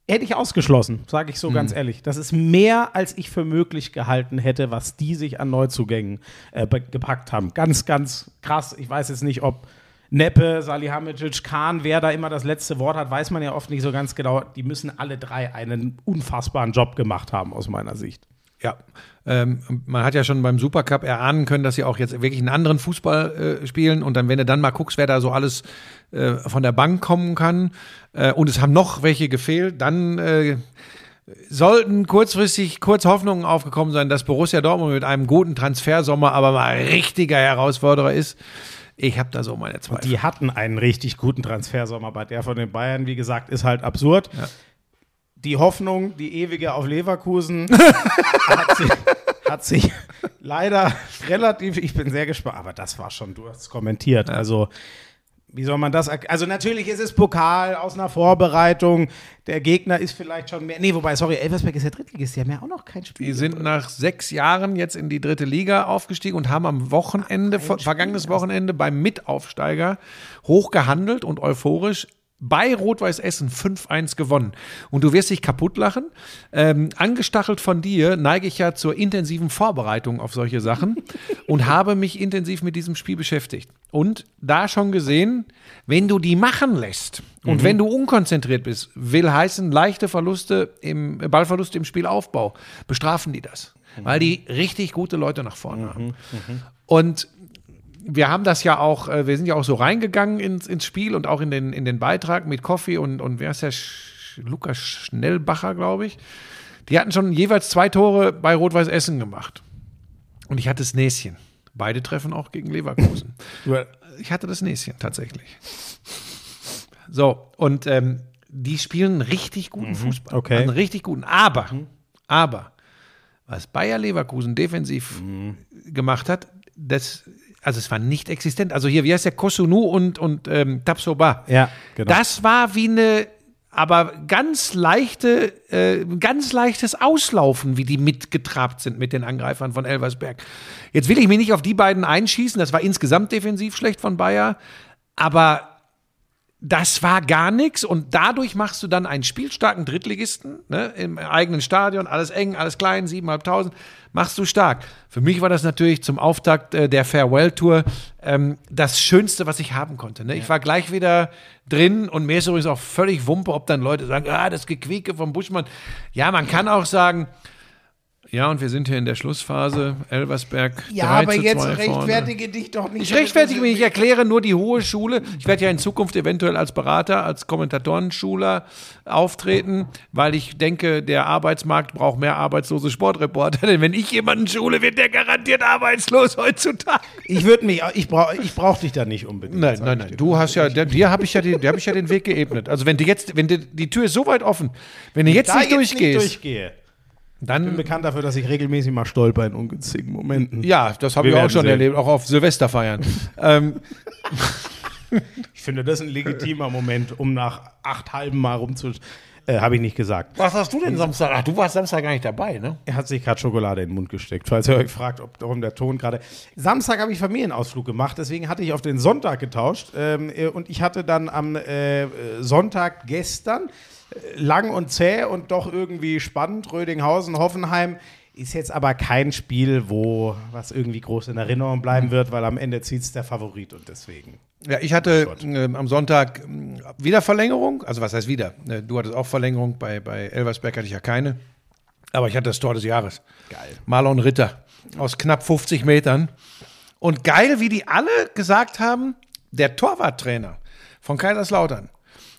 hätte ich ausgeschlossen, sage ich so ganz ehrlich. Das ist mehr, als ich für möglich gehalten hätte, was die sich an Neuzugängen äh, gepackt haben. Ganz, ganz krass. Ich weiß jetzt nicht, ob Neppe, Salihamidzic, Kahn, wer da immer das letzte Wort hat, weiß man ja oft nicht so ganz genau. Die müssen alle drei einen unfassbaren Job gemacht haben, aus meiner Sicht. Ja, ähm, man hat ja schon beim Supercup erahnen können, dass sie auch jetzt wirklich einen anderen Fußball äh, spielen. Und dann, wenn du dann mal guckst, wer da so alles äh, von der Bank kommen kann, äh, und es haben noch welche gefehlt, dann äh, sollten kurzfristig kurz Hoffnungen aufgekommen sein, dass Borussia Dortmund mit einem guten Transfersommer aber mal richtiger Herausforderer ist. Ich habe da so meine Zweifel. Die hatten einen richtig guten Transfersommer, bei der von den Bayern, wie gesagt, ist halt absurd. Die Hoffnung, die ewige auf Leverkusen, hat, sich, hat sich leider relativ, ich bin sehr gespannt, aber das war schon, du hast es kommentiert. Also, wie soll man das? Also, natürlich ist es Pokal aus einer Vorbereitung. Der Gegner ist vielleicht schon mehr. Nee, wobei, sorry, Elversberg ist ja Drittligist, die haben ja auch noch kein Spiel. Die sind nach sechs Jahren jetzt in die dritte Liga aufgestiegen und haben am Wochenende, ver- vergangenes Wochenende beim Mitaufsteiger hochgehandelt und euphorisch bei Rot-Weiß Essen 5-1 gewonnen. Und du wirst dich kaputt lachen. Ähm, angestachelt von dir neige ich ja zur intensiven Vorbereitung auf solche Sachen und habe mich intensiv mit diesem Spiel beschäftigt. Und da schon gesehen, wenn du die machen lässt und wenn du unkonzentriert bist, will heißen leichte Verluste im Ballverluste im Spielaufbau, bestrafen die das, weil die richtig gute Leute nach vorne haben. Und wir haben das ja auch, äh, wir sind ja auch so reingegangen ins, ins Spiel und auch in den, in den Beitrag mit Koffi und, und wer ist der? Sch Lukas Schnellbacher, glaube ich. Die hatten schon jeweils zwei Tore bei Rot-Weiß Essen gemacht. Und ich hatte das Näschen. Beide treffen auch gegen Leverkusen. ich hatte das Näschen tatsächlich. So, und ähm, die spielen richtig guten Fußball. okay. Einen richtig guten. Aber, aber, was Bayer Leverkusen defensiv gemacht hat, das, also es war nicht existent. Also hier, wie heißt der, Kosunu und, und ähm, Tapsoba. Ja, genau. Das war wie eine, aber ganz leichte, äh, ganz leichtes Auslaufen, wie die mitgetrabt sind mit den Angreifern von Elversberg. Jetzt will ich mich nicht auf die beiden einschießen, das war insgesamt defensiv schlecht von Bayer, aber das war gar nichts und dadurch machst du dann einen spielstarken Drittligisten ne, im eigenen Stadion, alles eng, alles klein, 7.500, machst du stark. Für mich war das natürlich zum Auftakt äh, der Farewell-Tour ähm, das Schönste, was ich haben konnte. Ne? Ich war gleich wieder drin und mir ist übrigens auch völlig Wumpe, ob dann Leute sagen, ah, das Gequieke vom Buschmann. Ja, man kann auch sagen, ja, und wir sind hier in der Schlussphase, Elversberg. 3 zu 2 vorne. dich doch nicht. Ich rechtfertige mich, ich erkläre nur die hohe Schule. Ich werde ja in Zukunft eventuell als Berater, als Kommentatorenschüler auftreten, weil ich denke, der Arbeitsmarkt braucht mehr arbeitslose Sportreporter. Denn wenn ich jemanden schule, wird der garantiert arbeitslos heutzutage. Ich würde mich, ich brauche ich brauch dich da nicht unbedingt. Nein, nein, nein. dir. Du hast ja, der, dir habe ich ja den, dir habe ich ja den Weg geebnet. Also wenn du jetzt, wenn du, die Tür ist so weit offen, wenn du jetzt nicht jetzt durchgehst, nicht durchgehe. Ich bin dann bekannt dafür, dass ich regelmäßig mal stolper in ungünstigen Momenten. ja, das habe ich auch schon sehen. erlebt, auch auf Silvesterfeiern. ähm, Ich finde das ein legitimer Moment, um nach acht halben Mal rumzu. Äh, Habe ich nicht gesagt. was hast du denn Samstag? Ach, du warst Samstag gar nicht dabei, ne? Er hat sich gerade Schokolade in den Mund gesteckt, falls ihr euch fragt, ob darum der Ton gerade. Samstag habe ich Familienausflug gemacht, deswegen hatte ich auf den Sonntag getauscht. Ähm, äh, und ich hatte dann am äh, Sonntag gestern äh, lang und zäh und doch irgendwie spannend. Rödinghausen, Hoffenheim. Ist jetzt aber kein Spiel, wo was irgendwie groß in Erinnerung bleiben wird, weil am Ende zieht es der Favorit und deswegen. Ja, ich hatte ähm, am Sonntag ähm, wieder Verlängerung. Also was heißt wieder? Äh, Du hattest auch Verlängerung, bei, bei Elversberg hatte ich ja keine. Aber ich hatte das Tor des Jahres. Geil. Marlon Ritter aus knapp 50 Metern. Und geil, wie die alle gesagt haben, der Torwarttrainer von Kaiserslautern,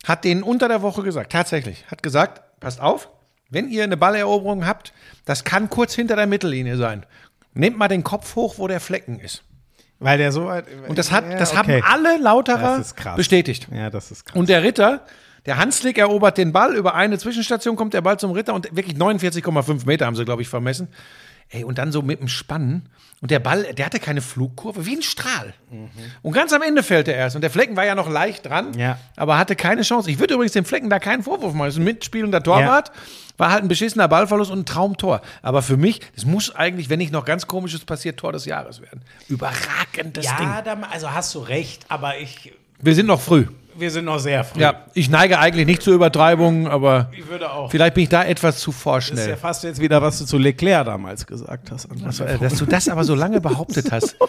hat denen unter der Woche gesagt, tatsächlich, hat gesagt, passt auf, wenn ihr eine Balleroberung habt, das kann kurz hinter der Mittellinie sein. Nehmt mal den Kopf hoch, wo der Flecken ist. Weil der so weit. Und das, hat, Ja, das okay. haben alle Lauterer bestätigt. Ja, das ist krass. Und der Ritter, der Hanslik erobert den Ball, über eine Zwischenstation kommt der Ball zum Ritter und wirklich 49,5 Meter haben sie, glaube ich, vermessen. Ey, und dann so mit dem Spannen. Und der Ball, der hatte keine Flugkurve, wie ein Strahl. Und ganz am Ende fällt er erst. Und der Flecken war ja noch leicht dran, Ja. aber hatte keine Chance. Ich würde übrigens dem Flecken da keinen Vorwurf machen. Das ist ein mitspielender Torwart. War halt ein beschissener Ballverlust und ein Traumtor. Aber für mich, das muss eigentlich, wenn nicht noch ganz komisches passiert, Tor des Jahres werden. Überragendes Ding. Ja, also hast du recht, aber ich. Wir sind noch früh. Wir sind noch sehr früh. Ja, ich neige eigentlich nicht zu Übertreibungen, aber Ich würde auch. vielleicht bin ich da etwas zu Das ist vorschnell. ja fast jetzt wieder, was du zu Leclerc damals gesagt hast. Also, äh, dass du das aber so lange behauptet hast.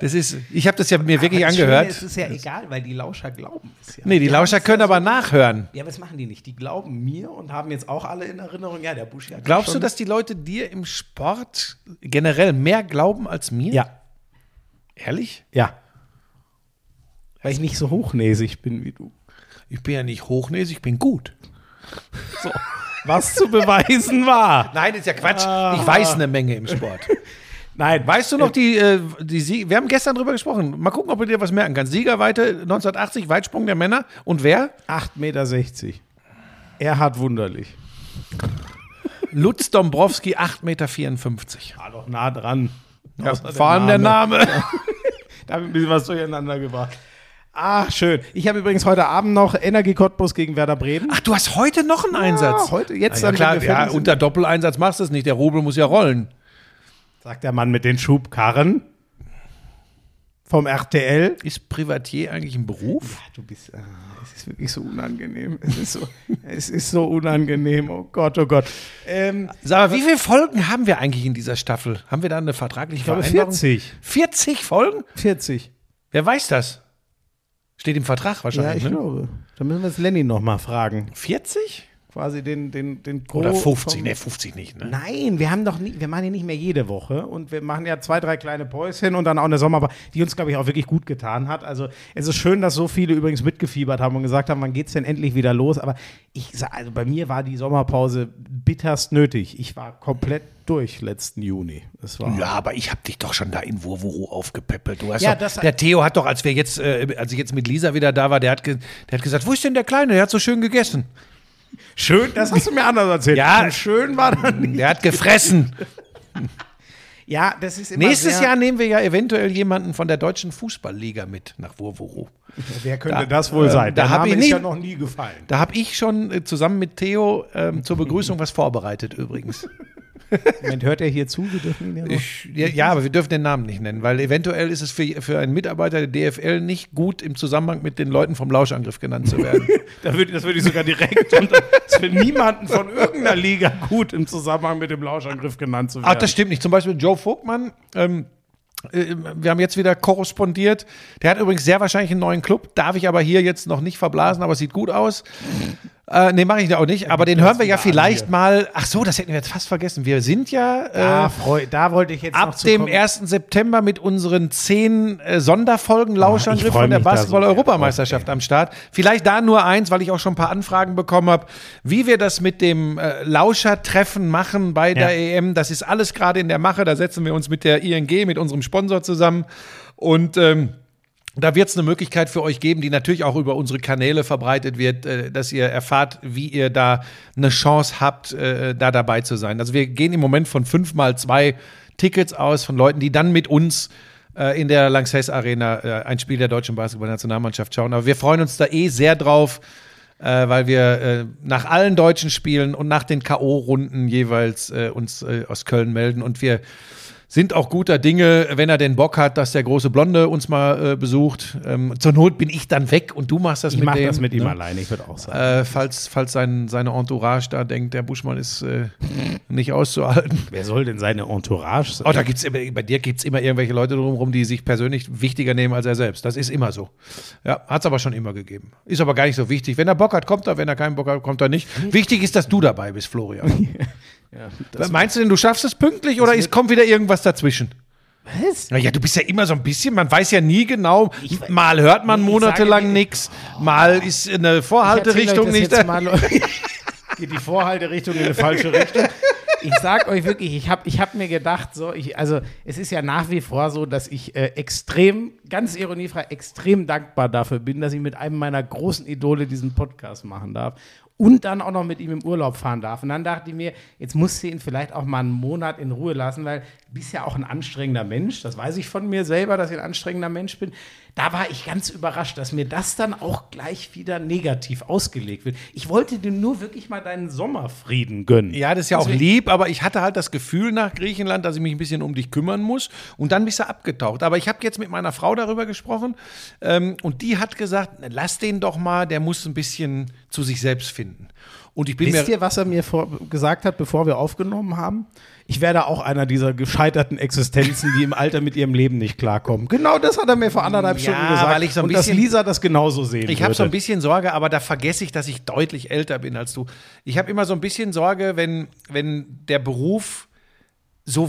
Das ist, ich habe das ja mir wirklich angehört. Es ist ja egal, weil die Lauscher glauben es ja. Nee, die Lauscher können aber nachhören. Ja, aber das machen die nicht. Die glauben mir und haben jetzt auch alle in Erinnerung, ja, der Busch hat Glaubst du, dass die Leute dir im Sport generell mehr glauben als mir? Ja. Ehrlich? Ja. Weil ich nicht so hochnäsig bin wie du. Ich bin ja nicht hochnäsig, ich bin gut. Was zu beweisen war. Nein, ist ja Quatsch. Ich weiß eine Menge im Sport. Nein, Weißt du noch, die, äh, die Sie wir haben gestern drüber gesprochen. Mal gucken, ob du dir was merken kannst. Siegerweite 1980, Weitsprung der Männer. Und wer? 8,60 Meter. Erhard Wunderlich. Lutz Dombrowski, 8,54 Meter. War doch nah dran. Ja, vor allem der Name. Da habe ich ein bisschen was durcheinander gebracht. Ach, schön. Ich habe übrigens heute Abend noch Energie Cottbus gegen Werder Bremen. Ach, du hast heute noch einen Einsatz. Ja, heute, jetzt ja, klar, wenn wir ja, fertig sind. unter Doppeleinsatz machst du es nicht. Der Rubel muss ja rollen. sagt der Mann mit den Schubkarren vom RTL. Ist Privatier eigentlich ein Beruf? Du bist, ah, es ist wirklich so unangenehm. Es ist so, es ist so unangenehm. Oh Gott, oh Gott. Ähm, Sag mal, wie viele Folgen haben wir eigentlich in dieser Staffel? Haben wir da eine vertragliche ich glaube Vereinbarung? 40. 40 Folgen? 40. Wer weiß das? Steht im Vertrag Ja, wahrscheinlich, ich ne? glaube. Da müssen wir jetzt Lenny noch mal fragen. 40? Quasi den, den, den Oder Gro 50? vom- Ne, 50 nicht, ne? Nein, wir haben doch nie, wir machen ja nicht mehr jede Woche und wir machen ja zwei, drei kleine Päuschen und dann auch eine Sommerpause, die uns, glaube ich, auch wirklich gut getan hat. Also es ist schön, dass so viele übrigens mitgefiebert haben und gesagt haben, wann geht's denn endlich wieder los? Aber ich also bei mir war die Sommerpause bitterst nötig. Ich war komplett durch letzten Juni. Das war Ja, aber ich habe dich doch schon da in Wurwuru aufgepäppelt. Du hast Ja, doch, der Theo hat doch, als wir jetzt, äh, als ich jetzt mit Lisa wieder da war, der hat, der hat gesagt, wo ist denn der Kleine? Der hat so schön gegessen. Schön. Das hast du mir anders erzählt. Ja. Und schön war dann nicht. Der hat gefressen. Ja, das ist immer Nächstes Jahr nehmen wir ja eventuell jemanden von der deutschen Fußballliga mit nach Wurwuru. Wer könnte Da- das wohl äh, sein? da Der hab Name ich nie- ja noch nie gefallen. Da habe ich schon äh, zusammen mit Theo ähm, zur Begrüßung was vorbereitet übrigens. Moment, hört er hier zu? Wir dürfen ihn ja noch. Ich, ja, ja, aber wir dürfen den Namen nicht nennen, weil eventuell ist es für, für einen Mitarbeiter der DFL nicht gut, im Zusammenhang mit den Leuten vom Lauschangriff genannt zu werden. Da würde, das würde ich sogar direkt unter. Das ist für niemanden von irgendeiner Liga gut im Zusammenhang mit dem Lauschangriff genannt zu werden. Ach, das stimmt nicht. Zum Beispiel Joe Vogtmann. Ähm, äh, wir haben jetzt wieder korrespondiert. Der hat übrigens sehr wahrscheinlich einen neuen Club. Darf ich aber hier jetzt noch nicht verblasen, aber es sieht gut aus. Äh, nee, mache ich auch nicht. Aber den hören wir ja vielleicht mal. Ach so, das hätten wir jetzt fast vergessen. Wir sind ja. Äh, da, freu, da wollte ich jetzt Ab dem kommen. 1. September mit unseren zehn äh, Sonderfolgen Lauschangriff freu von der da so Basketball-Europameisterschaft am Start. Vielleicht da nur eins, weil ich auch schon ein paar Anfragen bekommen habe, wie wir das mit dem äh, Lauschertreffen machen bei der Ja. EM. Das ist alles gerade in der Mache. Da setzen wir uns mit der ING, mit unserem Sponsor zusammen. Und ähm, da wird es eine Möglichkeit für euch geben, die natürlich auch über unsere Kanäle verbreitet wird, äh, dass ihr erfahrt, wie ihr da eine Chance habt, äh, da dabei zu sein. Also wir gehen im Moment von fünf mal zwei Tickets aus von Leuten, die dann mit uns äh, in der Lanxess Arena äh, ein Spiel der deutschen Basketballnationalmannschaft schauen. Aber wir freuen uns da eh sehr drauf, äh, weil wir nach allen deutschen Spielen und nach den K.O.-Runden jeweils uns aus Köln melden und wir sind auch guter Dinge, wenn er denn Bock hat, dass der große Blonde uns mal äh, besucht. Ähm, zur Not bin ich dann weg und du machst das Ich mit mache dem. das mit ihm ne? alleine, ich würde auch sagen. Äh, falls falls sein, seine Entourage da denkt, der Buschmann ist äh, nicht auszuhalten. Wer soll denn seine Entourage sein? Oh, da gibt's immer, bei dir gibt es immer irgendwelche Leute drumherum, die sich persönlich wichtiger nehmen als er selbst. Das ist immer so. Ja, hat es aber schon immer gegeben. Ist aber gar nicht so wichtig. Wenn er Bock hat, kommt er. Wenn er keinen Bock hat, kommt er nicht. Wichtig ist, dass du dabei bist, Florian. Meinst du denn, du schaffst es pünktlich oder ist, kommt wieder irgendwas dazwischen? Was? Naja, du bist ja immer so ein bisschen, man weiß ja nie genau. Ich- mal hört man monatelang nichts, mal ist eine Ich Vorhalterichtung nicht. jetzt mal. Geht die Vorhalterichtung in eine falsche Richtung. Ich sag euch wirklich, ich habe ich hab mir gedacht, so, ich, also es ist ja nach wie vor so, dass ich äh, extrem, ganz ironiefrei, extrem dankbar dafür bin, dass ich mit einem meiner großen Idole diesen Podcast machen darf und dann auch noch mit ihm im Urlaub fahren darf. Und dann dachte ich mir, jetzt musst du ihn vielleicht auch mal einen Monat in Ruhe lassen, weil bist ja auch ein anstrengender Mensch. Das weiß ich von mir selber, dass ich ein anstrengender Mensch bin. Da war ich ganz überrascht, dass mir das dann auch gleich wieder negativ ausgelegt wird. Ich wollte dir nur wirklich mal deinen Sommerfrieden gönnen. Ja, das ist ja auch lieb, aber ich hatte halt das Gefühl nach Griechenland, dass ich mich ein bisschen um dich kümmern muss und dann bist du abgetaucht. Aber ich habe jetzt mit meiner Frau darüber gesprochen ähm, und die hat gesagt, lass den doch mal, der muss ein bisschen zu sich selbst finden. Und ich bin Wisst mir ihr, was er mir vor, gesagt hat, bevor wir aufgenommen haben? Ich werde auch einer dieser gescheiterten Existenzen, die im Alter mit ihrem Leben nicht klarkommen. Genau das hat er mir vor anderthalb Ja, Stunden gesagt. weil ich so ein und dass bisschen- Lisa das genauso sehen Ich habe so ein bisschen Sorge, aber da vergesse ich, dass ich deutlich älter bin als du. Ich habe immer so ein bisschen Sorge, wenn, wenn der Beruf so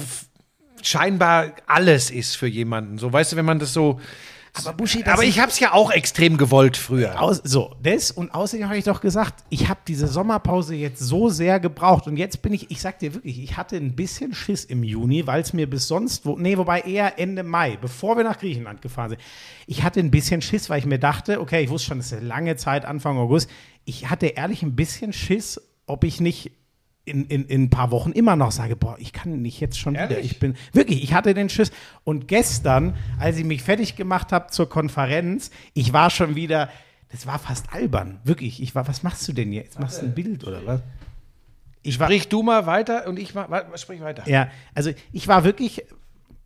scheinbar alles ist für jemanden. So, weißt du, wenn man das so. Aber Buschi, das aber ich habe es ja auch extrem gewollt früher. Aus, so, das und außerdem habe ich doch gesagt, ich habe diese Sommerpause jetzt so sehr gebraucht und jetzt bin ich, ich sag dir wirklich, ich hatte ein bisschen Schiss im Juni, weil es mir bis sonst, wo, nee, wobei eher Ende Mai, bevor wir nach Griechenland gefahren sind, ich hatte ein bisschen Schiss, weil ich mir dachte, okay, ich wusste schon, es ist eine lange Zeit, Anfang August, ich hatte ehrlich ein bisschen Schiss, ob ich nicht in, in, in ein paar Wochen immer noch sage, boah, ich kann nicht jetzt schon wieder. Ehrlich? Ich bin wirklich, ich hatte den Schiss. Und gestern, als ich mich fertig gemacht habe zur Konferenz, ich war schon wieder, das war fast albern. Wirklich, ich war, was machst du denn jetzt? Machst du ein Bild oder was? Ich war, Sprich du mal weiter und ich mal, sprich weiter. ja, also ich war wirklich,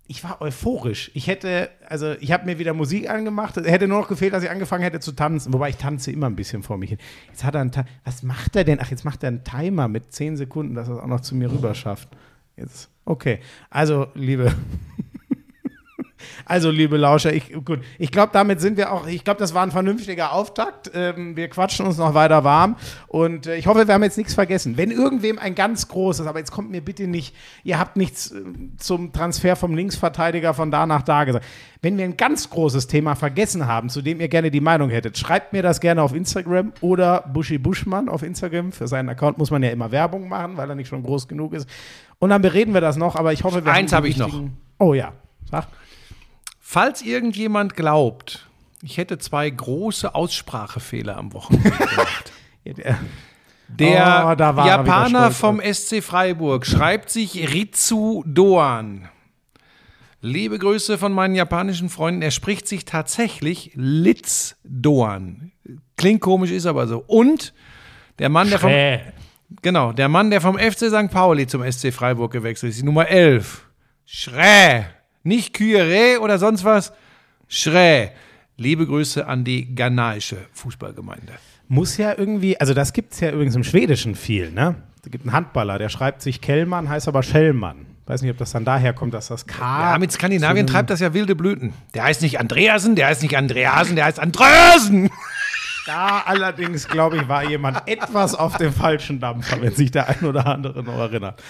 ich war euphorisch. Ich hätte, also ich habe mir wieder Musik angemacht. Es hätte nur noch gefehlt, dass ich angefangen hätte zu tanzen. Wobei ich tanze immer ein bisschen vor mich hin. Jetzt hat er einen, was macht er denn? Ach, jetzt macht er einen Timer mit 10 Sekunden, dass er es auch noch zu mir rüber schafft. Jetzt, okay. Also, liebe, also, liebe Lauscher, ich, gut, ich glaube, damit sind wir auch, ich glaube, das war ein vernünftiger Auftakt. Ähm, wir quatschen uns noch weiter warm und äh, ich hoffe, wir haben jetzt nichts vergessen. Wenn irgendwem ein ganz großes, aber jetzt kommt mir bitte nicht, ihr habt nichts äh, zum Transfer vom Linksverteidiger von da nach da gesagt. Wenn wir ein ganz großes Thema vergessen haben, zu dem ihr gerne die Meinung hättet, schreibt mir das gerne auf Instagram oder Buschi Buschmann auf Instagram. Für seinen Account muss man ja immer Werbung machen, weil er nicht schon groß genug ist. Und dann bereden wir das noch, aber ich hoffe, wir Eins haben habe die ich noch. Oh ja, sag. Falls irgendjemand glaubt, ich hätte zwei große Aussprachefehler am Wochenende gemacht. Der- Oh, er Japaner vom SC Freiburg schreibt sich Ritsu Doan. Liebe Grüße von meinen japanischen Freunden. Er spricht sich tatsächlich Litz Doan. Klingt komisch, ist aber so. Und der Mann, der vom, genau, der Mann, der vom FC St. Pauli zum SC Freiburg gewechselt ist, die Nummer 11. Schrä. Nicht Kyre oder sonst was. Schrä. Liebe Grüße an die ghanaische Fußballgemeinde. muss ja irgendwie, also das gibt es ja übrigens im Schwedischen viel, ne? Es gibt einen Handballer, der schreibt sich Kellmann, heißt aber Schellmann. Weiß nicht, ob das dann daher kommt, dass das K. Ja, mit Skandinavien treibt das ja wilde Blüten. Der heißt nicht Andreasen, der heißt nicht Andreasen, der heißt Andrösen. Da allerdings, glaube ich, war jemand etwas auf dem falschen Dampfer, wenn sich der ein oder andere noch erinnert.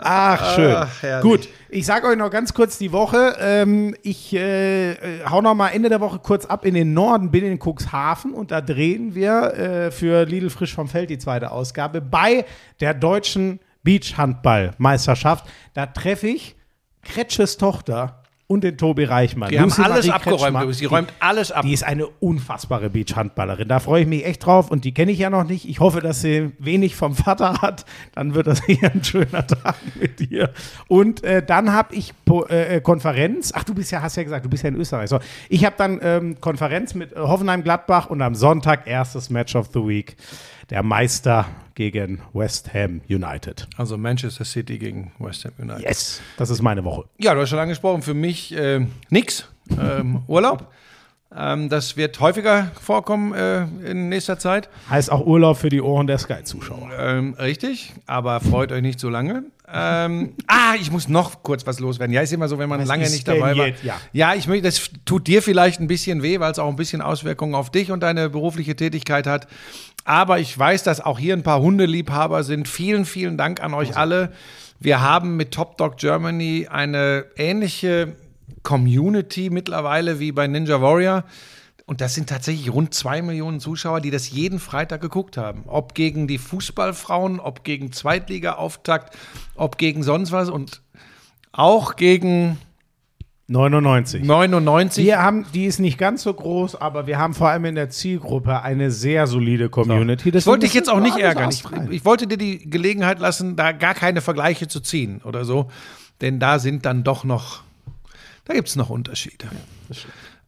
Ach, schön. Ach. Gut, ich sage euch noch ganz kurz die Woche. Ähm, ich äh, äh, hau noch mal Ende der Woche kurz ab in den Norden, bin in Cuxhaven und da drehen wir äh, für Lidl Frisch vom Feld die zweite Ausgabe bei der deutschen Beachhandball-Meisterschaft. Da treffe ich Kretsches Tochter und den Tobi Reichmann. Die haben Lucy alles Marie abgeräumt, Kretschmer. Die räumt alles ab. Die ist eine unfassbare Beachhandballerin. Da freue ich mich echt drauf und die kenne ich ja noch nicht. Ich hoffe, dass sie wenig vom Vater hat. Dann wird das hier ein schöner Tag mit dir. Und äh, dann habe ich po, äh, Konferenz. Ach, du bist ja, hast ja gesagt, du bist ja in Österreich. So, ich habe dann ähm, Konferenz mit äh, Hoffenheim-Gladbach und am Sonntag erstes Match of the Week. Der Meister gegen West Ham United. Also Manchester City gegen West Ham United. Yes, das ist meine Woche. Ja, du hast schon angesprochen, für mich äh, nix. Ähm, Urlaub. Ähm, das wird häufiger vorkommen äh, in nächster Zeit. Heißt auch Urlaub für die Ohren der Sky-Zuschauer. Ähm, richtig, aber freut euch nicht so lange. Ähm, ah, ich muss noch kurz was loswerden. Ja, ist immer so, wenn man Was lange nicht dabei war. Ja. ja, ich möchte, das tut dir vielleicht ein bisschen weh, weil es auch ein bisschen Auswirkungen auf dich und deine berufliche Tätigkeit hat. Aber ich weiß, dass auch hier ein paar Hundeliebhaber sind. Vielen, vielen Dank an euch alle. Wir haben mit Top Dog Germany eine ähnliche Community mittlerweile wie bei Ninja Warrior. Und das sind tatsächlich rund zwei Millionen Zuschauer, die das jeden Freitag geguckt haben. Ob gegen die Fußballfrauen, ob gegen Zweitliga-Auftakt, ob gegen sonst was und auch gegen 99. 99. Wir haben, die ist nicht ganz so groß, aber wir haben vor allem in der Zielgruppe eine sehr solide Community. Das wollte ich jetzt auch nicht ärgern. Ich, ich wollte dir die Gelegenheit lassen, da gar keine Vergleiche zu ziehen oder so. Denn da sind dann doch noch, da gibt es noch Unterschiede.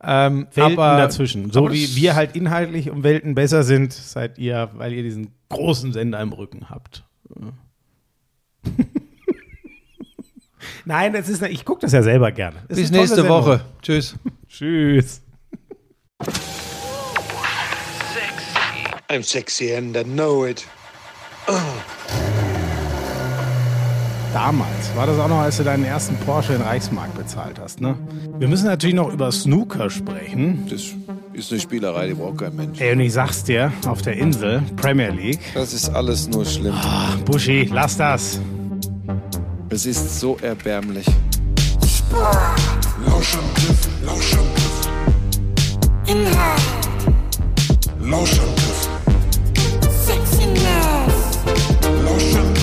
Ähm, Welten aber, dazwischen. So wie wir halt inhaltlich um Welten besser sind, seid ihr, weil ihr diesen großen Sender im Rücken habt. Nein, das ist, ich gucke das ja selber gerne. Das Bis nächste Sendung. Woche. Tschüss. Tschüss. I'm sexy and I know it. Damals war das auch noch, als du deinen ersten Porsche in Reichsmark bezahlt hast, ne? Wir müssen natürlich noch über Snooker sprechen. Das ist eine Spielerei, die braucht kein Mensch. Ey, und ich sag's dir, auf der Insel, Premier League. Das ist alles nur schlimm. Buschi, lass das. Es ist so erbärmlich. Lauschangriff, Lauschangriff, Inhalt, Lauschangriff, Sexiness, Lauschangriff,